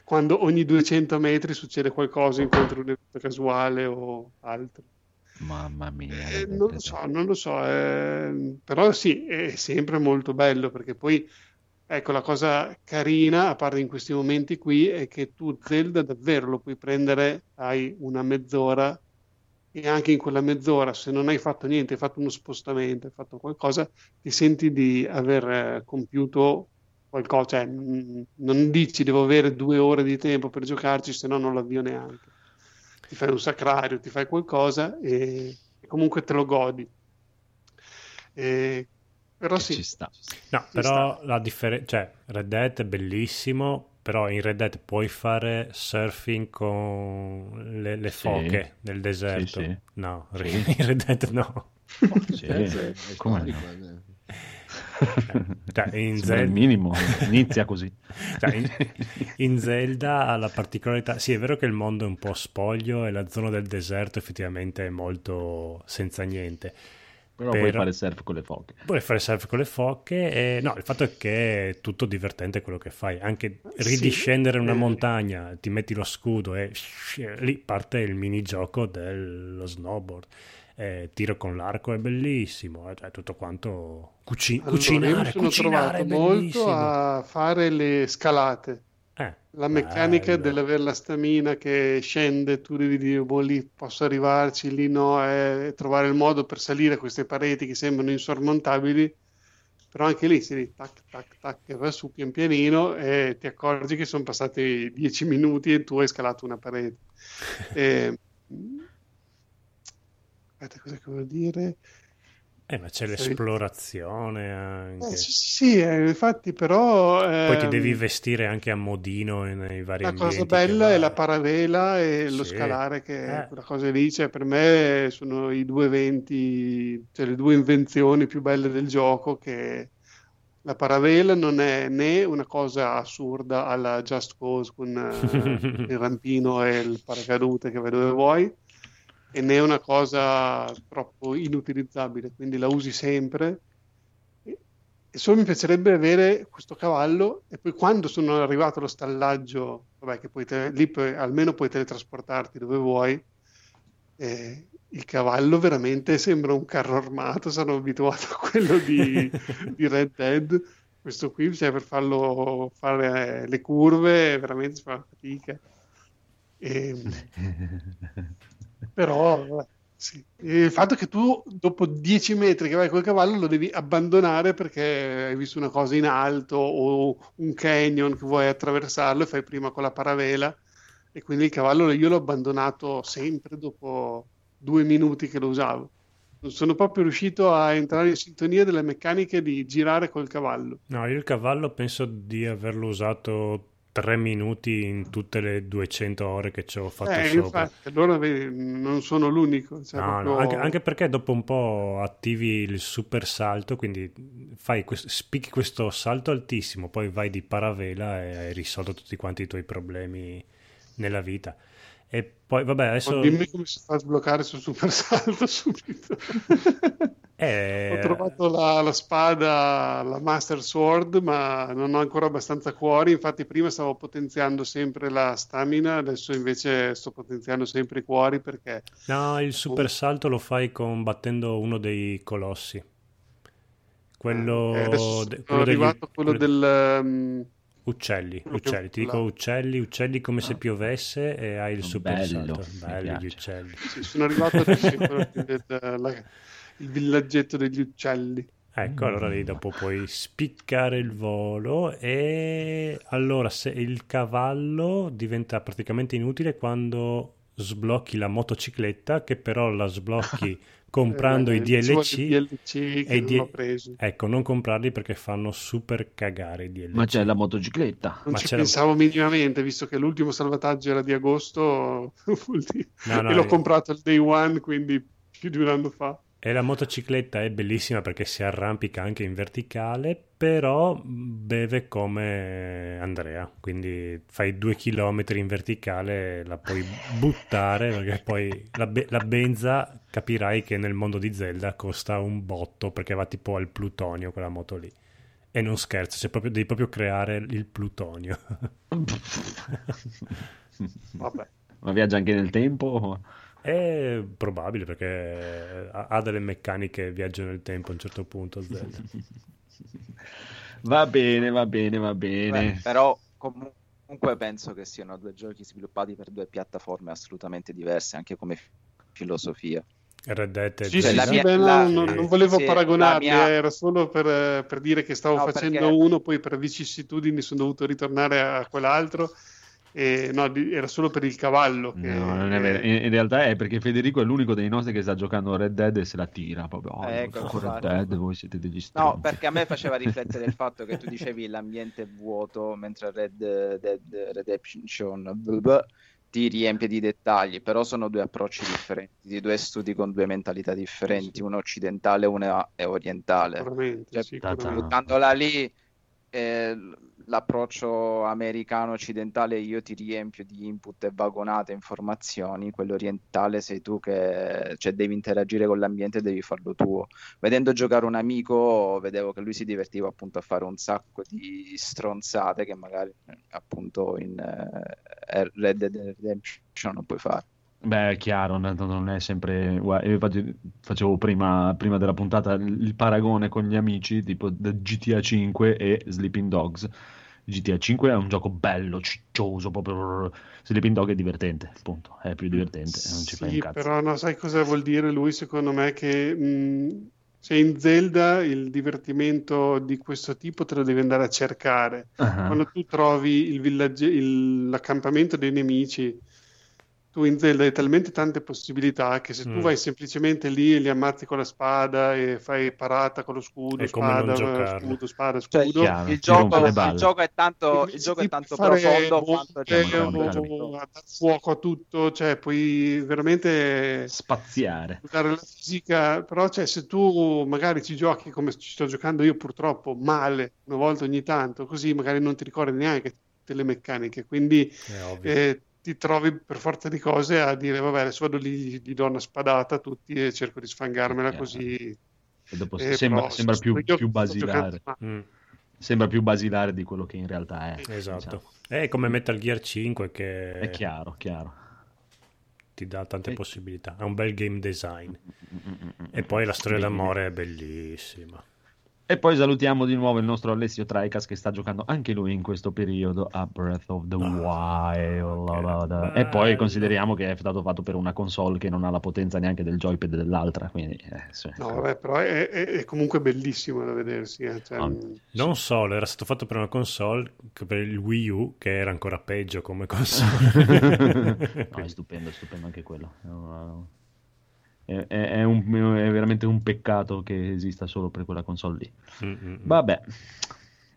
C: quando ogni 200 metri succede qualcosa, incontri un evento casuale o altro.
B: Mamma mia.
C: Eh, non lo so, non lo so, eh, però sì, è sempre molto bello perché poi, ecco, la cosa carina, a parte in questi momenti qui, è che tu Zelda davvero lo puoi prendere, hai una mezz'ora e anche in quella mezz'ora, se non hai fatto niente, hai fatto uno spostamento, hai fatto qualcosa, ti senti di aver eh, compiuto qualcosa, cioè mm, non dici devo avere due ore di tempo per giocarci, se no non l'avvio neanche. Ti fai un sacrario, ti fai qualcosa e, e comunque te lo godi. E- però
B: Ci
C: sì,
B: sta.
A: No, però la differenza, cioè Red Dead è bellissimo, però in Red Dead puoi fare surfing con le, le
B: Sì.
A: foche nel deserto.
B: Sì, sì.
A: No,
B: Sì.
A: in Red Dead no.
B: Sì,
G: È
B: come no?
A: Cioè, in,
B: Sembra il
A: Zelda,
B: minimo, inizia così.
A: cioè, in, in Zelda ha la particolarità, sì è vero che il mondo è un po' spoglio e la zona del deserto effettivamente è molto senza niente.
B: Però puoi
A: Però-
B: fare surf con le foche.
A: Puoi fare surf con le foche e no, il fatto è che è tutto divertente quello che fai. Anche
C: Sì.
A: ridiscendere una
C: Eh.
A: montagna, ti metti lo scudo e lì parte il minigioco dello snowboard. Eh, tiro con l'arco è bellissimo, eh, cioè tutto quanto cuci-
C: Allora, io
A: cucinare,
C: mi sono
A: cucinare
C: molto a fare le scalate.
A: Eh,
C: La meccanica
A: bello.
C: dell'avere la stamina che scende, tu devi dire, boh, lì posso arrivarci, lì no, e trovare il modo per salire queste pareti che sembrano insormontabili, però anche lì si lì, tac, tac, tac, e va su pian pianino e ti accorgi che sono passati dieci minuti e tu hai scalato una parete. E- Aspetta, cosa che volevo dire?
A: Eh, ma c'è l'esplorazione anche.
C: Eh, sì, sì, eh, infatti, però...
A: Poi ti
C: ehm,
A: devi vestire anche a modino nei vari
C: La
A: ambienti.
C: cosa bella è la paravela e lo
A: Sì.
C: scalare, che
A: Eh.
C: quella cosa lì, cioè, per me sono i due eventi, cioè le due invenzioni più belle del gioco, che la paravela non è né una cosa assurda alla Just Cause con eh, il rampino e il paracadute che vai dove vuoi, e né una cosa troppo inutilizzabile, quindi la usi sempre. E e solo mi piacerebbe avere questo cavallo e poi quando sono arrivato allo stallaggio, vabbè che poi te- lì puoi- almeno puoi teletrasportarti dove vuoi, eh, il cavallo veramente sembra un carro armato, sono abituato a quello di, di Red Dead, questo qui cioè, per farlo fare le curve veramente si fa fatica. E- però sì. Il fatto che tu dopo 10 metri che vai col cavallo lo devi abbandonare perché hai visto una cosa in alto o un canyon che vuoi attraversarlo e fai prima con la paravela e quindi il cavallo io l'ho abbandonato sempre dopo due minuti che lo usavo. Non sono proprio riuscito a entrare in sintonia delle meccaniche di girare col cavallo.
A: No, io il cavallo penso di averlo usato tre minuti in tutte le 200 ore che ci ho fatto
C: Eh,
A: sopra.
C: infatti, allora non sono l'unico. cioè,
A: No,
C: proprio-
A: no, anche, anche perché dopo un po' attivi il super salto, quindi fai quest- spicchi questo salto altissimo, poi vai di paravela e hai risolto tutti quanti i tuoi problemi nella vita. E poi, vabbè, adesso...
C: Oh, dimmi come si fa a sbloccare sul super salto subito.
A: Eh,
C: Ho trovato la, la spada, la Master Sword, ma non ho ancora abbastanza cuori. Infatti, prima stavo potenziando sempre la stamina, adesso invece sto potenziando sempre i cuori perché
A: No, il super salto lo fai combattendo uno dei colossi. Quello,
C: eh,
A: de-
C: sono
A: quello degli
C: arrivato a quello
A: quello-
C: del. um,
A: uccelli, uccelli, ti dico uccelli, uccelli come se piovesse e hai il super
B: Bello,
A: salto. Belli gli uccelli.
C: sì, sono arrivato a il villaggetto degli uccelli.
A: Ecco, allora lì dopo puoi spiccare il volo e allora se il cavallo diventa praticamente inutile quando sblocchi la motocicletta che però la sblocchi comprando
C: Eh,
A: i DLC.
C: il DLC che
A: e i
C: non
A: D-
C: l'ho preso.
A: Ecco, non comprarli perché fanno super cagare i DLC.
B: Ma c'è la motocicletta.
C: Non
A: Ma
C: ci pensavo minimamente, visto che l'ultimo salvataggio era di agosto,
A: No, no,
C: e l'ho
A: eh.
C: comprato il day one, quindi più di un anno fa.
A: E la motocicletta è bellissima perché si arrampica anche in verticale, però beve come Andrea, quindi fai due chilometri in verticale, la puoi buttare perché poi la, be- la benza capirai che nel mondo di Zelda costa un botto perché va tipo al plutonio quella moto lì. E non scherzo, cioè proprio, devi proprio creare il plutonio.
C: Vabbè.
B: Ma viaggia anche nel tempo?
A: È probabile perché ha ha delle meccaniche viaggio nel tempo a un certo punto Zelda.
B: Va bene, va bene, va bene.
E: Beh, però comunque penso che siano due giochi sviluppati per due piattaforme assolutamente diverse, anche come fi- filosofia.
A: Red Dead
C: Sì,
E: Cioè,
C: sì,
E: la mia-
C: beh,
E: la-
C: non, non volevo
E: sì,
C: paragonarli,
E: mia-
C: eh, era solo per, eh, per dire che stavo
E: No,
C: facendo
E: perché-
C: uno, poi per vicissitudini sono dovuto ritornare a quell'altro. E, no, era solo per il cavallo. Che,
B: No, non è vero. In, in realtà è perché Federico è l'unico dei nostri che sta giocando Red Dead e se la tira proprio. Oh,
E: Ecco,
B: Red. Dead, voi siete degli stronzi.
E: No, perché a me faceva riflettere il fatto che tu dicevi l'ambiente è vuoto mentre Red Dead Redemption blah, blah, ti riempie di dettagli, però sono due approcci differenti, di due studi con due mentalità differenti, uno occidentale e uno è orientale.
C: Sicuramente,
E: Cioè,
C: sicuramente.
E: buttandola lì, eh, l'approccio americano-occidentale io ti riempio di input e vagonate informazioni, quello orientale sei tu che cioè, devi interagire con l'ambiente e devi farlo tuo. Vedendo giocare un amico, vedevo che lui si divertiva appunto a fare un sacco di stronzate che magari appunto in eh, Red Dead Redemption non puoi fare.
B: Beh, è chiaro, non è sempre. guarda, io infatti facevo prima, prima della puntata il paragone con gli amici, tipo GTA 5 e Sleeping Dogs. GTA 5 è un gioco bello, ciccioso, proprio. Sleeping Dog è divertente, punto. È più divertente, non ci fai un
C: Sì,
B: cazzo.
C: però no, sai cosa vuol dire lui secondo me? Che mh, se in Zelda il divertimento di questo tipo te lo devi andare a cercare.
B: Ah,
C: Quando tu trovi il villagge- il- l'accampamento dei nemici, tu in Zelda hai talmente tante possibilità che se tu
A: Mm.
C: vai semplicemente lì e li ammazzi con la spada e fai parata con lo scudo,
A: È
C: spada, scudo, spada,
E: Cioè,
C: scudo.
B: chiaro,
E: il, gioco, il gioco è tanto, il gioco è tanto profondo quanto capito?
C: a dar fuoco a tutto, cioè puoi veramente
B: Spaziare.
C: usare la fisica, però cioè, se tu magari ci giochi come ci sto giocando io purtroppo male una volta ogni tanto, così magari non ti ricordi neanche tutte le meccaniche, quindi
A: È ovvio.
C: eh, ti trovi per forza di cose a dire vabbè adesso vado lì, gli, do una spadata a tutti e cerco di sfangarmela
B: Chiaro.
C: così.
B: E dopo
C: Eh,
B: sembra,
C: però
B: sembra più,
C: io
B: più
C: giocando
B: basilare.
A: Mm,
B: Sembra più basilare di quello che in realtà è.
A: esatto.
B: diciamo.
A: È come Metal Gear 5 che
B: È chiaro, chiaro.
A: ti dà tante
B: Eh.
A: possibilità. Ha un bel game design.
B: Mm,
A: E poi la storia d'amore è bellissima.
B: E poi salutiamo di nuovo il nostro Alessio Traikas che sta giocando anche lui in questo periodo a Breath of the
A: Ah,
B: Wild. E poi consideriamo che è stato fatto per una console che non ha la potenza neanche del joypad dell'altra. Quindi, eh, sì.
C: No, vabbè, però è, è- è comunque bellissimo da vedersi. eh, cioè,
B: Ah,
C: mh,
A: Non solo, era stato fatto per una console, che per il Wii U, che era ancora peggio come console.
B: No, è stupendo, è stupendo anche quello. No, È, è- un- è veramente un peccato che esista solo per quella console lì.
A: Mm, mm, mm.
B: Vabbè,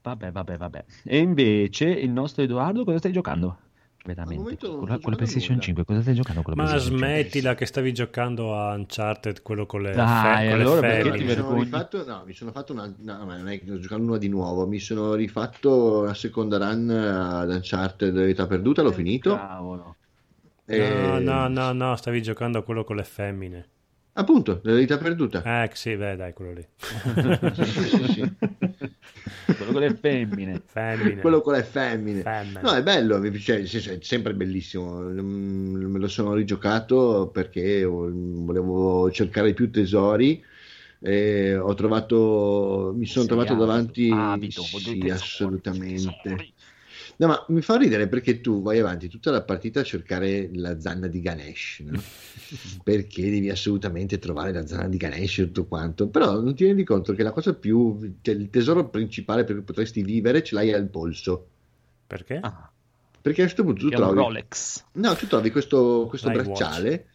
B: vabbè, vabbè, vabbè. E invece il nostro Edoardo cosa stai giocando? Veramente, con la, con la PlayStation
G: nulla.
B: 5, cosa stai giocando con la
A: Ma
B: PlayStation 5?
A: smettila che stavi giocando a Uncharted, quello con le,
B: Dai,
A: fe- con le
B: allora perché ti
G: mi sono
B: vergogni?
G: rifatto, no, mi sono fatto una, no, ma non è che sto giocando uno di nuovo, mi sono rifatto la seconda run ad Uncharted Verità Perduta, l'ho finito.
B: Cavolo.
G: E-
A: No, no, no, no, stavi giocando a quello con le femmine.
G: Appunto, la verità perduta.
A: Eh, sì, beh, dai, quello lì.
G: Sì, sì, sì, sì.
B: Quello con le femmine.
A: Femmine.
G: Quello con le femmine.
A: Femmine.
G: No, è bello, nel senso, è sempre bellissimo. Mm, Me lo sono rigiocato perché volevo cercare più tesori. E ho trovato, mi sono
B: Sei
G: trovato davanti,
B: avido,
G: sì,
B: tesori,
G: assolutamente. No, ma mi fa ridere perché tu vai avanti tutta la partita a cercare la zanna di Ganesh, no? perché devi assolutamente trovare la zanna di Ganesh e tutto quanto, però non ti rendi conto che la cosa più, cioè il tesoro principale per cui potresti vivere ce l'hai al polso,
A: Perché?
B: Ah,
G: perché a questo punto tu trovi,
B: Rolex.
G: no, tu trovi questo, questo bracciale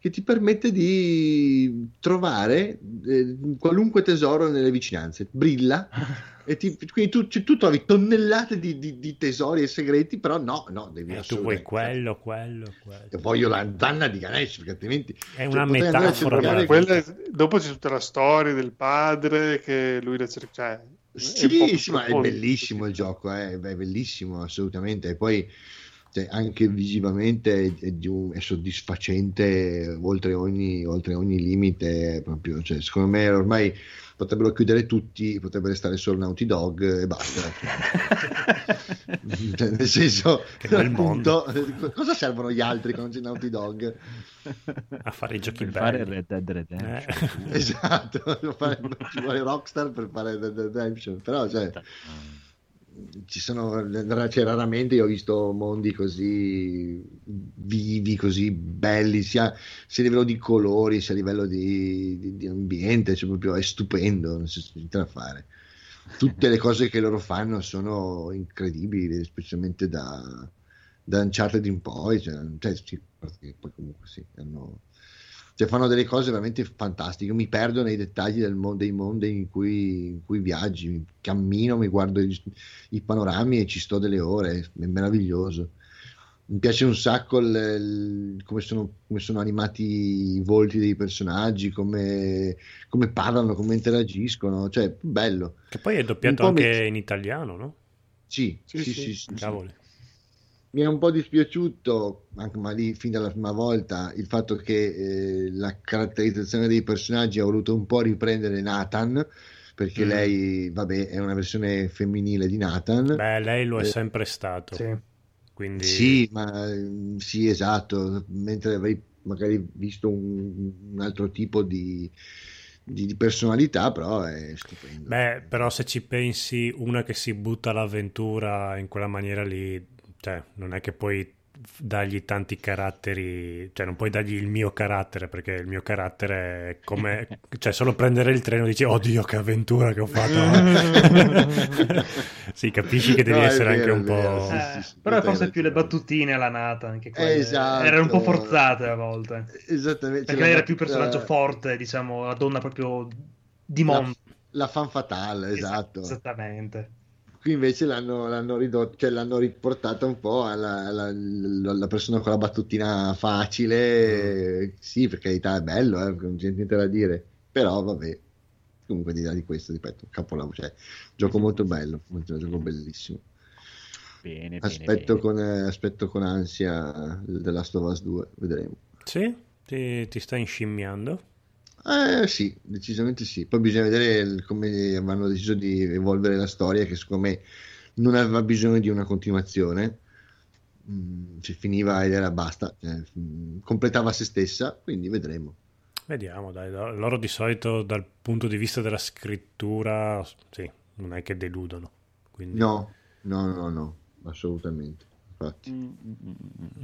G: che ti permette di trovare eh, qualunque tesoro nelle vicinanze, brilla e ti- quindi tu, tu trovi tonnellate di, di- di tesori e segreti, però no, no, devi
A: Eh, tu vuoi quello, quello, quello.
G: Io voglio la zanna di Ganesh perché altrimenti
A: È
G: cioè,
A: una
G: a
A: metafora
C: Quella è- dopo c'è tutta la storia del padre che lui la cerca. Cioè, è
G: Sì,
C: più
G: sì, ma è bellissimo il gioco, eh, è bellissimo assolutamente. E poi cioè, anche visivamente è, è è soddisfacente oltre ogni, oltre ogni limite. Proprio. Cioè, secondo me ormai potrebbero chiudere tutti, potrebbe restare solo Naughty Dog e basta. Cioè, nel senso,
A: Che bel
G: appunto, cosa servono gli altri quando c'è Naughty Dog?
A: A fare i giochi
B: Per fare
A: belli.
B: Red Dead Redemption.
A: Eh.
G: Esatto, fare- ci vuole Rockstar per fare Red Dead Redemption, però cioè, ci sono, cioè, raramente io ho visto mondi così vivi, così belli, sia, sia a livello di colori, sia a livello di, di- di ambiente, cioè proprio è stupendo, non c'è niente da fare. Tutte le cose che loro fanno sono incredibili, specialmente da, da Uncharted in poi, cioè, cioè, sì, poi comunque sì, hanno, cioè, fanno delle cose veramente fantastiche. Io mi perdo nei dettagli del mon- dei mondi in cui, in cui viaggi, mi cammino, mi guardo i, i panorami e ci sto delle ore, è meraviglioso. Mi piace un sacco il- il- come, sono, come sono animati i volti dei personaggi, come, come parlano, come interagiscono, cioè bello.
A: Che poi è doppiato anche
G: mi-
A: in italiano, no?
G: Sì,
C: Sì,
G: sì,
C: sì.
G: sì, sì, sì. Mi è un po' dispiaciuto, anche ma lì fin dalla prima volta, il fatto che eh, la caratterizzazione dei personaggi ha voluto un po' riprendere Nathan, perché
A: Mm.
G: lei, vabbè, è una versione femminile di Nathan.
A: Beh, lei lo è
G: Eh,
A: sempre stato.
D: Sì.
A: Quindi
G: Sì, ma mm, sì, esatto, mentre avrei magari visto un, un altro tipo di, di- di personalità, però è stupendo.
A: Beh, però se ci pensi, una che si butta all'avventura in quella maniera lì, cioè, non è che puoi dargli tanti caratteri, cioè non puoi dargli il mio carattere, perché il mio carattere è come, cioè solo prendere il treno e dici, oddio che avventura che ho fatto. sì, capisci che devi
G: No,
A: essere
G: vero,
A: anche un
G: vero,
A: po'...
G: sì,
D: Eh,
G: sì, sì,
D: però forse più le battutine alla Nathan, che quelle
G: Esatto.
D: erano un po' forzate a volte.
G: Esattamente.
D: Perché
G: la
D: lei era più personaggio forte, diciamo, la donna proprio di
G: la,
D: mondo.
G: la fan fatale, esatto.
D: Esattamente.
G: Qui invece l'hanno, l'hanno ridotto, cioè l'hanno riportata un po' alla, alla- alla persona con la battutina facile. Sì, per carità, è bello, eh, non c'è niente da dire. Però vabbè, comunque di là di questo, ripeto, capolavoro, cioè, gioco molto bello, molto, gioco bellissimo.
B: Bene, bene,
G: Aspetto
B: bene.
G: con, eh, aspetto con ansia The Last of Us 2, vedremo.
A: Sì? Ti, ti sta inscimmiando?
G: Eh sì, decisamente sì. Poi bisogna vedere come hanno deciso di evolvere la storia, che secondo me non aveva bisogno di una continuazione. Mm, cioè, finiva ed era basta, cioè, mm, completava se stessa, quindi vedremo.
A: Vediamo, dai, loro di solito dal punto di vista della scrittura, sì, non è che deludono. Quindi...
G: No, no, no, no, assolutamente. Infatti.
B: Mm, mm,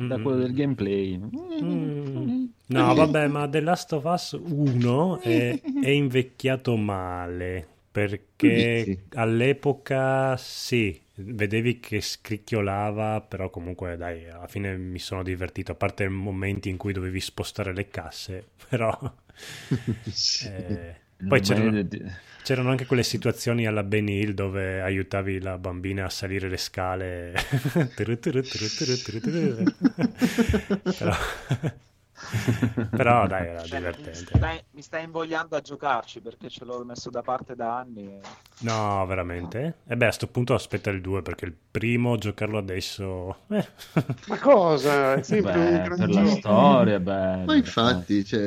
B: mm. Da quello del gameplay.
A: Mm. No, vabbè, ma The Last of Us 1 è, è invecchiato male perché
G: Dici?
A: all'epoca sì, vedevi che scricchiolava, però comunque dai, alla fine mi sono divertito, a parte i momenti in cui dovevi spostare le casse, però
G: Sì.
A: eh, poi
B: mai-
A: c'erano, c'erano anche quelle situazioni alla Benny Hill dove aiutavi la bambina a salire le scale. Però... però dai, era
E: Cioè, mi,
A: divertente.
E: stai, mi stai invogliando a giocarci perché ce l'ho messo da parte da anni. e-
A: No, veramente? E beh, a sto punto aspetta il 2 perché il primo giocarlo adesso... eh.
C: Ma cosa? È sempre un
B: Beh,
C: gran
B: per la storia, bello.
G: Ma infatti, cioè,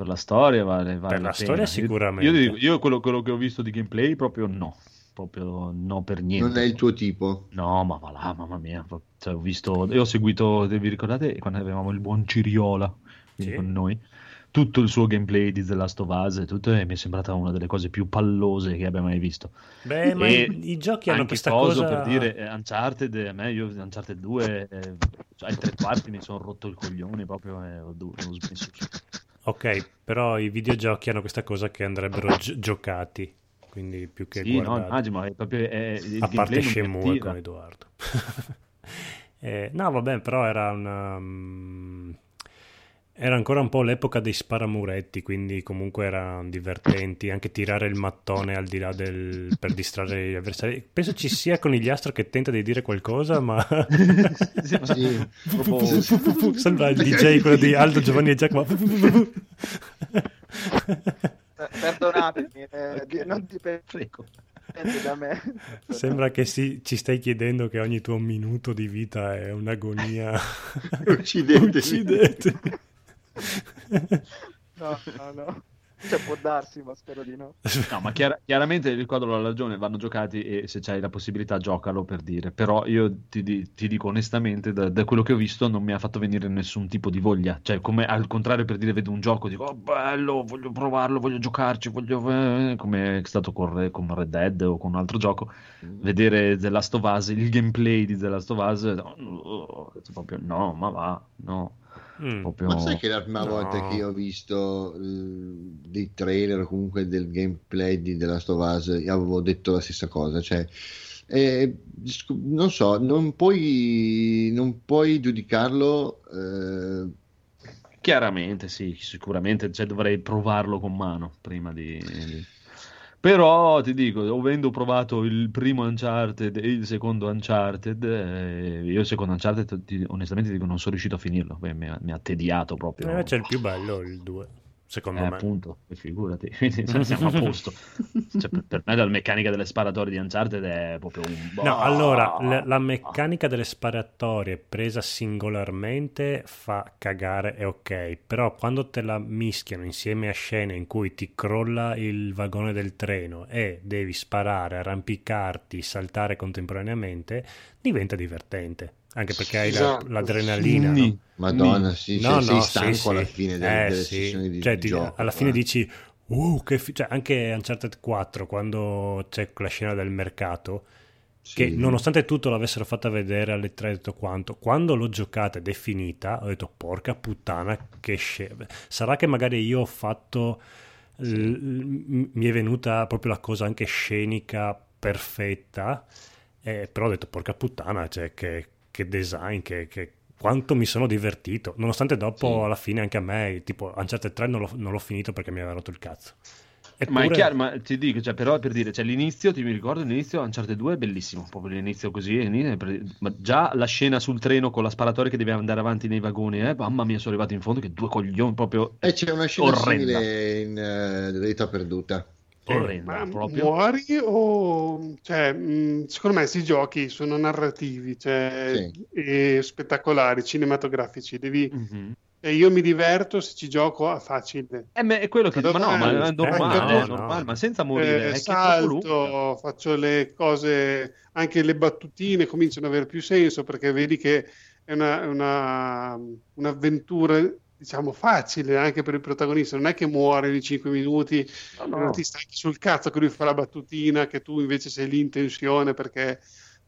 B: per la storia vale, vale
A: Per la
B: pena.
A: storia sicuramente.
B: Io, io quello, quello che ho visto di gameplay proprio no, proprio no per niente.
G: Non è il tuo tipo.
B: No, ma va là, mamma mia. Cioè, ho visto, io ho seguito, vi ricordate quando avevamo il buon Ciriola
A: Sì.
B: con noi? Tutto il suo gameplay di The Last of Us e tutto, e mi è sembrata una delle cose più pallose che abbia mai visto.
A: Beh, ma
B: E
A: i, i giochi hanno
B: Anche
A: questa cosa...
B: per dire eh, Uncharted, a me io Uncharted 2 eh, cioè, ai tre quarti mi sono rotto il coglione proprio e ho, dovuto- ho smesso.
A: Ok, però i videogiochi hanno questa cosa che andrebbero gi- giocati, quindi più che
B: Sì, no, immagino, ma è proprio è, il
A: A parte Shenmue con Edoardo. Eh, no, vabbè, però era una... mm, Era ancora un po' l'epoca dei sparamuretti, quindi comunque erano divertenti, anche tirare il mattone al di là del... per distrarre gli avversari. Penso ci sia Conigliastro che tenta di dire qualcosa, ma...
B: Sì,
G: Sì.
A: Sembra il DJ, quello di Aldo, Giovanni e Giacomo.
E: Perdonatemi, eh, non dipende
B: Prego.
E: da me.
A: Sembra che si- ci stai chiedendo che ogni tuo minuto di vita è un'agonia.
G: Uccidetemi.
A: Uccidetemi.
E: No, no, no. Cioè, può darsi, ma spero di no.
B: No, ma chiar- chiaramente il quadro ha ragione, vanno giocati e se c'hai la possibilità giocalo per dire, però io ti, di- ti dico onestamente, da, da quello che ho visto non mi ha fatto venire nessun tipo di voglia, cioè come al contrario per dire vedo un gioco dico oh, bello, voglio provarlo, voglio giocarci, voglio... eh", come è stato con, Re- con Red Dead o con un altro gioco, vedere The Last of Us, il gameplay di The Last of Us, no, no, ho detto proprio no, ma va, no,
A: Mm.
B: proprio...
G: Ma sai che la prima
A: No.
G: volta che io ho visto eh, dei trailer o comunque del gameplay di The Last of Us io avevo detto la stessa cosa, cioè eh, non so, non puoi, non puoi giudicarlo eh,
B: Chiaramente, sì, sicuramente cioè, dovrei provarlo con mano prima di... di- Però ti dico, avendo provato il primo Uncharted e il secondo Uncharted, eh, io il secondo Uncharted ti- onestamente dico non sono riuscito a finirlo, mi ha, tediato proprio.
A: Eh, c'è il più bello, il 2, secondo
B: Eh,
A: me.
B: appunto, e figurati, quindi siamo a posto. Cioè, per, per me la meccanica delle sparatorie di Uncharted è proprio un...
A: No, allora, la, la meccanica delle sparatorie presa singolarmente fa cagare, è ok, però quando te la mischiano insieme a scene in cui ti crolla il vagone del treno e devi sparare, arrampicarti, saltare contemporaneamente, diventa divertente, anche perché hai la-
C: Esatto.
A: l'adrenalina,
B: Sì.
A: no?
G: Madonna, sì,
A: No,
G: cioè, sei
A: no,
G: stanco
A: sì,
G: alla
A: sì.
G: fine delle,
A: Eh,
G: delle
A: sì.
G: sessioni di
A: Cioè, ti-
G: gioco.
A: alla fine
G: eh.
A: dici, "Uh, che fi-" cioè, anche Uncharted 4, quando c'è quella scena del mercato, che
G: Sì.
A: nonostante tutto l'avessero fatta vedere alle 3 tutto quanto, quando l'ho giocata ed è finita, ho detto, porca puttana, che scena. Sarà che magari io ho fatto, l- mi è venuta proprio la cosa anche scenica perfetta, eh, però ho detto, porca puttana, cioè, che, che design, che, che- quanto mi sono divertito, nonostante dopo
G: Sì.
A: alla fine anche a me, tipo Uncharted 3 non l'ho, non l'ho finito perché mi aveva rotto il cazzo.
B: Ma è
A: Eppure-
B: chiaro, ma ti dico, cioè, però per dire, cioè, l'inizio, ti mi ricordo l'inizio, Uncharted 2 è bellissimo, proprio l'inizio così, ma già la scena sul treno con la sparatoria che deve andare avanti nei vagoni, eh, mamma mia, sono arrivato in fondo che due coglioni proprio
G: E c'è una scena
B: orrenda,
G: simile in eh, Verità Perduta.
B: Orrenda
C: Ma
B: proprio.
C: muori o... Cioè, mh, secondo me questi giochi sono narrativi, cioè,
G: Sì.
C: e spettacolari, cinematografici. Devi...
B: Mhm.
C: e io mi diverto se ci gioco a facile.
B: Eh, ma è quello che ma no, ma è
A: Eh,
B: normale,
A: no,
B: è normale,
A: no.
B: ma senza morire,
C: Eh,
B: lunga.
C: salto, faccio le cose, anche le battutine cominciano ad avere più senso perché vedi che è una- una- un'avventura, diciamo, facile anche per il protagonista. Non è che muore in 5 minuti
B: No,
C: e
B: no.
C: non ti stai sul cazzo che lui fa la battutina, che tu invece sei lì in tensione perché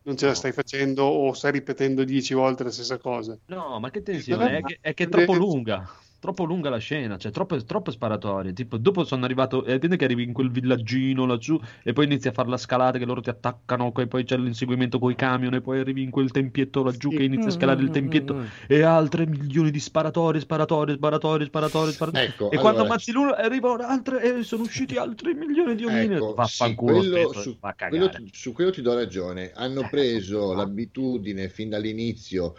C: non ce la stai facendo o stai ripetendo 10 volte la stessa cosa.
B: No, ma che tensione, è che è, che è troppo lunga. Troppo lunga la scena, cioè troppe, troppe sparatorie. Tipo, dopo sono arrivato, e vedi che arrivi in quel villaggino laggiù e poi inizi a fare la scalata che loro ti attaccano, e poi c'è l'inseguimento con i camion e poi arrivi in quel tempietto laggiù
C: Sì.
B: che inizi a scalare il tempietto
A: Mm.
B: e altre milioni di sparatorie, sparatorie, sparatorie, sparatorie, sparatorie.
G: Ecco,
B: e quando
G: allora,
B: ammazzi l'uno arrivano altre e sono usciti altri milioni di omini.
G: Ecco,
B: Vaffanculo,
G: sì, quello-
B: spesso,
G: su,
B: va a
G: quello su quello ti do ragione. Hanno
B: Eh,
G: preso l'abitudine fin dall'inizio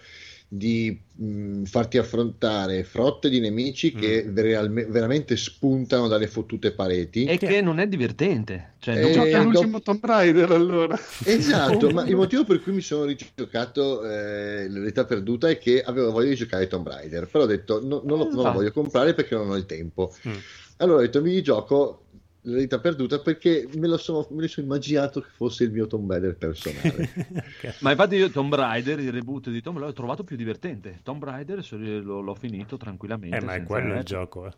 G: di mh, farti affrontare frotte di nemici che realme- veramente spuntano dalle fottute pareti.
B: E che non è divertente. Cioè,
G: Eh,
B: non-
C: Gioca
G: dopo-
C: l'ultimo Tomb Raider allora.
G: Esatto, ma il motivo per cui mi sono rigiocato eh, l'età perduta è che avevo voglia di giocare Tomb Raider, però ho detto no- non, lo, non lo
B: Esatto.
G: voglio comprare perché non ho il tempo.
A: Mm.
G: Allora ho detto mi gioco l'età perduta perché me lo sono, me lo sono immaginato che fosse il mio Tomb Raider personale.
A: Ok.
B: Ma infatti io Tomb Raider, il reboot di Tomb Raider, l'ho trovato più divertente. Tomb Raider l'ho, l'ho finito tranquillamente.
A: Eh, ma è quello il gioco, eh.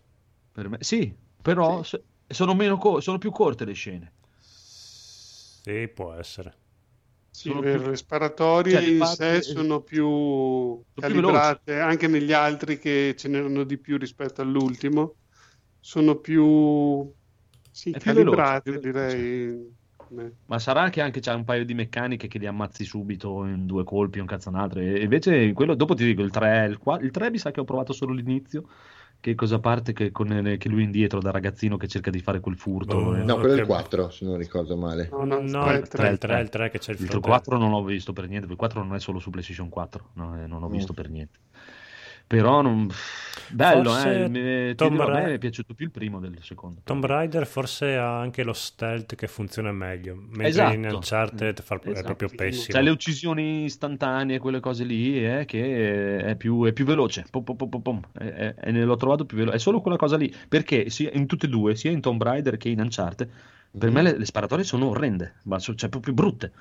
B: per me- Sì, però se- sono, meno co- sono più corte le scene.
A: Sì, può essere.
C: Sì,
B: Sono
C: vero,
B: più-
C: le sparatorie
B: cioè,
C: in sé sono più
B: più
C: calibrate, anche negli altri che ce n'erano di più rispetto all'ultimo, sono più, sì,
B: È più
C: calibrate,
B: più veloce.
C: direi. Eh.
B: Ma sarà che anche c'è un paio di meccaniche che li ammazzi subito in due colpi, un cazzo un altro. E invece quello, dopo ti dico il 3, il 4, il 3 mi sa che ho provato solo l'inizio. Che cosa parte che, con, che lui indietro da ragazzino che cerca di fare quel furto.
A: Oh,
B: eh.
G: No, quello è il
A: Ok.
G: 4, se non ricordo male.
C: No, no,
A: No,
C: tre,
A: il
C: tre.
A: 3, il 3, il 3 che c'è il
B: Il
A: fratello.
B: 4 non l'ho visto per niente, il 4 non è solo su PlayStation 4, no, eh, non l'ho
G: Mm.
B: visto per niente. Però non... bello,
A: Forse
B: eh, mi-
A: Tomb
B: dirò, a me è piaciuto più il primo del secondo.
A: Tomb Raider forse ha anche lo stealth che funziona meglio, mentre
B: Esatto.
A: in Uncharted fa- è
B: Esatto.
A: proprio pessimo.
B: Cioè le uccisioni istantanee, quelle cose lì, eh, che è più, è più veloce. Pom, pom, pom, pom, e- e l'ho trovato più veloce. È solo quella cosa lì. Perché sia in tutte e due, sia in Tomb Raider che in Uncharted, per me le, le sparatorie sono orrende, ma so- cioè proprio brutte.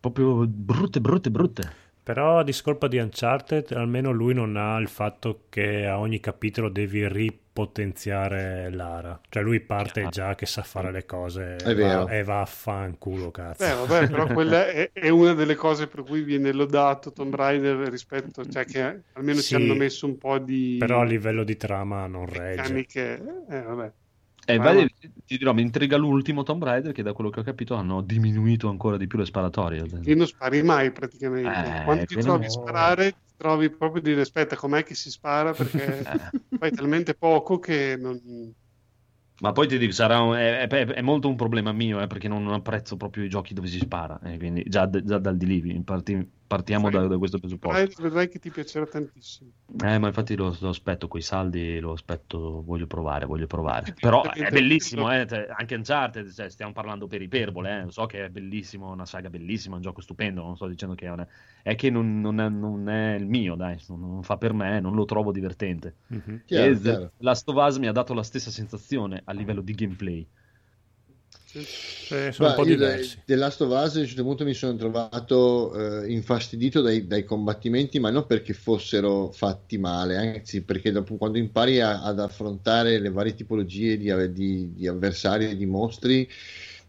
B: Proprio brutte, brutte, brutte.
A: Però a discolpa di Uncharted, almeno lui non ha il fatto che a ogni capitolo devi ripotenziare Lara. Cioè lui parte già che sa fare le cose
G: È
A: e
G: vero.
A: va, e va a fanculo, cazzo.
C: Beh, vabbè, però quella è, è una delle cose per cui viene lodato Tomb Raider rispetto, cioè che almeno
A: Sì,
C: ci hanno messo un po' di
A: Però a livello di trama non regge.
C: meccaniche. Eh, vabbè.
B: E
C: Ah,
B: vai-
C: ma-
B: ti dirò, mi intriga l'ultimo Tomb Raider che da quello che ho capito hanno diminuito ancora di più le sparatorie.
C: Che non spari mai praticamente.
B: Eh,
C: Quando ti trovi a sparare, ti trovi proprio a dire aspetta, com'è che si spara? Perché
B: Eh.
C: fai talmente poco che non...
B: Ma poi ti dico, sarà un- è, è- è molto un problema mio, eh, perché non apprezzo proprio i giochi dove si spara, eh, quindi già, già dal di lì parti- partiamo da, da questo presupposto.
C: Vedrai, vedrai che ti piacerà tantissimo.
B: Eh, ma infatti lo, lo aspetto, coi saldi lo aspetto, voglio provare, voglio provare. Però è bellissimo, eh, cioè, anche Uncharted, cioè, stiamo parlando per iperbole, eh, so che è bellissimo, una saga bellissima, un gioco stupendo, non sto dicendo che è, una- è che non, non è, non è il mio, dai, non, non fa per me, non lo trovo divertente.
A: Mhm.
G: Chiaro,
B: E
G: chiaro.
B: Last of Us mi ha dato la stessa sensazione a livello di gameplay.
C: Sì.
A: Sì, sono un
G: Beh,
A: po'
G: io
A: diversi.
G: The Last of Us a un certo punto mi sono trovato eh, infastidito dai, dai combattimenti, ma non perché fossero fatti male, anzi perché dopo quando impari a- ad affrontare le varie tipologie di, di- di avversari e di mostri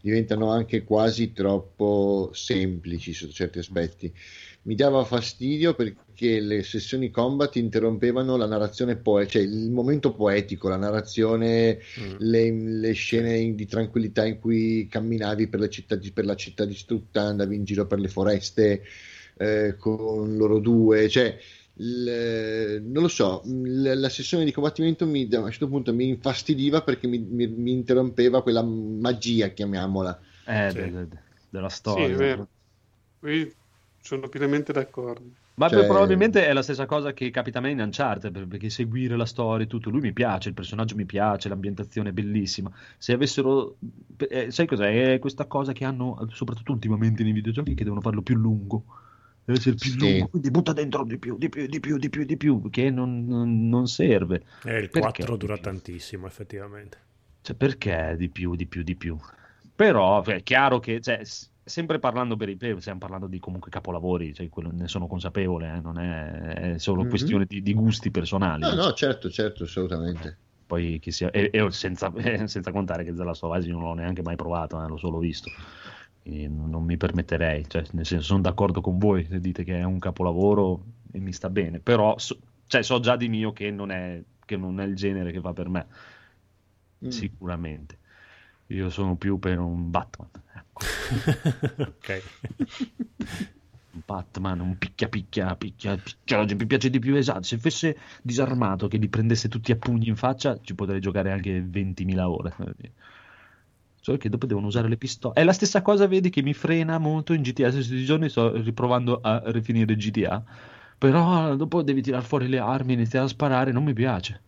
G: diventano anche quasi troppo semplici sotto certi aspetti. Mi dava fastidio perché le sessioni combat interrompevano la narrazione poetica, cioè il momento poetico, la narrazione
A: Mm.
G: le, le scene in- di tranquillità in cui camminavi per, le città, di- per la città distrutta, andavi in giro per le foreste eh, con loro due, cioè il- non lo so, l- la sessione di combattimento mi, a un certo punto mi infastidiva perché mi, mi- mi interrompeva quella magia, chiamiamola.
B: Eh,
A: Sì.
B: de- de- della
C: Sì,
B: storia.
C: è vero. Qui sono pienamente d'accordo.
B: Ma
G: Cioè-
B: probabilmente è la stessa cosa che capita a me in Uncharted, per- perché seguire la storia e tutto, lui mi piace, il personaggio mi piace, l'ambientazione è bellissima. Se avessero, eh, sai cos'è? È questa cosa che hanno, soprattutto ultimamente nei videogiochi, che devono farlo più lungo. Deve essere più
G: Sì.
B: lungo, quindi butta dentro di più, di più, di più, di più, di più, che non, non- non serve.
A: E il
B: Perché
A: 4
B: di
A: dura tantissimo, effettivamente.
B: Cioè, perché di più, di più, di più? Però è chiaro che, cioè, sempre parlando per i stiamo parlando di comunque capolavori, cioè, quello- ne sono consapevole, eh, non è, è solo
G: Mhm.
B: questione di, di gusti personali.
G: No, no, certo, certo, assolutamente.
B: Poi chi sia, e, e senza, eh, senza contare che Us io non l'ho neanche mai provato, eh, l'ho solo visto. Quindi non, mi permetterei, cioè, nel senso, sono d'accordo con voi se dite che è un capolavoro e mi sta bene, però so, cioè, so già di mio che non, è, che non è il genere che fa per me,
G: Mm.
B: sicuramente. Io sono più per un Batman. ecco.
A: ok.
B: Un Batman, un picchia picchia, picchia, picchia, mi piace di più esatto. Se fosse disarmato, che li prendesse tutti a pugni in faccia, ci potrei giocare anche 20.000 ore. Solo che dopo devono usare le pistole. È la stessa cosa, vedi, che mi frena molto in GTA. Questi giorni sto riprovando a rifinire GTA Però dopo devi tirare fuori le armi, iniziare a sparare, non mi piace.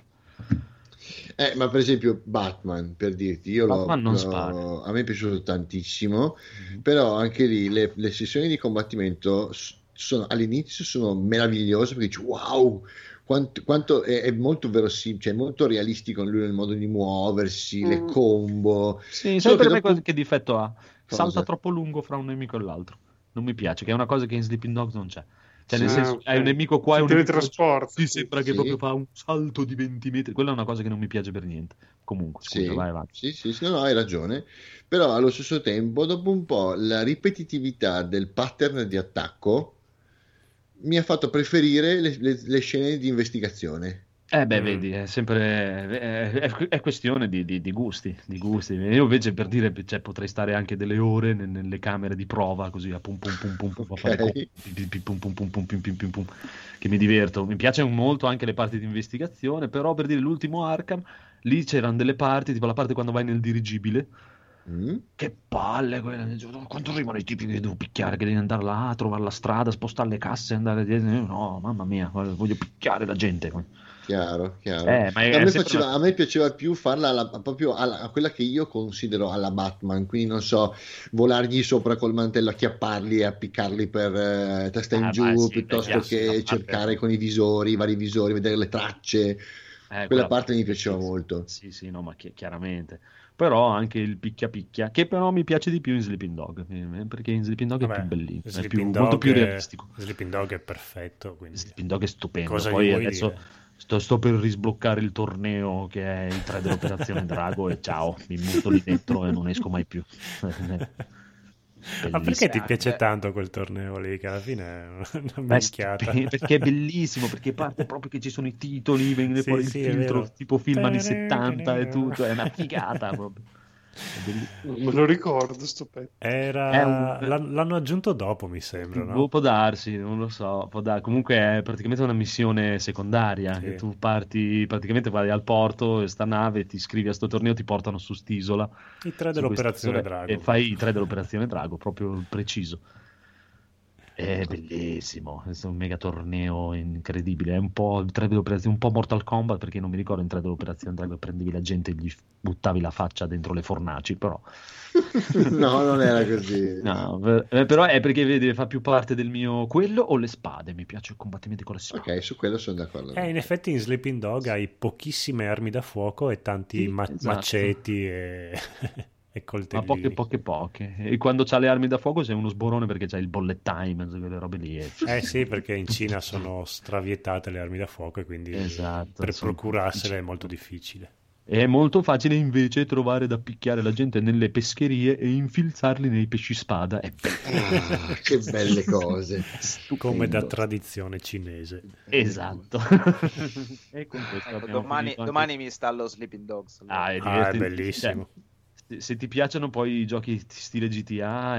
G: Eh, ma per esempio Batman, per dirti, io l'ho,
B: Batman non
G: l'ho- a me è piaciuto tantissimo,
B: Mhm.
G: però anche lì le, le sessioni di combattimento sono, all'inizio sono meravigliose perché dici wow, quanto, quanto è, è molto verosimile, cioè è molto realistico lui nel modo di muoversi, le
C: Mm.
G: combo.
B: Sì, sai per
G: che
B: me
G: dopo-
B: che, che difetto ha?
G: Cosa?
B: Salta troppo lungo fra un nemico e l'altro. Non mi piace, che è una cosa che in Sleeping Dogs non c'è. Cioè, nel
C: Ah,
B: senso, hai un nemico qua e un nemico sì. sembra che proprio fa un salto di 20 metri. Quella è una cosa che non mi piace per niente. Comunque, scusa,
G: Sì,
B: vai avanti.
G: sì, sì, sì, no, no, hai ragione. Però allo stesso tempo, dopo un po', la ripetitività del pattern di attacco mi ha fatto preferire le, le- le scene di investigazione.
B: Eh beh,
A: Mm.
B: vedi, è sempre è, è- è questione di, di- di gusti, di gusti. Io invece per dire, cioè, potrei stare anche delle ore ne- nelle camere di prova, così a pum pum pum pum pum, a fare pum pum pum pum pim pim pim pum, che mi diverto. Mi piacciono molto anche le parti di investigazione, però per dire l'ultimo Arkham, lì c'erano delle parti, tipo la parte quando vai nel dirigibile,
G: Mm?
B: che palle quelle, quanto arrivano i tipi che devo picchiare, che devi andare là, trovare la strada, spostare le casse, andare dietro, no, mamma mia, voglio picchiare la gente.
G: Chiaro, chiaro.
B: Eh,
G: a, me faceva-
B: una-
G: a me piaceva più farla alla- proprio alla- a quella che io considero alla Batman, quindi non so, volargli sopra col mantello, acchiapparli e appiccarli per eh, testa in
B: Ah,
G: giù,
B: beh, sì,
G: piuttosto che cercare con i visori, i vari visori, vedere le tracce.
B: Eh,
G: Quella parte mi piaceva molto.
B: Sì, sì, no, ma chi- chiaramente. Però anche il picchia picchia, che però mi piace di più in Sleeping Dog, eh, perché in Sleeping Dog è
A: Vabbè,
B: più bellino, è più- molto più
A: è-
B: realistico.
A: Sleeping Dog è perfetto, quindi
B: Sleeping Dog è stupendo.
A: cosa
B: Poi adesso
A: dire?
B: sto, sto per risbloccare il torneo che è il 3 dell'Operazione Drago e ciao, mi butto lì dentro e non esco mai più.
A: Ma perché ti piace tanto quel torneo lì? Che alla fine è una minchiata.
B: perché è bellissimo, perché parte proprio che ci sono i titoli, viene
A: Sì,
B: fuori
A: sì,
B: il filtro tipo film anni 70 e tutto, è una figata proprio.
C: Me lo ricordo, sto pezzo.
A: Era...
B: Un-
A: l'han- L'hanno aggiunto dopo, mi sembra, no?
B: Può darsi, non lo so, può dar- comunque è praticamente una missione secondaria,
A: Sì.
B: che tu parti, praticamente vai al porto, sta nave, ti iscrivi a sto torneo, ti portano su st'isola,
A: I tre dell'Operazione Drago.
B: e fai i tre dell'Operazione Drago, proprio preciso. È bellissimo, questo è un mega torneo incredibile, è un po' il 3 dell'operazione, un po' Mortal Kombat perché non mi ricordo in 3 dell'operazione Drago prendevi la gente e gli buttavi la faccia dentro le fornaci, però
G: no, non era così.
B: No, per- eh, però è perché vedi, fa più parte del mio quello o le spade. Mi piace i combattimenti con le spade.
G: Ok, su quello sono d'accordo.
A: Eh, in effetti in Sleeping Dog hai pochissime armi da fuoco e tanti
B: Sì,
A: ma-
B: esatto.
A: maceti e, e
B: Ma
A: coltellini.
B: poche, poche, poche. E quando c'ha le armi da fuoco sei uno sborone perché c'hai il bullet time, quelle robe lì. e-
A: Eh sì, perché in Cina sono stravietate le armi da fuoco e quindi
B: Esatto,
A: per
B: sono
A: procurarsele è molto difficile.
B: È molto facile invece trovare da picchiare la gente nelle pescherie e infilzarli nei pesci spada. È bello.
G: Ah, che belle cose.
A: Come da
B: Stupendo.
A: tradizione cinese.
B: Esatto. e con questo
E: Ecco, domani,
B: finito anche-
E: domani mi installo Sleeping Dogs. allora.
B: Ah, è,
A: Ah, è bellissimo.
B: Cioè, se- ti piacciono poi i giochi stile GTA,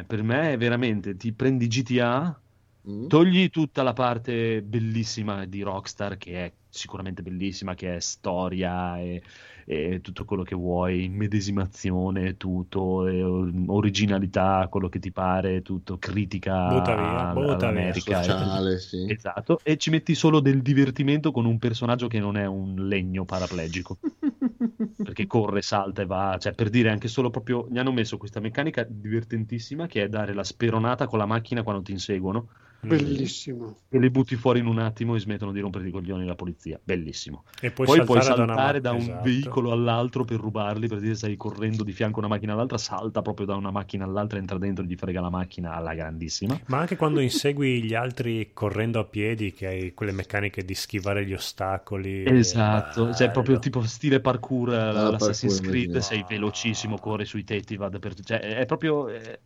B: è- per me è veramente ti prendi GTA,
G: Mm?
B: togli tutta la parte bellissima di Rockstar, che è sicuramente bellissima, che è storia e, e tutto quello che vuoi, immedesimazione, tutto, e, um, originalità, quello che ti pare, tutto, critica
A: Butta via,
B: all-
A: butta via.
B: all'America.
G: Sociale, sì.
B: Esatto, e ci metti solo del divertimento con un personaggio che non è un legno paraplegico perché corre, salta e va, cioè per dire anche solo proprio gli hanno messo questa meccanica divertentissima che è dare la speronata con la macchina quando ti inseguono
C: Bellissimo.
B: e le butti fuori in un attimo e smettono di romperti i coglioni la polizia, bellissimo.
A: E puoi
B: Poi
A: saltare,
B: puoi
A: da una
B: saltare da, un
A: esatto.
B: veicolo all'altro per rubarli, per dire stai correndo di fianco a una macchina all'altra, salta proprio da una macchina all'altra, entra dentro e gli frega la macchina alla grandissima.
A: Ma anche quando insegui gli altri correndo a piedi, che hai quelle meccaniche di schivare gli ostacoli.
B: Esatto, cioè proprio tipo stile parkour,
G: Ah,
B: l'Assassin's
G: parkour,
B: Creed, sei velocissimo, corri sui tetti, va dappertutto, cioè è proprio, eh,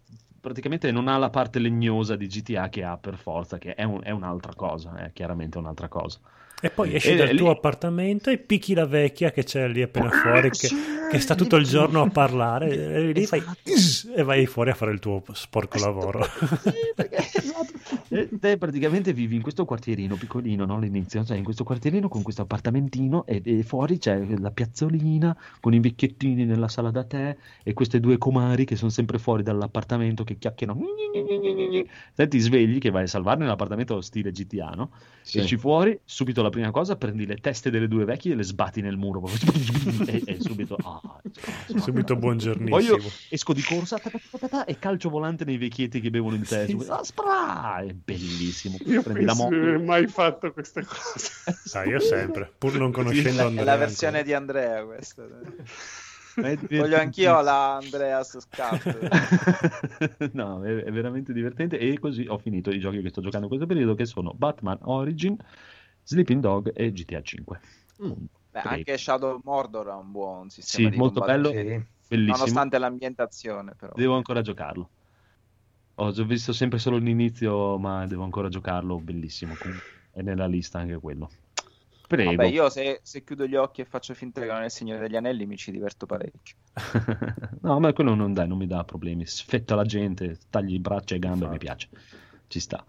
B: praticamente non ha la parte legnosa di GTA che ha per forza, che è, un- è un'altra cosa, è chiaramente un'altra cosa.
A: E poi esci
B: E
A: dal
B: lì-
A: tuo appartamento e picchi la vecchia che c'è lì appena fuori, che, che sta tutto il giorno a parlare, e lì fai
B: Esatto.
A: e vai fuori a fare il tuo sporco lavoro.
B: Sì, perché, esatto. Te praticamente vivi in questo quartierino piccolino, no? All'inizio, cioè in questo quartierino con questo appartamentino e, e fuori c'è la piazzolina con i vecchiettini nella sala da tè e queste due comari che sono sempre fuori dall'appartamento che chiacchierano. Te ti svegli che vai a salvarne l'appartamento stile GTA, no?
G: Sì.
B: Esci fuori, subito la prima cosa, prendi le teste delle due vecchie e le sbatti nel muro. e, e subito... ah,
A: Subito
B: Poi
A: buongiornissimo.
B: io esco di corsa ta ta ta ta ta, e calcio volante nei vecchietti che bevono in tè.
D: Sì,
B: subito. Ah, spra! È bellissimo.
C: Io
B: Prendi la moto.
C: non aver mai fatto queste cose.
A: Sai, io sempre, pur non conoscendo
E: È
A: Andrea.
E: la
A: ancora.
E: versione di Andrea questa.
B: È
E: Voglio anch'io la Andreas Scat.
B: no, è, è veramente divertente e così ho finito i giochi che sto giocando in questo periodo che sono Batman Origin, Sleeping Dog e GTA 5.
E: Beh,
B: Prego.
E: anche Shadow Mordor ha un buon sistema
B: Sì, molto bello,
E: combattimento,
B: bellissimo.
E: nonostante l'ambientazione però.
B: Devo ancora giocarlo. Ho visto sempre solo l'inizio, ma devo ancora giocarlo, bellissimo. È nella lista anche quello. Prego.
E: Vabbè, io se, se chiudo gli occhi e faccio finta che non è il Signore degli Anelli mi ci diverto parecchio.
B: no, ma quello non, dai, non mi dà problemi. Sfetta la gente, tagli braccia e gambe, mi piace. Ci sta.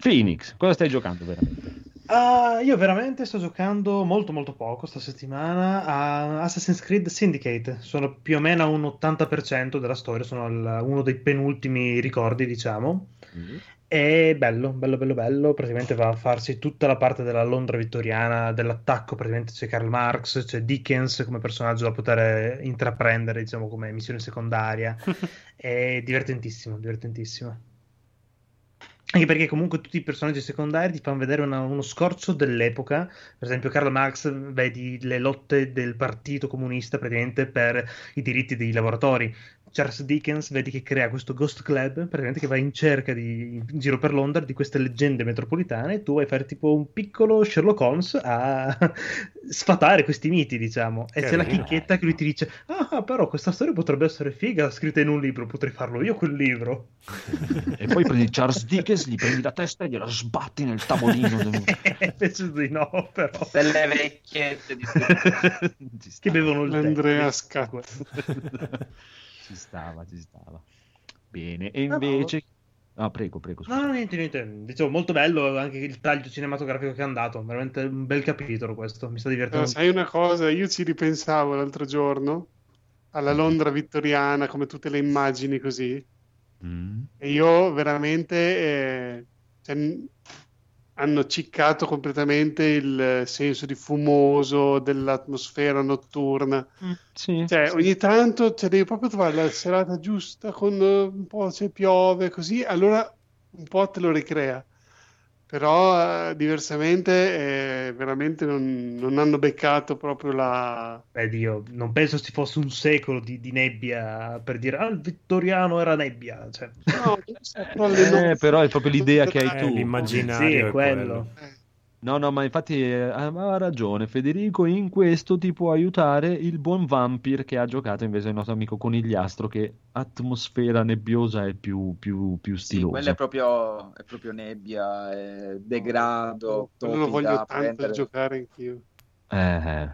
B: Phoenix, cosa stai giocando veramente?
D: Ah, io veramente sto giocando molto molto poco sta settimana a Assassin's Creed Syndicate. Sono più o meno a un 80% della storia, sono al- uno dei penultimi ricordi, diciamo. È bello, bello, bello, bello. Praticamente va a farsi tutta la parte della Londra vittoriana, dell'attacco. Praticamente c'è Karl Marx, c'è Dickens come personaggio da poter intraprendere, diciamo, come missione secondaria. È divertentissimo, divertentissimo. Anche perché comunque tutti i personaggi secondari ti fanno vedere una- uno scorcio dell'epoca. Per esempio, Karl Marx, vedi le lotte del Partito Comunista praticamente per i diritti dei lavoratori. Charles Dickens, vedi che crea questo Ghost Club, praticamente che va in cerca di, in giro per Londra di queste leggende metropolitane e tu vai a fare tipo un piccolo Sherlock Holmes a sfatare questi miti, diciamo. E c'è la chicchetta che lui ti dice: Ah, però questa storia potrebbe essere figa, scritta in un libro, potrei farlo io quel libro.
B: E poi prendi Charles Dickens, gli prendi la testa e gliela sbatti nel tavolino.
D: Penso di no, però.
E: Delle vecchiette di
D: Che bevono il tè.
C: L'Andrea Scat.
B: Ci stava, ci stava. Bene, e invece... Ah, prego, prego.
D: No,
B: scusa.
D: no, niente, niente. Dicevo, molto bello anche il taglio cinematografico che è andato. Veramente un bel capitolo questo. Mi sta divertendo.
C: sai una cosa, io ci ripensavo l'altro giorno alla Londra vittoriana, come tutte le immagini così,
B: Mm.
C: e io veramente eh, cioè, hanno ciccato completamente il senso di fumoso dell'atmosfera notturna.
B: Sì,
C: Cioè,
B: sì.
C: ogni tanto cioè, devi proprio trovare la serata giusta con eh, un po' se piove, così, allora un po' te lo ricrea. Però eh, diversamente eh, veramente non, non hanno beccato proprio la...
D: Beh, Dio, non penso ci fosse un secolo di, di nebbia per dire, ah, il vittoriano era nebbia. Cioè,
C: No,
B: Eh, però è proprio l'idea che hai
A: Eh,
B: tu.
A: l'immaginario
D: sì,
A: è
D: è quello.
C: Eh,
B: No, no, ma infatti eh, ha ragione Federico, in questo ti può aiutare il buon Vampir che ha giocato invece il nostro amico Conigliastro che atmosfera nebbiosa è più, più, più
E: Sì,
B: stilosa.
E: quella è proprio, è proprio nebbia, è degrado,
C: quello lo voglio tanto
E: prendere.
C: giocare anch'io.
B: Eh, eh.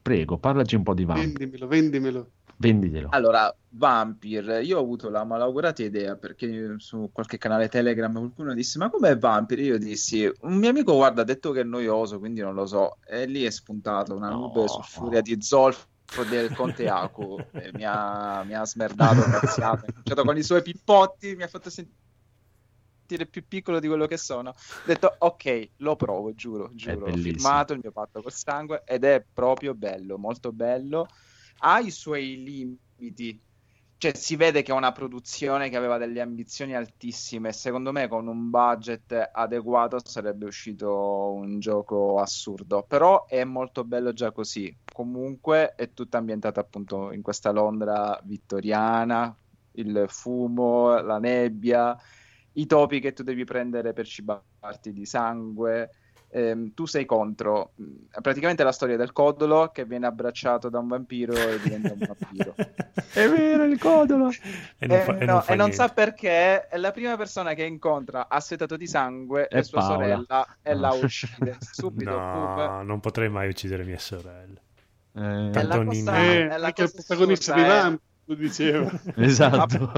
B: prego, parlaci un po' di Vampir,
C: Vendimelo, vendimelo.
B: Vendiglielo.
E: Allora, Vampir, io ho avuto la malaugurata idea perché su qualche canale Telegram qualcuno disse: Ma com'è Vampir? Io dissi: Un mio amico, guarda, ha detto che è noioso, quindi non lo so. E lì è spuntato una
B: No.
E: nube su furia di zolfo del Conte Aku. E mi ha, mi ha smerdato, cazziato. Con i suoi pippotti, mi ha fatto sentire più piccolo di quello che sono. Ho detto: Ok, lo provo, giuro, giuro. Ho filmato il mio patto col sangue ed è proprio bello, molto bello ha i suoi limiti. Cioè, si vede che è una produzione che aveva delle ambizioni altissime. Secondo me, con un budget adeguato, sarebbe uscito un gioco assurdo. Però è molto bello già così. Comunque, è tutta ambientata appunto in questa Londra vittoriana. Il fumo, la nebbia, i topi che tu devi prendere per cibarti di sangue. Ehm, tu sei contro mh, praticamente la storia del codolo che viene abbracciato da un vampiro e diventa un vampiro.
B: È vero, il codolo!
A: E non
E: Eh,
A: fa, e
E: no,
A: non
E: e non sa perché è la prima persona che incontra assetato di sangue
B: È
E: è sua
B: Paola.
E: sorella e la
B: Ah.
E: uccide subito.
A: No, non potrei mai uccidere mia sorella.
B: Eh,
E: È la cosa-
C: Eh,
E: è la
C: il
E: cosa
C: protagonista di
E: assurda,
C: lo diceva.
B: Esatto.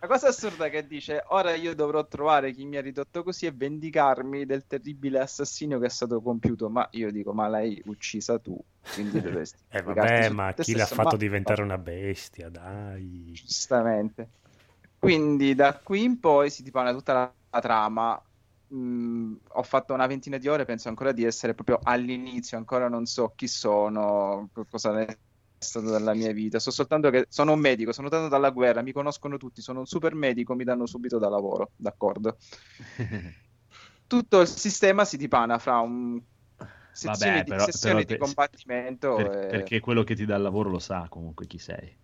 E: La cosa assurda che dice: Ora io dovrò trovare chi mi ha ridotto così e vendicarmi del terribile assassinio che è stato compiuto. Ma io dico: Ma l'hai uccisa tu, quindi dovresti.
A: Eh vabbè, ma chi l'ha fatto
E: Ma-
A: diventare una bestia, dai.
E: Giustamente. Quindi da qui in poi si dipana tutta la, la trama. Mm, ho fatto una ventina di ore, penso ancora di essere proprio all'inizio, ancora non so chi sono, co- cosa è stato della mia vita. So soltanto che sono un medico, sono tornato dalla guerra, mi conoscono tutti, sono un super medico, mi danno subito da lavoro, d'accordo? Tutto il sistema si dipana fra un sezioni,
B: Vabbè,
E: di,
B: però-
E: sessioni
B: però
E: di combattimento
B: Per-
E: e-
B: Perché quello che ti dà il lavoro lo sa comunque chi sei.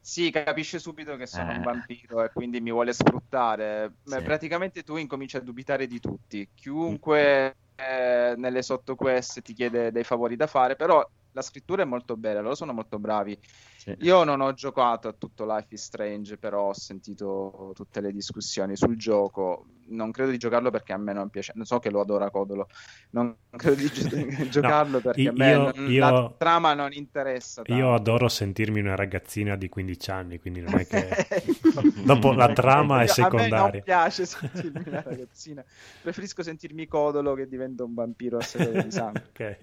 E: Sì, capisce subito che sono
B: Eh.
E: un vampiro e quindi mi vuole sfruttare.
B: Sì.
E: Praticamente tu incominci a dubitare di tutti. Chiunque eh, nelle sottoquest ti chiede dei favori da fare, però la scrittura è molto bella, loro sono molto bravi.
B: Sì.
E: Io non ho giocato a tutto Life is Strange, però ho sentito tutte le discussioni sul gioco. Non credo di giocarlo perché a me non piace. So che lo adora Codolo. Non credo di gio- giocarlo perché a me
A: io-
E: non-
A: io-
E: la trama non interessa.
A: Io
E: tanto.
A: adoro sentirmi una ragazzina di 15 anni, quindi non è che... Dopo la trama è
E: Io- A me
A: secondaria.
E: non piace sentirmi una ragazzina. Preferisco sentirmi Codolo che diventa un vampiro a seconda di sangue.
A: Ok.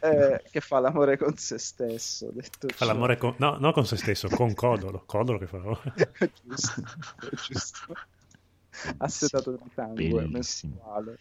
E: Eh, che fa l'amore con se stesso. Detto
A: Fa
E: ciò.
A: l'amore con... No, non con se stesso, con Codolo. Codolo che fa l'amore.
E: giusto, giusto. Assetato di sangue mestruale.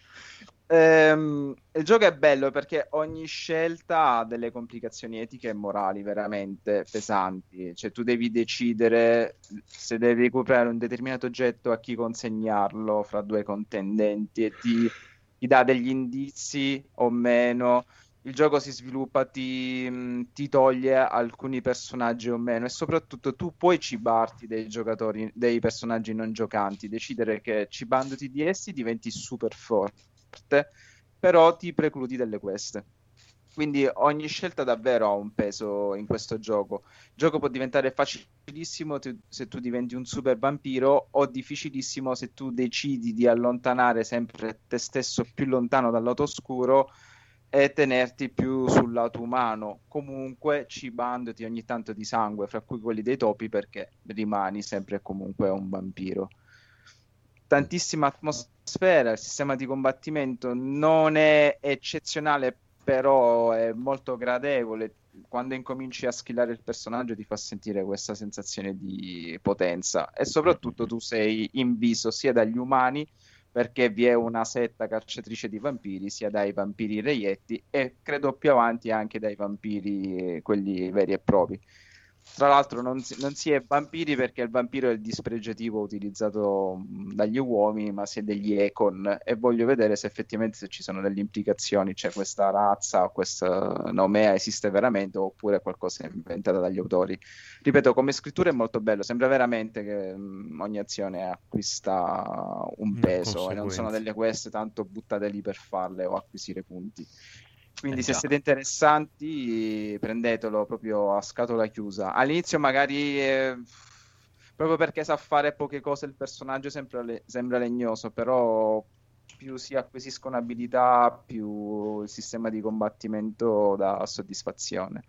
E: Ehm, il gioco è bello perché ogni scelta ha delle complicazioni etiche e morali veramente pesanti. Cioè, tu devi decidere se devi recuperare un determinato oggetto a chi consegnarlo fra due contendenti e ti, ti dà degli indizi o meno. Il gioco si sviluppa, ti, mh, ti toglie alcuni personaggi o meno, e soprattutto tu puoi cibarti dei giocatori, dei personaggi non giocanti, decidere che cibandoti di essi diventi super forte, però ti precludi delle queste. Quindi ogni scelta davvero ha un peso in questo gioco. Il gioco può diventare facilissimo te- se tu diventi un super vampiro o difficilissimo se tu decidi di allontanare sempre te stesso più lontano dal lato oscuro e tenerti più sul lato umano, comunque cibandoti ogni tanto di sangue, fra cui quelli dei topi, perché rimani sempre comunque un vampiro. Tantissima atmosfera, il sistema di combattimento non è eccezionale, però è molto gradevole. Quando incominci a skillare il personaggio ti fa sentire questa sensazione di potenza e soprattutto tu sei inviso sia dagli umani perché vi è una setta cacciatrice di vampiri sia dai vampiri reietti e credo più avanti anche dai vampiri eh, quelli veri e propri. Tra l'altro non si, non si è vampiri perché il vampiro è il dispregiativo utilizzato dagli uomini, ma si è degli Econ e voglio vedere se effettivamente se ci sono delle implicazioni, c'è questa razza o questa nomea esiste veramente oppure è qualcosa inventata dagli autori. Ripeto, come scrittura è molto bello, sembra veramente che ogni azione acquista un peso e non sono delle quest tanto buttate lì per farle o acquisire punti. Quindi
B: Eh
E: se siete interessanti, prendetelo proprio a scatola chiusa. All'inizio magari eh, proprio perché sa fare poche cose il personaggio sembra, le- sembra legnoso, però più si acquisiscono abilità, più il sistema di combattimento dà soddisfazione.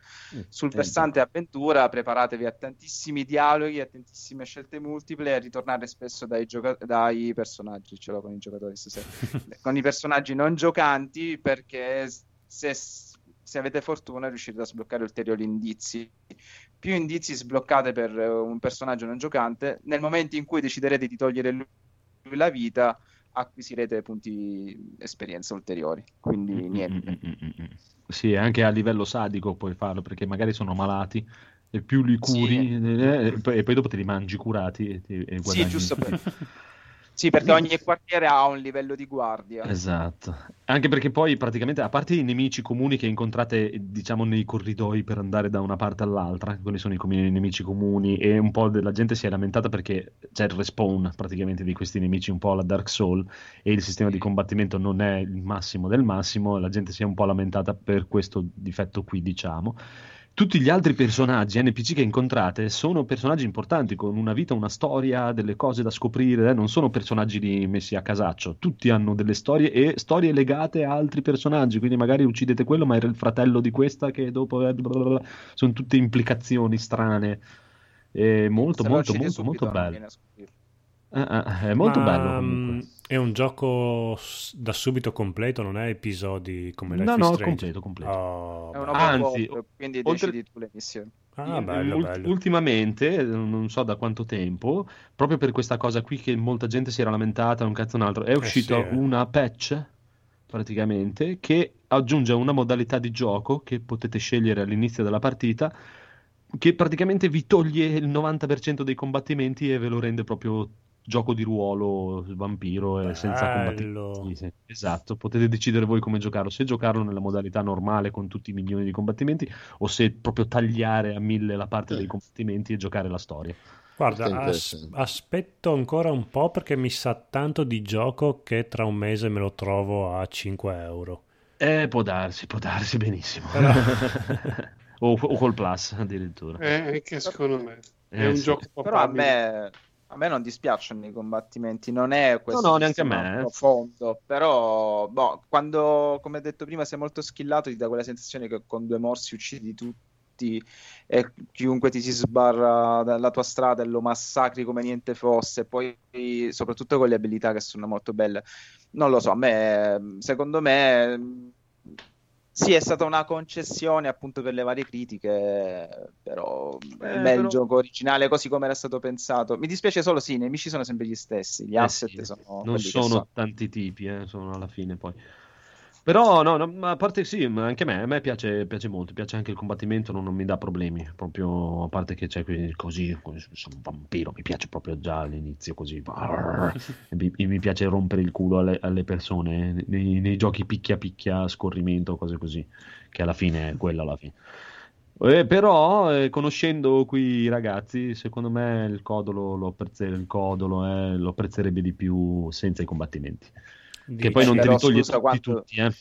E: Sul
B: Eh,
E: versante avventura, preparatevi a tantissimi dialoghi, a tantissime scelte multiple e a ritornare spesso dai, gioca- dai personaggi, ce l'ho con i giocatori stasera, con i personaggi non giocanti perché se, se avete fortuna riuscite a sbloccare ulteriori indizi. Più indizi sbloccate per eh, un personaggio non giocante, nel momento in cui deciderete di togliere lui la vita, acquisirete punti esperienza ulteriori. Quindi niente.
B: Mm, mm, mm, mm. Sì, anche a livello sadico puoi farlo perché magari sono malati e più li curi eh, e poi, e poi dopo te li mangi curati e, ti, e
E: Sì,
B: guadagni.
E: giusto per- Sì, perché ogni quartiere ha un livello di guardia.
B: Esatto. Anche perché poi praticamente, a parte i nemici comuni che incontrate, diciamo, nei corridoi per andare da una parte all'altra, quelli sono i com- i nemici comuni, e un po' della gente si è lamentata perché c'è il respawn praticamente di questi nemici, un po' alla Dark Soul, e il sistema di combattimento non è il massimo del massimo, la gente si è un po' lamentata per questo difetto qui, diciamo. Tutti gli altri personaggi NPC che incontrate sono personaggi importanti con una vita, una storia, delle cose da scoprire, eh, non sono personaggi messi a casaccio, tutti hanno delle storie e storie legate a altri personaggi, quindi magari uccidete quello ma era il fratello di questa che dopo eh, blablabla. sono tutte implicazioni strane È molto,
E: Se lo
B: molto, molto, molto
E: non
B: bello. Eh, eh, è molto
A: Ma,
B: bello comunque.
A: È un gioco da subito completo, non è episodi come Life
B: No,
A: is
B: no,
A: Strange.
B: completo, completo.
A: Oh,
E: È un
A: bello.
E: open
B: Anzi,
E: world, quindi
B: oltre-
E: decidi tu le missioni.
A: Ah, bello, bello.
B: Ultimamente, non so da quanto tempo, proprio per questa cosa qui che molta gente si era lamentata, un cazzo un altro, è uscita
A: sì, eh.
B: una patch praticamente che aggiunge una modalità di gioco che potete scegliere all'inizio della partita che praticamente vi toglie il 90% dei combattimenti e ve lo rende proprio gioco di ruolo vampiro e senza combattimenti. Sì, esatto, potete decidere voi come giocarlo, se giocarlo nella modalità normale con tutti i milioni di combattimenti o se proprio tagliare a mille la parte
G: Eh.
B: dei combattimenti e giocare la storia.
A: Guarda, as- aspetto ancora un po' perché mi sa tanto di gioco che tra un mese me lo trovo a 5 euro.
B: Eh, può darsi, può darsi benissimo.
A: Però-
B: o, o col plus addirittura.
C: Eh, anche secondo me. È
B: Eh,
C: un
B: sì.
C: gioco
E: Però a
C: papabile.
E: me, a me non dispiacciono i combattimenti, non è questo
B: no, neanche a me,
E: profondo, però boh, quando, come detto prima, sei molto skillato ti dà quella sensazione che con due morsi uccidi tutti e chiunque ti si sbarra dalla tua strada e lo massacri come niente fosse, poi soprattutto con le abilità che sono molto belle. Non lo so, a me, secondo me... Sì, è stata una concessione appunto per le varie critiche, però
B: Eh,
E: è il
B: però-
E: gioco originale così come era stato pensato. Mi dispiace solo, sì, i nemici sono sempre gli stessi, gli
B: Eh
E: asset
B: sì,
E: sono
B: non sono
E: sono.
B: tanti tipi, eh, sono alla fine poi. Però no, no, ma a parte sì, anche a me, a me piace, piace molto, piace anche il combattimento, non, non mi dà problemi, proprio a parte che c'è così, sono un vampiro, mi piace proprio già all'inizio così, mi, mi piace rompere il culo alle, alle persone nei, nei giochi picchia picchia, scorrimento, cose così, che alla fine è quello alla fine. Eh, però, eh, conoscendo qui i ragazzi, secondo me il codolo lo, apprezze- il codolo, eh, lo apprezzerebbe di più senza i combattimenti. Che
A: Dici-
B: poi non te li toglie
E: scusa,
B: tutti,
E: quanto-
B: tutti, eh.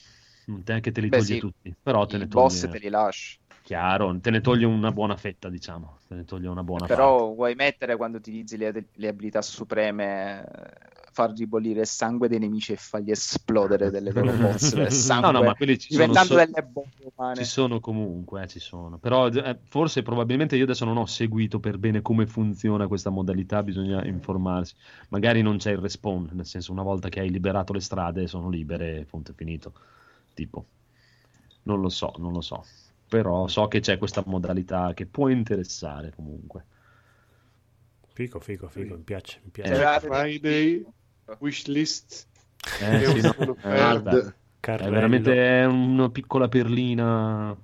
B: Non te che te li
E: Beh,
B: toglie
E: sì,
B: tutti, però te ne
E: I boss te li lasci.
B: chiaro, te ne toglie una buona fetta, diciamo, te ne toglie una buona
E: Però vuoi mettere quando utilizzi le, le abilità supreme, eh, far ribollire il sangue dei nemici e fargli esplodere delle loro sangue,
B: No, no, ma quelli ci sono,
E: diventando
B: so-
E: delle bombe umane.
B: ci sono comunque, eh, ci sono. Però eh, forse probabilmente io adesso non ho seguito per bene come funziona questa modalità, bisogna informarsi. Magari non c'è il respawn, nel senso una volta che hai liberato le strade sono libere, punto e finito. Tipo, non lo so, non lo so. Però so che c'è questa modalità che può interessare comunque.
A: Fico, fico, fico, mi piace, mi piace.
B: Eh,
E: Cioè,
C: Friday, wishlist.
B: Eh,
C: che
B: sì, no,
C: sono
B: eh. È veramente una piccola perlina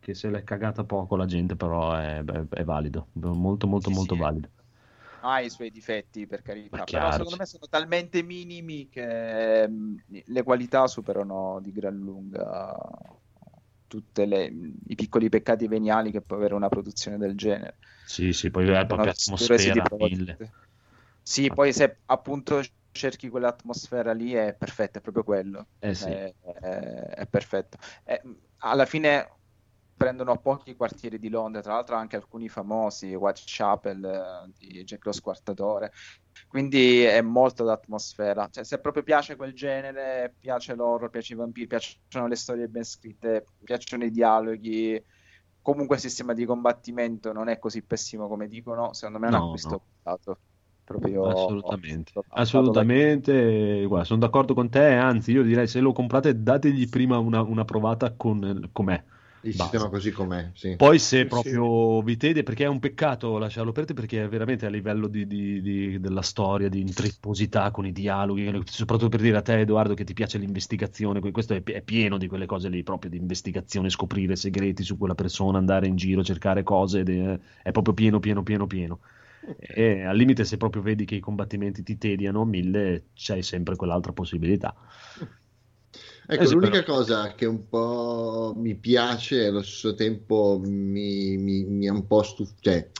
B: che se l'è cagata poco la gente, però è, è- è valido, molto molto
E: Sì,
B: molto
E: sì.
B: valido.
E: ha i suoi difetti per carità,
B: Ma
E: però secondo me sono talmente minimi che mm, le qualità superano di gran lunga tutti i piccoli peccati veniali che può avere una produzione del genere.
B: Sì, sì, poi è proprio
E: sicure si
B: atmosfera mille.
E: Sì, poi se appunto cerchi quell'atmosfera lì è perfetto, è proprio quello.
B: Eh sì.
E: È, è- è perfetto. Eh, alla fine prendono pochi quartieri di Londra, tra l'altro anche alcuni famosi, Whitechapel eh, di Jack lo Squartatore. Quindi è molto d'atmosfera. Cioè, se proprio piace quel genere, piace l'horror, piace i vampiri, piacciono le storie ben scritte, piacciono i dialoghi. Comunque il sistema di combattimento non è così pessimo come dicono, secondo me è un
B: No,
E: acquisto
B: no.
E: Proprio
B: Assolutamente,
E: dato da-
B: assolutamente, guarda, sono d'accordo con te, anzi io direi se lo comprate dategli prima una, una provata con com'è.
G: Il
B: Basta.
G: sistema così com'è, sì.
B: Poi se
C: Sì,
B: proprio vi tede, perché è un peccato lasciarlo aperto, perché è veramente a livello di, di- di- della storia, di intrepposità con i dialoghi, soprattutto per dire a te Edoardo che ti piace l'investigazione, que- questo è, è pieno di quelle cose lì, proprio di investigazione, scoprire segreti su quella persona, andare in giro, cercare cose, è proprio pieno, pieno, pieno, pieno. E al limite se proprio vedi che i combattimenti ti tediano a mille, c'hai sempre quell'altra possibilità.
G: Ecco,
B: Eh sì,
G: l'unica
B: però-
G: cosa che un po' mi piace e allo stesso tempo mi, mi, mi ha un po' stufato, cioè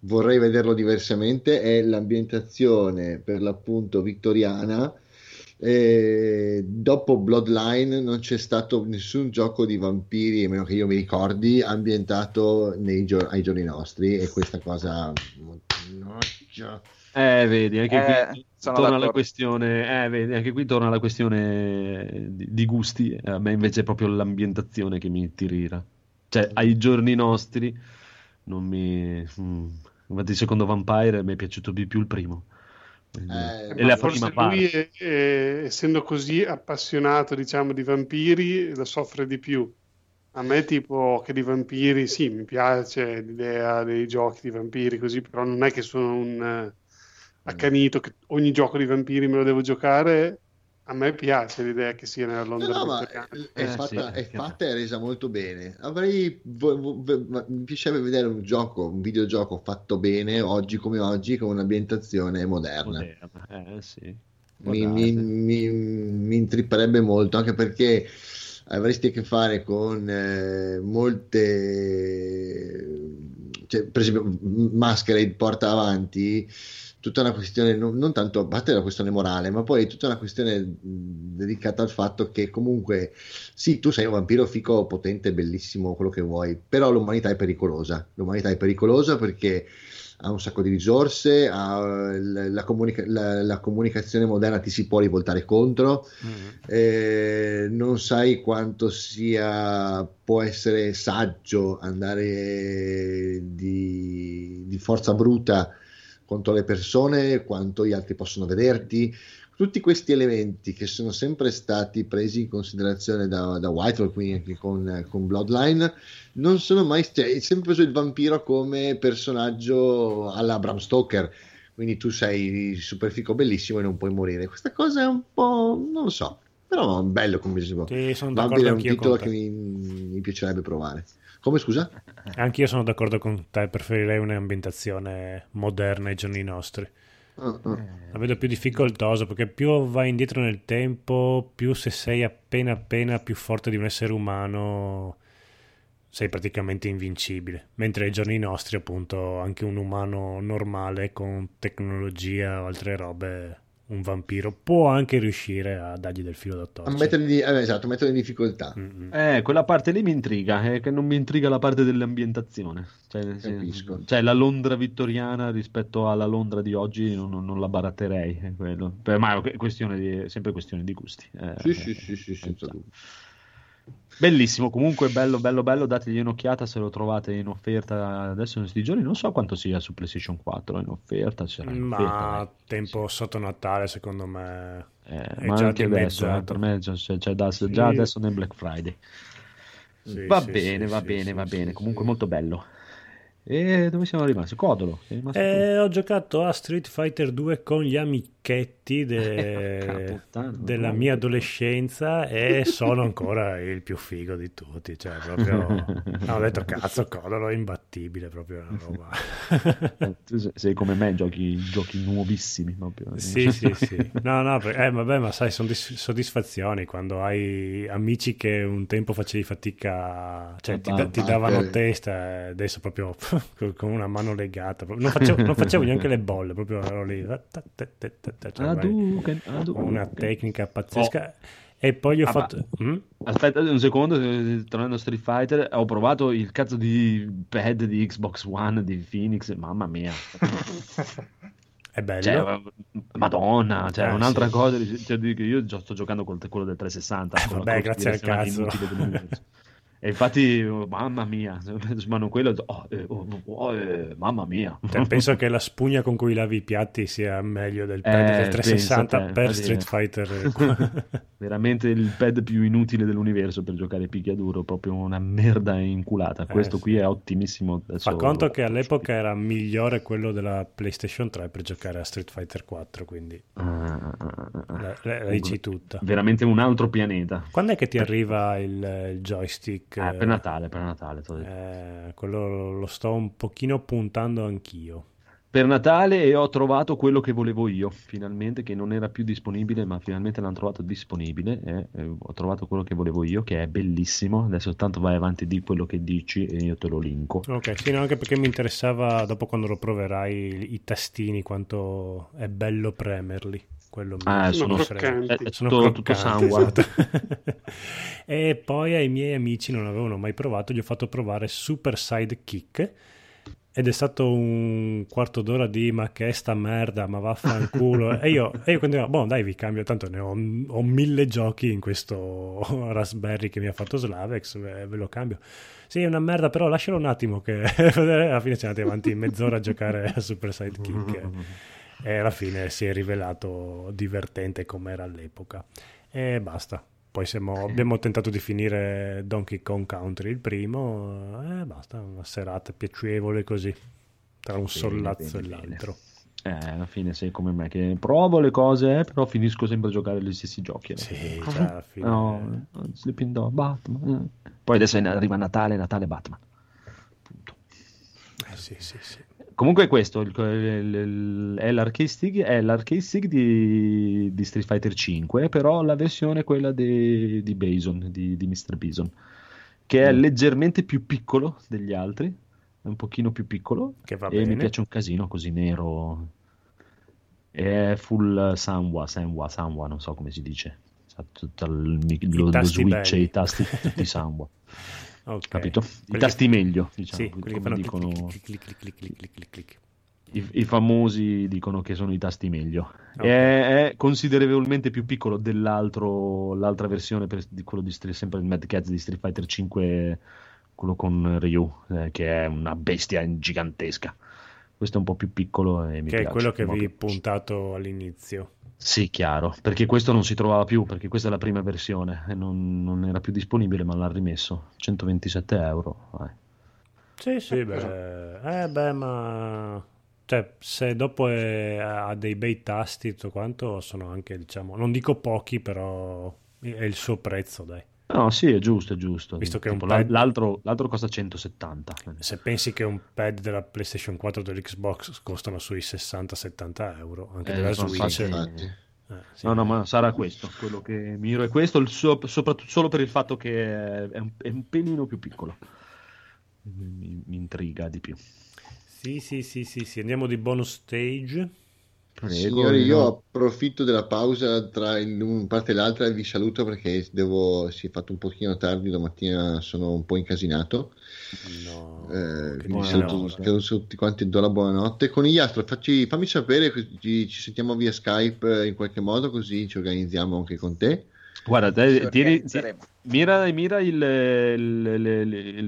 G: vorrei vederlo diversamente, è l'ambientazione per l'appunto vittoriana. E dopo Bloodline non c'è stato nessun gioco di vampiri, a meno che io mi ricordi, ambientato nei gio- ai giorni nostri e questa cosa... Mannaggia.
B: Eh, vedi, anche
E: Eh,
B: qui
E: sono
B: torna la
E: d'accordo.
B: questione, eh, vedi, anche qui torna la questione di, di gusti. A me invece è proprio l'ambientazione che mi tirira. Cioè, ai giorni nostri non mi... mm, Infatti, il secondo Vampire mi è piaciuto di più il primo.
G: Eh,
B: e
C: Ma
B: la prima
C: lui,
B: parte.
C: è- è- essendo così appassionato, diciamo, di vampiri, lo soffre di più. A me, tipo, che di vampiri, sì, mi piace l'idea dei giochi di vampiri, così, però non è che sono un eh, accanito, che ogni gioco di vampiri me lo devo giocare. A me piace l'idea che sia nella
G: No,
C: Londra
G: no, ma
C: vittoriana.
G: è
B: Eh,
G: fatta,
B: sì,
G: è fatta e resa molto bene. Avrei, vo- vo- mi piacerebbe vedere un gioco, un videogioco fatto bene oggi come oggi, con un'ambientazione moderna.
B: Moderna, eh, sì.
G: Mi, mi, mi, mi intripperebbe molto, anche perché avresti a che fare con eh, molte, cioè, per esempio, Masquerade porta avanti tutta una questione, non, non tanto a parte la questione morale, ma poi tutta una questione dedicata al fatto che comunque sì, tu sei un vampiro fico, potente, bellissimo, quello che vuoi, però l'umanità è pericolosa. L'umanità è pericolosa perché ha un sacco di risorse, la, comunica- la- la comunicazione moderna ti si può rivoltare contro, eh, non sai quanto sia può essere saggio andare di, di forza bruta contro le persone, quanto gli altri possono vederti. Tutti questi elementi che sono sempre stati presi in considerazione da, da Whitehall, quindi anche con, con Bloodline, non sono mai, cioè, è sempre preso il vampiro come personaggio alla Bram Stoker. Quindi tu sei super fico bellissimo e non puoi morire. Questa cosa è un po', non lo so, però è bello come dicevo.
A: Sì, sono
G: Vampire è un titolo che mi, mi piacerebbe provare. Come scusa?
A: Anch'io sono d'accordo con te, preferirei un'ambientazione moderna ai giorni nostri.
G: Ah, ah.
A: La vedo più difficoltosa perché più vai indietro nel tempo, più se sei appena appena più forte di un essere umano, sei praticamente invincibile. Mentre ai giorni nostri, appunto, anche un umano normale con tecnologia o altre robe, un vampiro può anche riuscire a dargli del filo da
G: A
A: torcere.
G: metterli, di- eh, esatto, metterli in difficoltà.
A: Mm-mm.
B: Eh, quella parte lì mi intriga, è che non mi intriga la parte dell'ambientazione. Cioè,
G: Capisco.
B: cioè, la Londra vittoriana rispetto alla Londra di oggi non, non- non la baratterei. È quello. Per- ma è questione di- sempre questione di gusti. Eh,
G: Sì, sì, sì, sì, senza
B: eh,
G: dubbio.
B: Bellissimo, comunque bello, bello, bello. Dategli un'occhiata se lo trovate in offerta adesso in questi giorni. Non so quanto sia su PlayStation 4 in offerta. Sarà in offerta,
A: Ma
B: dai.
A: tempo sotto Natale, secondo me,
B: Eh,
A: è
B: ma
A: già
B: anche adesso, eh, per me c'è, c'è- c'è da-
A: Sì.
B: già adesso nel Black Friday.
A: Sì,
B: va
A: sì,
B: bene,
A: sì,
B: va
A: sì,
B: bene,
A: sì,
B: va
A: sì,
B: bene.
A: sì.
B: Comunque molto bello. E dove siamo rimasti? Codolo. Rimasto?
A: Eh, ho giocato a Street Fighter 2 con gli amichetti de- della
B: no.
A: mia adolescenza e sono ancora il più figo di tutti. Cioè, proprio... ho detto, cazzo, Codolo è imbattibile, proprio una roba.
B: Eh, tu sei- come me, giochi, giochi nuovissimi proprio.
A: Sì, sì, sì. No, no, per- eh, vabbè, ma sai, sono dis- soddisfazioni quando hai amici che un tempo facevi fatica, cioè ti, da- ti davano testa, adesso proprio con una mano legata. Non facevo, non facevo neanche le bolle, proprio ero lì. Cioè, vai-
B: Hadouken, Hadouken.
A: una tecnica pazzesca. E poi ho
B: Ah,
A: fatto... Mm?
B: Aspetta un secondo, eh, tornando a Street Fighter, ho provato il cazzo di pad di Xbox One di Phoenix, mamma mia.
A: È bello.
B: Cioè, Madonna, cioè,
A: Eh,
B: un'altra
A: sì.
B: cosa, cioè, io sto giocando col quello del 360,
A: Eh,
B: con
A: vabbè, grazie al cazzo.
B: E infatti, oh, mamma mia, ma non quello, oh, eh, oh, oh, eh, mamma mia.
A: Cioè, penso che la spugna con cui lavi i piatti sia meglio del pad
B: Eh,
A: del 360
B: pensa te,
A: per Street Fighter.
B: Veramente il pad più inutile dell'universo per giocare picchiaduro, proprio una merda inculata. Questo
A: Eh,
B: qui
A: sì.
B: è ottimissimo. Adesso...
A: Fa conto che all'epoca era migliore quello della PlayStation 3 per giocare a Street Fighter 4, quindi
B: Ah, ah, ah, ah.
A: la, la- la dici tutta.
B: Veramente un altro pianeta.
A: Quando è che ti arriva il, il joystick?
B: Eh, per Natale, per Natale.
A: Eh, quello lo sto un pochino puntando anch'io.
B: Per Natale e ho trovato quello che volevo io, finalmente, che non era più disponibile, ma finalmente l'hanno trovato disponibile. e, eh, ho trovato quello che volevo io, che è bellissimo. Adesso tanto vai avanti di quello che dici e io te lo linko.
A: Ok, sì, no, anche perché mi interessava dopo quando lo proverai i tastini, quanto è bello premerli. Quello
B: Ah, sono,
A: frega.
B: è, è
A: Sono
B: tutto, tutto sangue.
A: esatto. e poi ai miei amici non avevano mai provato, gli ho fatto provare Super Sidekick ed è stato un quarto d'ora di ma che è sta merda, ma vaffanculo. e io, e io continuavo, boh dai vi cambio, tanto ne ho, ho, mille giochi in questo Raspberry che mi ha fatto Slavex, ve, ve lo cambio. Sì, è una merda, però lascialo un attimo che alla fine siamo andati avanti mezz'ora a giocare a Super Sidekick e alla fine si è rivelato divertente come era all'epoca. E basta. Poi siamo, abbiamo tentato di finire Donkey Kong Country il primo e basta, una serata piacevole così, tra un sollazzo bene, e l'altro.
B: Bene. Eh, alla fine sei come me che provo le cose, eh, però finisco sempre a giocare gli stessi giochi.
A: Sì, cioè, alla fine...
B: No, Sleeping Dog, Batman. Poi adesso arriva Natale, Natale, Batman.
A: Punto. Eh sì, sì, sì.
B: Comunque questo il, il, il, è l'arcade stick, è l'arcade stick di, di, Street Fighter 5, però la versione è quella di, di Bison, di, di Mr. Bison, che è mm. leggermente più piccolo degli altri, è un pochino più piccolo, e
A: bene.
B: mi piace un casino così nero. È full Sanwa, Sanwa, Sanwa, non so come si dice. Tutto il, lo, lo switch e i tasti tutti Sanwa. Okay. Capito? I tasti che... meglio, diciamo.
A: Sì, quelli che fanno dicono... clic, clic, clic,
B: I, I, famosi dicono che sono i tasti meglio. Okay. È, è, considerevolmente più piccolo dell'altra versione, per, di quello di sempre il Mad Cats di Street Fighter 5, quello con Ryu, eh, che è una bestia gigantesca. Questo è un po' più piccolo e mi
A: che
B: piace.
A: è quello che vi puntato all'inizio.
B: Sì, chiaro, perché questo non si trovava più, perché questa è la prima versione e non, non era più disponibile, ma l'ha rimesso. 127 euro. Vai.
A: Sì, sì, beh, eh, beh, ma cioè, se dopo è, ha dei bei tasti tutto quanto, sono anche, diciamo, non dico pochi, però è il suo prezzo, dai.
B: No, sì, è giusto, è giusto.
A: Visto che tipo, pad...
B: l'altro, l'altro, costa 170.
A: Se pensi che un pad della PlayStation 4 o dell'Xbox costano sui 60-70 euro, anche eh, della Switch.
B: Eh, sì. No, no, ma sarà questo. Quello che miro è questo, suo, soprattutto solo per il fatto che è un, è un pelino più piccolo. Mi, mi, intriga di più.
A: Sì, sì, sì, sì, sì. Andiamo di bonus stage.
G: Prego, Signori, io approfitto della pausa tra una parte e l'altra e vi saluto perché devo, si è fatto un pochino tardi, domattina sono un po' incasinato. No, eh, quindi saluto, saluto tutti quanti, do la buonanotte. Con Iastro, facci, fammi sapere, ci, ci, sentiamo via Skype in qualche modo così ci organizziamo anche con te.
B: Guarda, te, tiri, mira, mira il, il,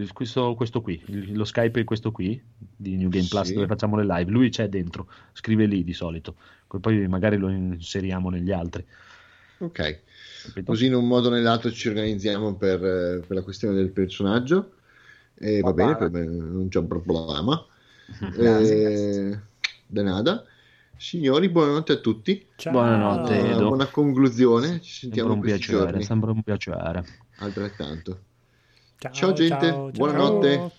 B: il, questo, questo, qui, lo Skype è questo qui di New Game Plus sì. dove facciamo le live. Lui c'è dentro, scrive lì di solito, poi magari lo inseriamo negli altri.
G: Ok, Capito? così in un modo o nell'altro ci organizziamo per, per la questione del personaggio. E va, va bene, per me non c'è un problema. eh, de nada. Signori, buonanotte a tutti.
B: Ciao. Buonanotte,
G: Edo.
B: Buona
G: buona conclusione. Ci sentiamo
B: sempre un piacere, giorni. Sempre un piacere.
G: Altrettanto. Ciao, ciao gente, ciao, buonanotte.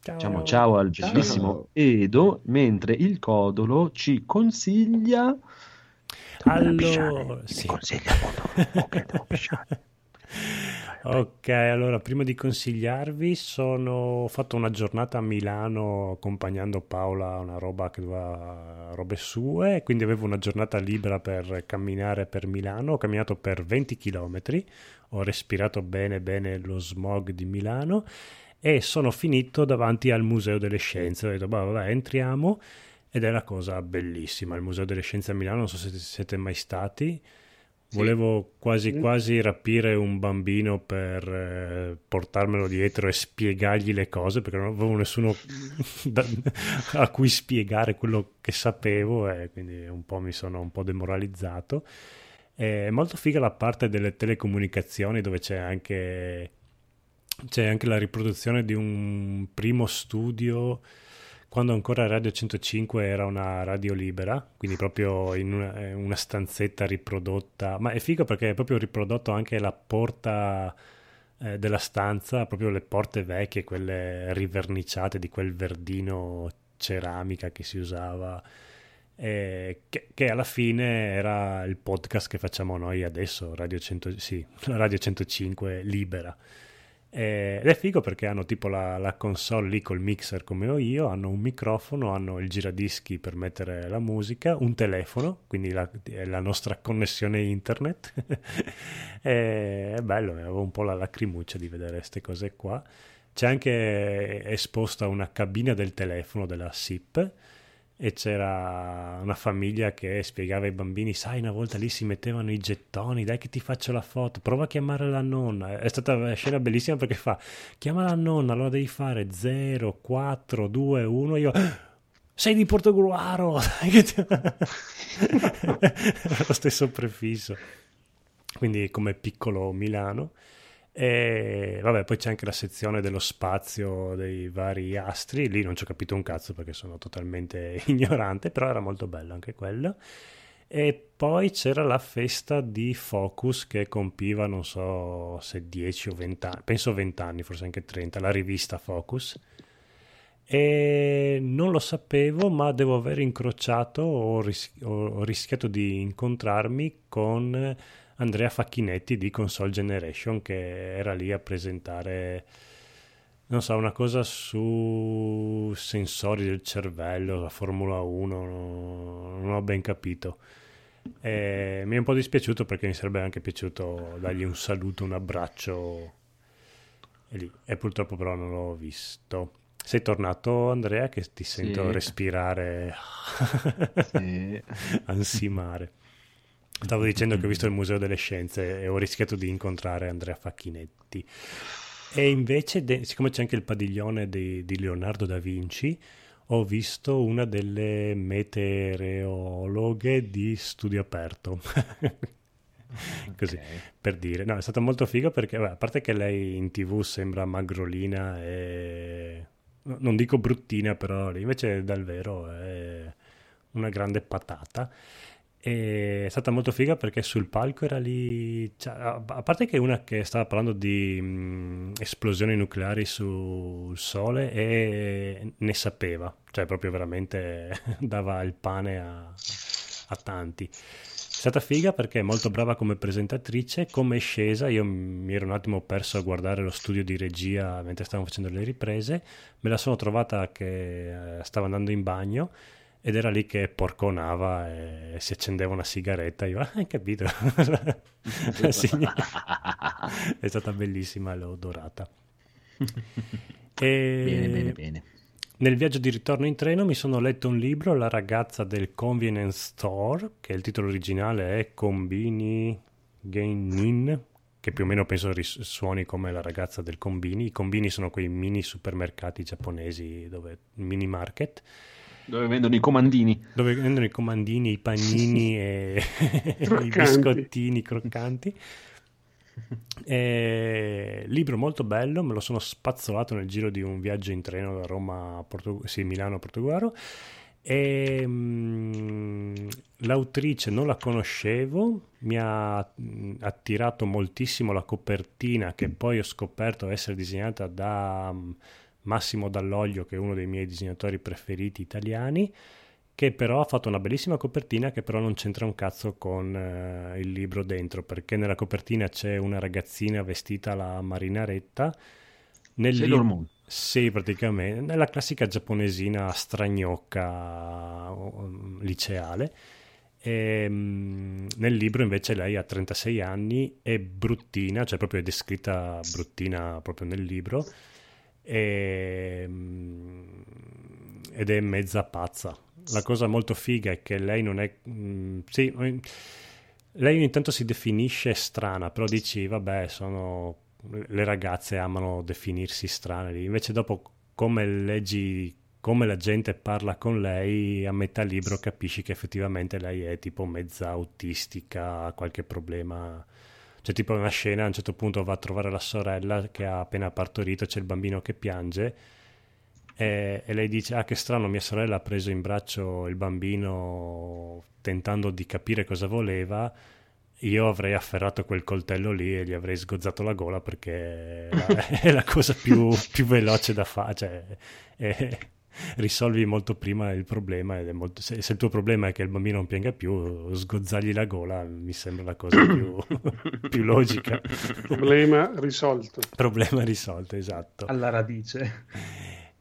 B: Ciao. Diciamo ciao al bellissimo Edo, mentre il Codolo ci consiglia...
A: Allora,
B: sì. consiglia ok, devo pisciare.
A: Ok, allora prima di consigliarvi sono ho fatto una giornata a Milano accompagnando Paola a una roba che doveva robe sue, quindi avevo una giornata libera per camminare per Milano, ho camminato per 20 km, ho respirato bene bene lo smog di Milano e sono finito davanti al Museo delle Scienze, ho detto vabbè, vabbè entriamo. Ed è una cosa bellissima, il Museo delle Scienze a Milano, non so se siete mai stati Volevo quasi quasi rapire un bambino per eh, portarmelo dietro e spiegargli le cose perché non avevo nessuno da, a cui spiegare quello che sapevo e quindi un po' mi sono un po' demoralizzato. È molto figa la parte delle telecomunicazioni dove c'è anche, c'è anche la riproduzione di un primo studio quando ancora Radio 105 era una radio libera, quindi proprio in una, eh, una stanzetta riprodotta, ma è figo perché è proprio riprodotto anche la porta eh, della stanza, proprio le porte vecchie, quelle riverniciate di quel verdino ceramica che si usava. Eh, che, che, alla fine era il podcast che facciamo noi adesso, Radio, 100, sì, Radio 105 libera. Ed è figo perché hanno tipo la, la, console lì col mixer come ho io, hanno un microfono, hanno il giradischi per mettere la musica, un telefono, quindi la, la nostra connessione internet. è bello, avevo un po' la lacrimuccia di vedere queste cose qua. c'è anche esposta una cabina del telefono della SIP e c'era una famiglia che spiegava ai bambini, sai, una volta lì si mettevano i gettoni, dai che ti faccio la foto, prova a chiamare la nonna. È stata una scena bellissima perché fa, chiama la nonna, allora devi fare 0, 4, 2, 1, io... Sei di Portogruaro! lo stesso prefisso. Quindi come piccolo Milano. E vabbè, poi c'è anche la sezione dello spazio dei vari astri. Lì non ci ho capito un cazzo perché sono totalmente ignorante, però era molto bello anche quello. E poi c'era la festa di Focus che compiva, non so se 10 o 20 anni, penso 20 anni, forse anche 30, la rivista Focus. E non lo sapevo, ma devo aver incrociato o ris- ho rischiato di incontrarmi con Andrea Facchinetti di Console Generation che era lì a presentare non so, una cosa su sensori del cervello, la Formula 1, non ho ben capito. E mi è un po' dispiaciuto perché mi sarebbe anche piaciuto dargli un saluto, un abbraccio e, lì. e purtroppo però non l'ho visto. Sei tornato Andrea che ti sento
B: Sì.
A: respirare,
B: Sì.
A: ansimare. Stavo dicendo che ho visto il Museo delle Scienze e ho rischiato di incontrare Andrea Facchinetti. E invece, de- siccome c'è anche il padiglione di, di Leonardo da Vinci, ho visto una delle meteorologhe di studio aperto. Così,
B: Ok.
A: per dire. No, è stato molto figo perché, beh, a parte che lei in tv sembra magrolina e... no, Non dico bruttina, però invece dal vero è una grande patata. E è stata molto figa perché sul palco era lì, cioè, a parte che una che stava parlando di mh, esplosioni nucleari sul Sole e ne sapeva, cioè proprio veramente dava il pane a, a tanti. È stata figa perché è molto brava come presentatrice, come scesa, io mi ero un attimo perso a guardare lo studio di regia mentre stavamo facendo le riprese, me la sono trovata che eh, stava andando in bagno ed era lì che porconava e si accendeva una sigaretta. Io, ah, hai capito? La signora- È stata bellissima, l'ho adorata. E
B: Bene, bene, bene.
A: Nel viaggio di ritorno in treno mi sono letto un libro, La ragazza del convenience store, che il titolo originale è Combini Geinin, che più o meno penso suoni come la ragazza del combini. I combini sono quei mini supermercati giapponesi, dove, mini market,
B: Dove vendono i comandini.
A: dove vendono i comandini, i panini e i biscottini croccanti. Eh, libro molto bello, me lo sono spazzolato nel giro di un viaggio in treno da Roma a Porto- sì, Milano a Portogruaro. E, mm, l'autrice non la conoscevo, mi ha mm, attirato moltissimo la copertina che poi ho scoperto essere disegnata da mm, Massimo Dall'Oglio, che è uno dei miei disegnatori preferiti italiani, che però ha fatto una bellissima copertina che però non c'entra un cazzo con eh, il libro dentro, perché nella copertina c'è una ragazzina vestita alla marinaretta. Nel
B: Sailor
A: lib-. Sì, praticamente, nella classica giapponesina stragnocca liceale. E, mm, nel libro invece lei ha 36 anni, è bruttina, cioè proprio è descritta bruttina proprio nel libro, e, mm, ed è mezza pazza. La cosa molto figa è che lei non è... mm, sì, lei ogni tanto si definisce strana, però dici, vabbè, sono... le ragazze amano definirsi strane, invece dopo come leggi come la gente parla con lei, a metà libro capisci che effettivamente lei è tipo mezza autistica, ha qualche problema. C'è tipo una scena, a un certo punto va a trovare la sorella che ha appena partorito, c'è il bambino che piange e, e lei dice, ah che strano, mia sorella ha preso in braccio il bambino tentando di capire cosa voleva, io avrei afferrato quel coltello lì e gli avrei sgozzato la gola perché è la, cosa più, più veloce da fare, cioè, risolvi molto prima il problema ed è molto- se, se il tuo problema è che il bambino non pianga più, sgozzargli la gola mi sembra la cosa più, più logica.
C: Problema risolto.
A: Problema risolto, esatto.
D: alla radice.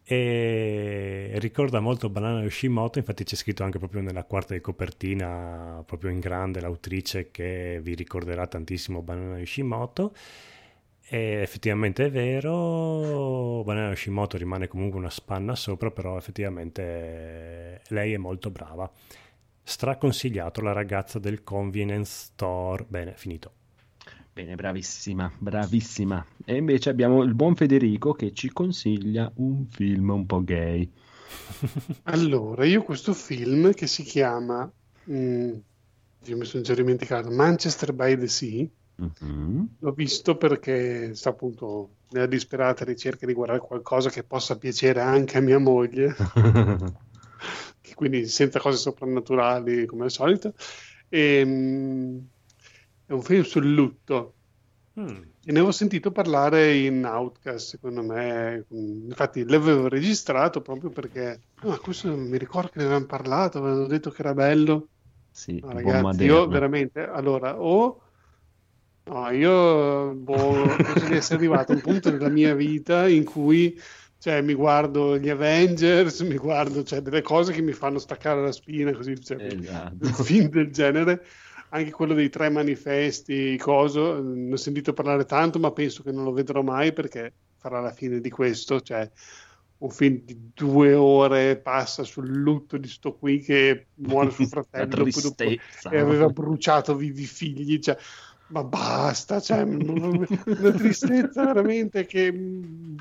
A: E ricorda molto Banana Yoshimoto, infatti c'è scritto anche proprio nella quarta di copertina, proprio in grande, l'autrice che vi ricorderà tantissimo Banana Yoshimoto. E effettivamente è vero, Banana Yoshimoto rimane comunque una spanna sopra, però effettivamente lei è molto brava. Straconsigliato la ragazza del convenience store. Bene, finito.
B: Bene, bravissima, bravissima. E invece abbiamo il buon Federico che ci consiglia un film un po' gay.
C: Allora, io questo film che si chiama, mm, io mi sono già dimenticato, Manchester by the Sea,
B: Mhm.
C: l'ho visto perché sta appunto nella disperata ricerca di guardare qualcosa che possa piacere anche a mia moglie, quindi senza cose soprannaturali come al solito. E, mm, è un film sul lutto.
A: Mm.
C: E ne avevo sentito parlare in Outcast, secondo me. Infatti l'avevo registrato proprio perché ah, questo mi ricordo che ne avevamo parlato, avevano detto che era bello.
B: Sì,
C: No, ragazzi, io veramente, allora, o no, io boh, penso di essere arrivato a un punto della mia vita in cui cioè, mi guardo gli Avengers, mi guardo cioè, delle cose che mi fanno staccare la spina, così, cioè,
B: Esatto.
C: film del genere. Anche quello dei tre manifesti, coso, ne ho sentito parlare tanto, ma penso che non lo vedrò mai perché farà la fine di questo, cioè un film di due ore passa sul lutto di sto qui che muore suo fratello e aveva bruciato vivi figli, cioè, ma basta, cioè, una tristezza veramente che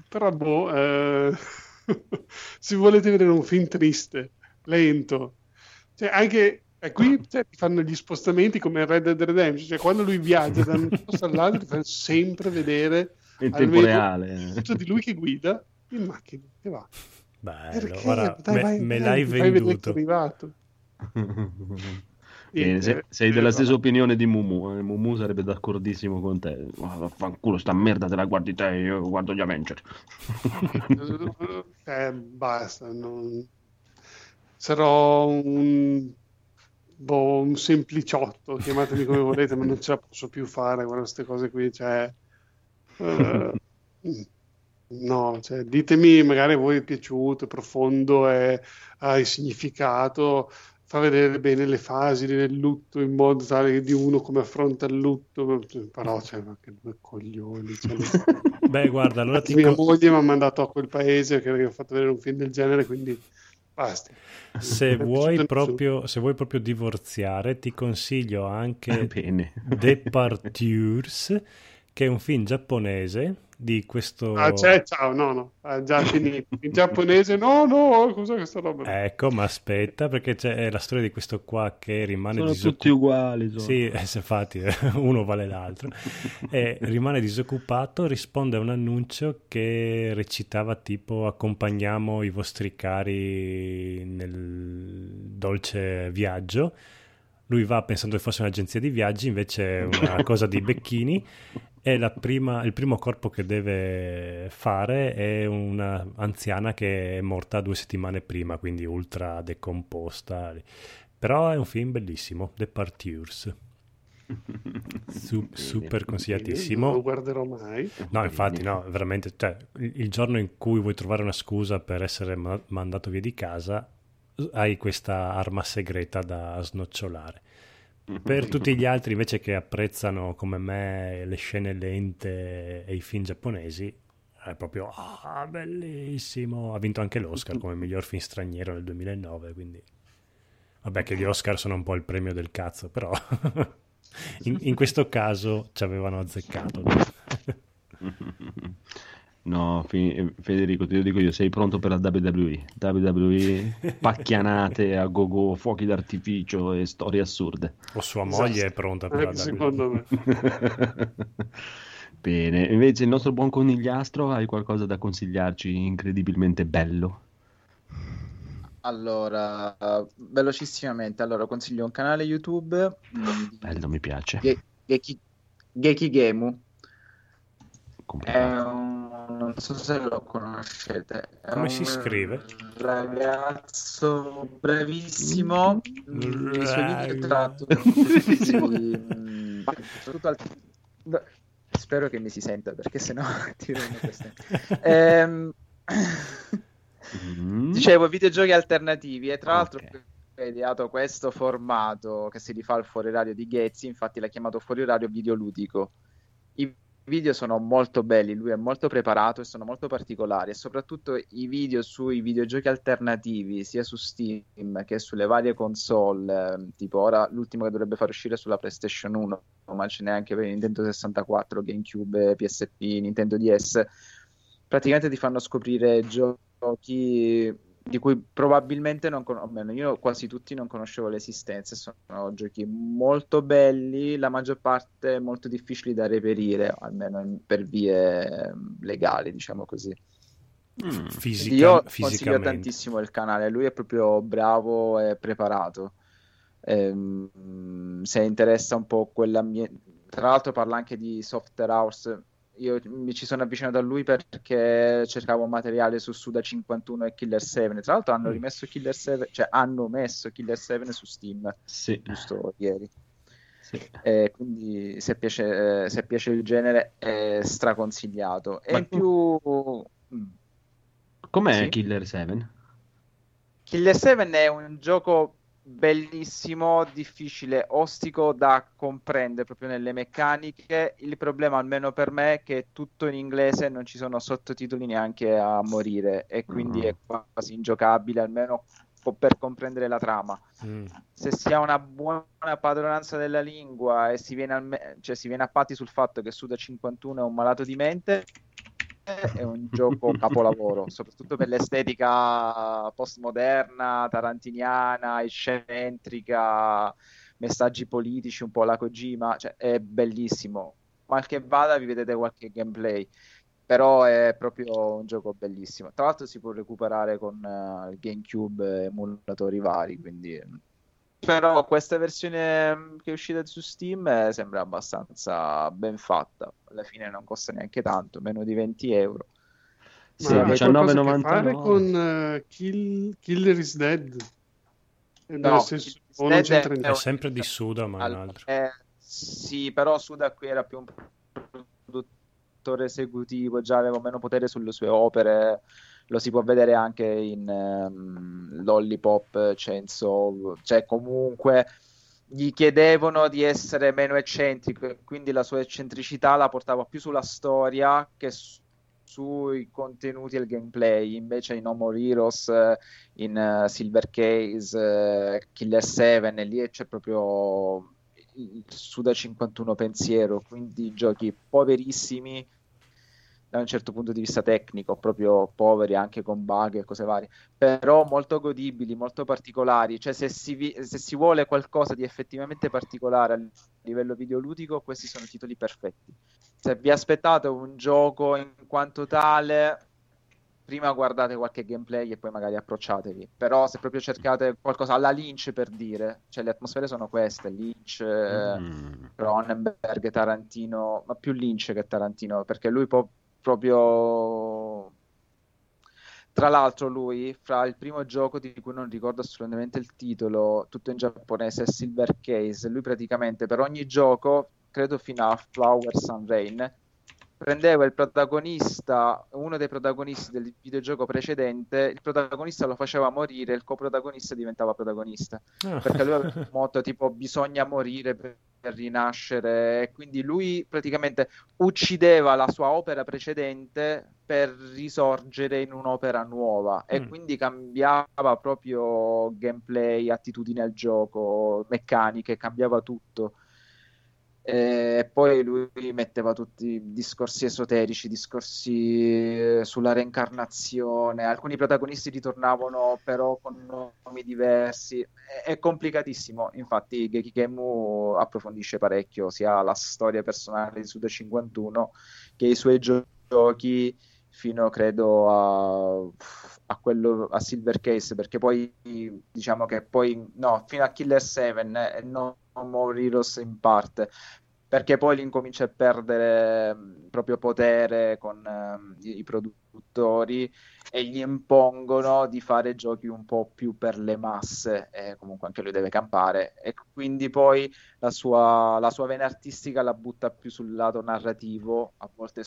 C: però boh, eh, se volete vedere un film triste, lento, cioè anche e qui cioè, fanno gli spostamenti come in Red Dead Redemption, cioè quando lui viaggia da un posto all'altro ti fanno sempre vedere
B: In
C: almeno
B: tempo reale.
C: tutto di lui che guida in macchina, che va.
A: Bello,
C: Perché?
A: guarda,
C: Dai,
A: me,
C: vai-
A: me l'hai
C: è
A: venduto.
C: arrivato.
B: Bene,
C: E,
B: se-
C: eh,
B: sei della stessa opinione di Mumu. eh, Mumu sarebbe d'accordissimo con te. Ma Vaffanculo, sta merda te la guardi te, io guardo gli Avenger.
C: Eh, basta, non- sarò un, boh, un sempliciotto, chiamatemi come volete, ma non ce la posso più fare con queste cose qui, cioè, eh, no, cioè, ditemi, magari a voi è piaciuto, è profondo, è, ha il significato, fa vedere bene le fasi del lutto in modo tale che di uno come affronta il lutto, però, cioè, ma che due coglioni, cioè,
A: Beh, guarda, allora ti
C: mia
A: co-
C: moglie mi ha mandato a quel paese che ho fatto vedere un film del genere, quindi basta.
A: se vuoi proprio, se vuoi proprio divorziare, ti consiglio anche. Departures, che è un film giapponese di questo...
C: Ah, c'è, ciao, no, no, ha già finito. In giapponese, no, no, cos'è questa roba?
A: Ecco, ma aspetta, perché c'è la storia di questo qua che rimane
B: Sono
A: disoccupato.
B: tutti uguali. sono.
A: Sì, eh, se infatti uno vale l'altro. E rimane disoccupato, risponde a un annuncio che recitava tipo accompagniamo i vostri cari nel dolce viaggio. Lui va pensando che fosse un'agenzia di viaggi, invece è una cosa di becchini. E la prima- il primo corpo che deve fare è una anziana che è morta due settimane prima, quindi ultra decomposta. Però è un film bellissimo, Departures. Su- super
C: Non
A: consigliatissimo.
C: lo guarderò mai.
A: No, infatti, no, veramente, cioè, il giorno in cui vuoi trovare una scusa per essere ma- mandato via di casa, hai questa arma segreta da snocciolare. Per tutti gli altri invece che apprezzano come me le scene lente e i film giapponesi, è proprio ah, bellissimo. Ha vinto anche l'Oscar come miglior film straniero nel 2009, quindi vabbè che gli Oscar sono un po' il premio del cazzo, però in, in questo caso ci avevano azzeccato.
B: No, fi- Federico, te lo dico io, sei pronto per la WWE? WWE, pacchianate a go-go, fuochi d'artificio e storie assurde.
A: O sua
C: Esatto.
A: moglie è pronta per la
C: Anche
A: WWE.
C: secondo me.
B: Bene, invece il nostro buon conigliastro, hai qualcosa da consigliarci incredibilmente bello?
E: Allora, velocissimamente, allora consiglio un canale YouTube mm,
B: Bello, mi piace.
E: Ge- Geki, Geki Gemu. È
B: Complicato.
E: un, non so se lo conoscete. È
A: Come si
E: un
A: scrive?
E: Ragazzo bravissimo.
A: Mm.
E: Mm, I suoi video tratto soprattutto al- Spero che mi si senta perché sennò ti rovino queste. Ehm,
B: Mm.
E: Dicevo, videogiochi alternativi e tra l'altro
B: Ok.
E: ho ideato questo formato che si rifà al fuori radio di Ghezzi, infatti l'ha chiamato fuori radio videoludico. Video sono molto belli, lui è molto preparato e sono molto particolari e soprattutto i video sui videogiochi alternativi sia su Steam che sulle varie console, eh, tipo ora l'ultimo che dovrebbe far uscire sulla PlayStation 1, ma ce n'è anche per Nintendo 64, GameCube, PSP, Nintendo DS, praticamente ti fanno scoprire giochi di cui probabilmente non conosco, almeno io quasi tutti non conoscevo l'esistenza, sono giochi molto belli, la maggior parte molto difficili da reperire, almeno per vie legali, diciamo così.
A: Mm, fisica,
E: io consiglio tantissimo il canale, lui è proprio bravo e preparato. Ehm, se interessa un po' quell'ambiente, tra l'altro parla anche di software house io mi ci sono avvicinato a lui perché cercavo materiale su Suda 51 e Killer 7. Tra l'altro hanno mm. rimesso Killer 7, cioè hanno messo Killer 7 su Steam
B: sì.
E: giusto ieri. Sì. E quindi se piace, eh, se piace, il genere è straconsigliato. E Ma in più...
B: Mm. Com'è sì? Killer 7?
E: Killer 7 è un gioco bellissimo, difficile, ostico da comprendere proprio nelle meccaniche. Il problema, almeno per me, è che è tutto in inglese, non ci sono sottotitoli neanche a morire e quindi mm. è quasi ingiocabile, almeno per comprendere la trama. Mm. Se si ha una buona padronanza della lingua e si viene, al cioè, si viene a patti sul fatto che Suda 51 è un malato di mente, è un gioco capolavoro, soprattutto per l'estetica postmoderna, tarantiniana, eccentrica, messaggi politici, un po' la Kojima, cioè, è bellissimo. Mal che vada vi vedete qualche gameplay, però è proprio un gioco bellissimo. Tra l'altro si può recuperare con uh, GameCube emulatori vari, quindi però questa versione mm, che è uscita su Steam eh, sembra abbastanza ben fatta. Alla fine non costa neanche tanto, meno di 20 euro.
C: Sì, Ma 19,99 fare con uh, Kill... Killer is Dead?
E: No, senso, o non
A: c'entra è, è sempre di Suda, ma All... un altro.
E: Eh, sì, però Suda qui era più un produttore esecutivo, già aveva meno potere sulle sue opere lo si può vedere anche in um, Lollipop, Chainsaw, cioè comunque gli chiedevano di essere meno eccentrico e quindi la sua eccentricità la portava più sulla storia che su- sui contenuti e il gameplay. Invece in No More Heroes in uh, Silver Case uh, Killer 7 lì c'è proprio il Suda 51 pensiero quindi giochi poverissimi da un certo punto di vista tecnico, proprio poveri anche con bug e cose varie, però molto godibili, molto particolari, cioè se si, vi- se si vuole qualcosa di effettivamente particolare a livello videoludico, questi sono titoli perfetti. Se vi aspettate un gioco in quanto tale, prima guardate qualche gameplay e poi magari approcciatevi. Però se proprio cercate qualcosa alla Lynch per dire, cioè le atmosfere sono queste, Lynch, mm. Cronenberg, Tarantino, ma più Lynch che Tarantino, perché lui può proprio tra l'altro lui fra il primo gioco di cui non ricordo assolutamente il titolo tutto in giapponese è Silver Case lui praticamente per ogni gioco credo fino a Flower Sun Rain prendeva il protagonista uno dei protagonisti del videogioco precedente il protagonista lo faceva morire il coprotagonista diventava protagonista oh. perché lui aveva un motto tipo bisogna morire per per rinascere e quindi lui praticamente uccideva la sua opera precedente per risorgere in un'opera nuova e mm. quindi cambiava proprio gameplay, attitudine al gioco, meccaniche, cambiava tutto. E poi lui metteva tutti i discorsi esoterici, discorsi eh, sulla reincarnazione. Alcuni protagonisti ritornavano però con nomi diversi. È, complicatissimo. Infatti, Geki Kemu approfondisce parecchio sia la storia personale di Suda 51 che i suoi giochi fino credo a, a, quello a Silver Case perché poi diciamo che poi no fino a Killer 7 e non More Heroes in parte perché poi incomincia a perdere mh, proprio potere con uh, i, produttori e gli impongono di fare giochi un po' più per le masse e comunque anche lui deve campare e quindi poi la sua, la sua vena artistica la butta più sul lato narrativo a volte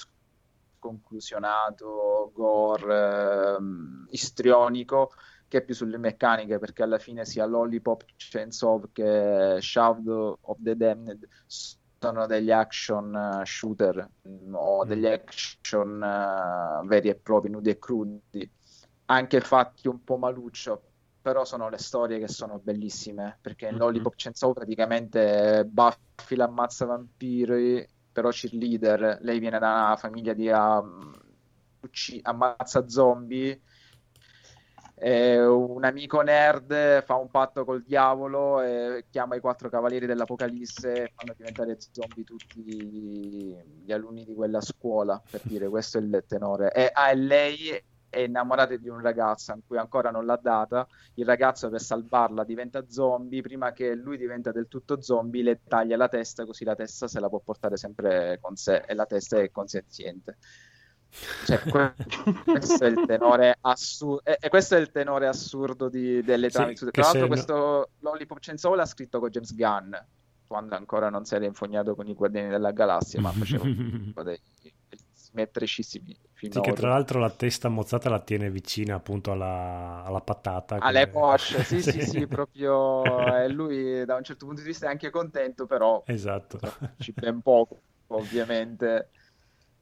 E: conclusionato, gore, ehm, istrionico che più sulle meccaniche perché alla fine sia Lollipop Chainsaw che Shadow of the Damned sono degli action eh, shooter mm, o degli action eh, veri e propri, nudi e crudi, anche fatti un po' maluccio, però sono le storie che sono bellissime, perché in
B: Mhm.
E: Lollipop Chainsaw praticamente Buffy l'ammazza vampiri, però cheerleader, lei viene da una famiglia di um, ucci- ammazza zombie, e un amico nerd fa un patto col diavolo e chiama i quattro cavalieri dell'Apocalisse e fanno diventare zombie tutti gli alunni di quella scuola, per dire, questo è il tenore. E, ah, lei è innamorata di un ragazzo in cui ancora non l'ha data, il ragazzo per salvarla diventa zombie, prima che lui diventa del tutto zombie le taglia la testa così la testa se la può portare sempre con sé e la testa è consenziente. Cioè, que- questo è il tenore assurdo e, e questo è il tenore assurdo di- delle
A: Sì,
E: trame.
A: che
E: Tra l'altro questo Lollipop Chainsaw l'ha scritto con James Gunn quando ancora non si era infognato con i Guardiani della Galassia, ma faceva dei precisimi film.
A: Sì, che tra l'altro la testa mozzata la tiene vicina appunto alla, alla patata.
E: alle
A: come-
E: posce, sì, sì, sì, proprio e lui da un certo punto di vista è anche contento, però
A: Esatto.
E: ci ben poco, ovviamente.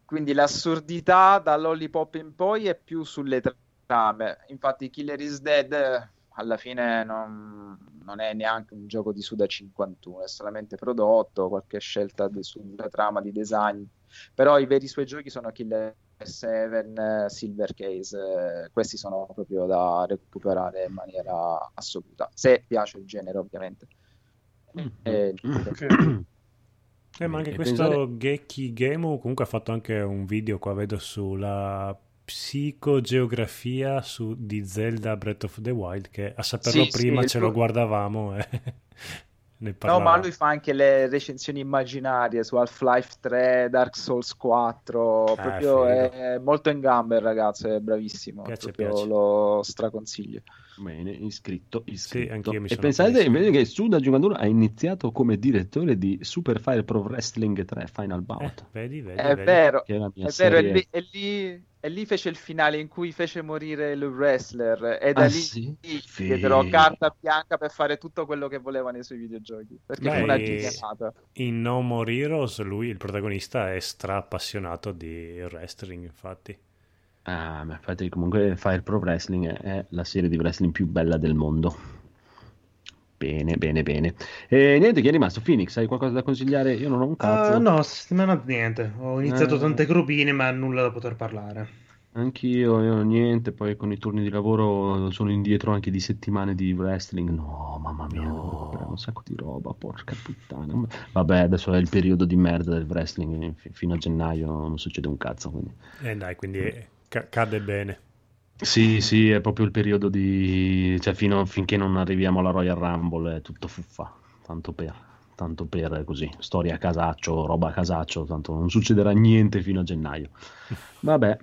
E: Quindi l'assurdità da Lollipop in poi è più sulle trame. Infatti, Killer is Dead alla fine non, non è neanche un gioco di Suda 51, è solamente prodotto, qualche scelta di- sulla trama di design. Però i veri suoi giochi sono Killer 7, eh, Silver Case, questi sono proprio da recuperare in maniera assoluta, se piace il genere, ovviamente. Eh,
C: Ok.
A: Eh, ma anche
B: E
A: questo
B: pensare-
A: Geki Gemu comunque ha fatto anche un video qua, vedo sulla psicogeografia su- di Zelda Breath of the Wild, che a saperlo
E: Sì, sì,
A: prima
E: il
A: ce lo guardavamo e ne
E: No,
A: parlavamo.
E: ma lui fa anche le recensioni immaginarie su Half-Life 3, Dark Souls 4.
A: Ah,
E: proprio
A: figo.
E: è molto in gamba il ragazzo, è bravissimo.
A: Piace,
E: proprio
A: piace.
E: lo straconsiglio.
B: Bene, iscritto, iscritto.
A: mi
B: e pensate invece che Suda 51 ha iniziato come direttore di Super Fire Pro Wrestling 3 Final
A: Eh,
B: Bout,
A: vedi, vedi,
E: È
A: vedi.
E: vero,
B: è la mia
E: è vero, e lì, e lì- e lì fece il finale in cui fece morire il wrestler. E da
B: Ah,
E: lì
B: sì?
E: diedero
B: Figo.
E: carta bianca per fare tutto quello che voleva nei suoi videogiochi. Perché
A: Beh,
E: fu una genialata.
A: In No More Heroes lui, il protagonista, è stra appassionato di wrestling, infatti.
B: Ah, ma infatti comunque Fire Pro Wrestling è, la serie di wrestling più bella del mondo. Bene, bene, bene. E niente, chi è rimasto? Phoenix, hai qualcosa da consigliare? Io non ho un cazzo.
D: Ah, no, settimana niente. Ho iniziato
B: Eh.
D: tante grupine, ma nulla da poter parlare.
B: Anch'io, io niente, poi con i turni di lavoro sono indietro anche di settimane di wrestling. No, mamma mia, recuperare un sacco di roba, porca puttana. Vabbè, adesso è il periodo di merda del wrestling, f- fino a gennaio non succede un cazzo, quindi.
A: E dai, quindi ca- cade bene.
B: Sì, sì, è proprio il periodo di... cioè fino finché non arriviamo alla Royal Rumble è tutto fuffa, tanto per, tanto per così, storia a casaccio, roba a casaccio, tanto non succederà niente fino a gennaio. Vabbè,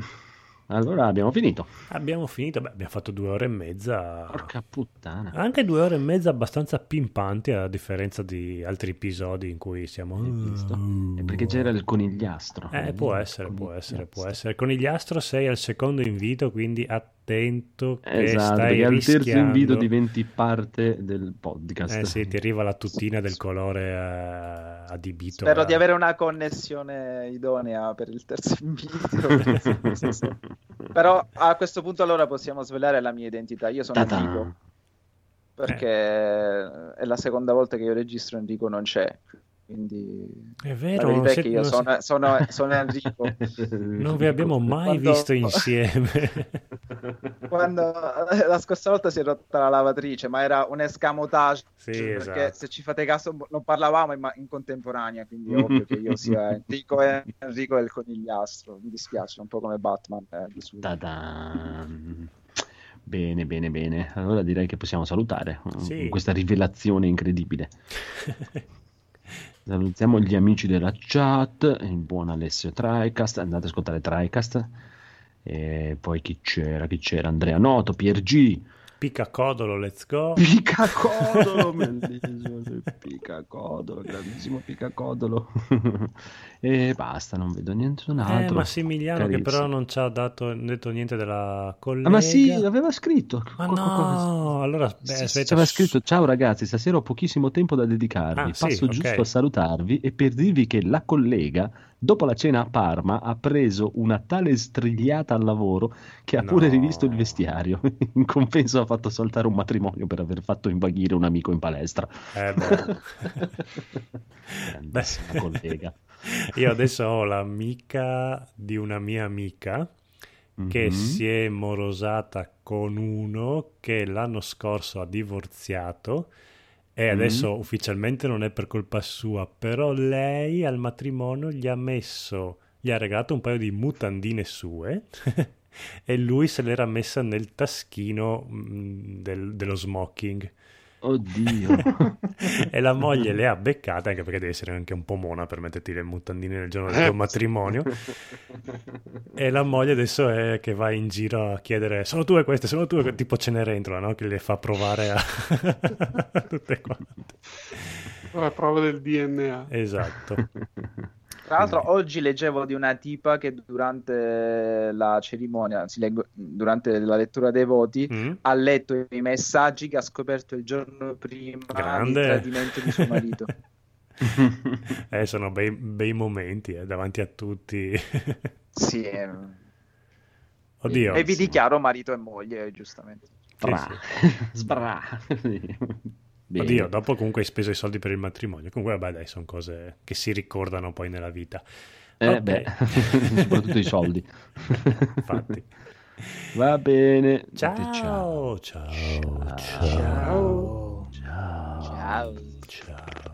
B: allora abbiamo finito.
A: Abbiamo finito, beh, abbiamo fatto due ore e mezza.
B: Porca puttana.
A: Anche due ore e mezza abbastanza pimpanti, a differenza di altri episodi in cui siamo...
B: Visto? È perché c'era il conigliastro.
A: Eh, può essere, può essere, può essere. Conigliastro sei al secondo invito, quindi attento che
B: Esatto,
A: stai
B: perché al terzo
A: rischiando...
B: invito diventi parte del podcast.
A: Eh sì, ti arriva la tuttina del colore eh, adibito.
E: Spero
A: a-
E: di avere una connessione idonea per il terzo invito. Sì, sì. Però a questo punto allora possiamo svelare la mia identità. Io sono
B: Ta-ta.
E: Enrico, perché è la seconda volta che io registro Enrico non c'è. Quindi
A: È vero, non
E: è io sono, sono- sono Enrico.
A: Non vi abbiamo mai
E: Quando-
A: visto insieme.
E: Quando la scorsa volta si è rotta la lavatrice, ma era un escamotage
A: Sì,
E: perché
A: esatto.
E: se ci fate caso non parlavamo in, in contemporanea, quindi è ovvio che io sia Enrico e Enrico è il conigliastro. Mi dispiace, un po' come Batman. eh.
B: Bene, bene, bene. Allora direi che possiamo salutare
A: Sì.
B: con questa rivelazione incredibile. Salutiamo gli amici della chat, il buon Alessio Tricast, andate ad ascoltare Tricast. E poi chi c'era? Chi c'era? Andrea Noto, Pier G,
A: Piccacodolo, let's go.
B: Piccacodolo, bellissimo, Piccacodolo, grandissimo Piccacodolo. e basta, non vedo niente un altro.
A: Eh, Massimiliano che
B: Carissimo.
A: però non ci ha dato, detto niente della collega.
B: Ah, ma sì, aveva scritto.
A: Ma
B: qua-
A: no, allora beh,
B: Sì, sì,
A: aspetta.
B: c'aveva scritto ciao ragazzi stasera ho pochissimo tempo da dedicarvi
A: Ah, sì,
B: passo
A: ok.
B: giusto a salutarvi e per dirvi che la collega dopo la cena a Parma ha preso una tale strigliata al lavoro che ha
A: No.
B: pure rivisto il vestiario in compenso ha fatto saltare un matrimonio per aver fatto invaghire un amico in palestra
A: Eh, beh.
B: grandissima collega
A: Io adesso ho l'amica di una mia amica che
B: Mhm.
A: si è morosata con uno che l'anno scorso ha divorziato e
B: Mhm.
A: adesso ufficialmente non è per colpa sua, però lei al matrimonio gli ha messo, gli ha regalato un paio di mutandine sue e lui se l'era messa nel taschino mm, del- dello smoking.
B: Oddio.
A: E la moglie le ha beccate anche perché devi essere anche un po' mona per metterti le mutandine nel giorno del tuo matrimonio. E la moglie adesso è che va in giro a chiedere sono tue queste, sono tue, tipo Cenerentola no? che le fa provare a tutte quante.
C: La prova del DNA.
A: esatto
E: Tra l'altro, oggi leggevo di una tipa che durante la cerimonia, anzi, leggo- durante la lettura dei voti,
A: Mm?
E: ha letto i messaggi che ha scoperto il giorno prima
A: Grande.
E: del tradimento di suo marito.
A: eh, sono bei, bei momenti eh, davanti a tutti
E: Sì, eh,
A: oddio
E: e vi dichiaro marito e moglie, giustamente.
B: Bra.
A: Sì,
B: Sbra. Bene.
A: Oddio, dopo comunque hai speso i soldi per il matrimonio. Comunque, vabbè, dai, sono cose che si ricordano poi nella vita.
B: Eh,
A: Ok.
B: beh, soprattutto i soldi.
A: Infatti.
B: Va bene.
A: Ciao, ciao, ciao, ciao,
E: Ciao.
A: ciao.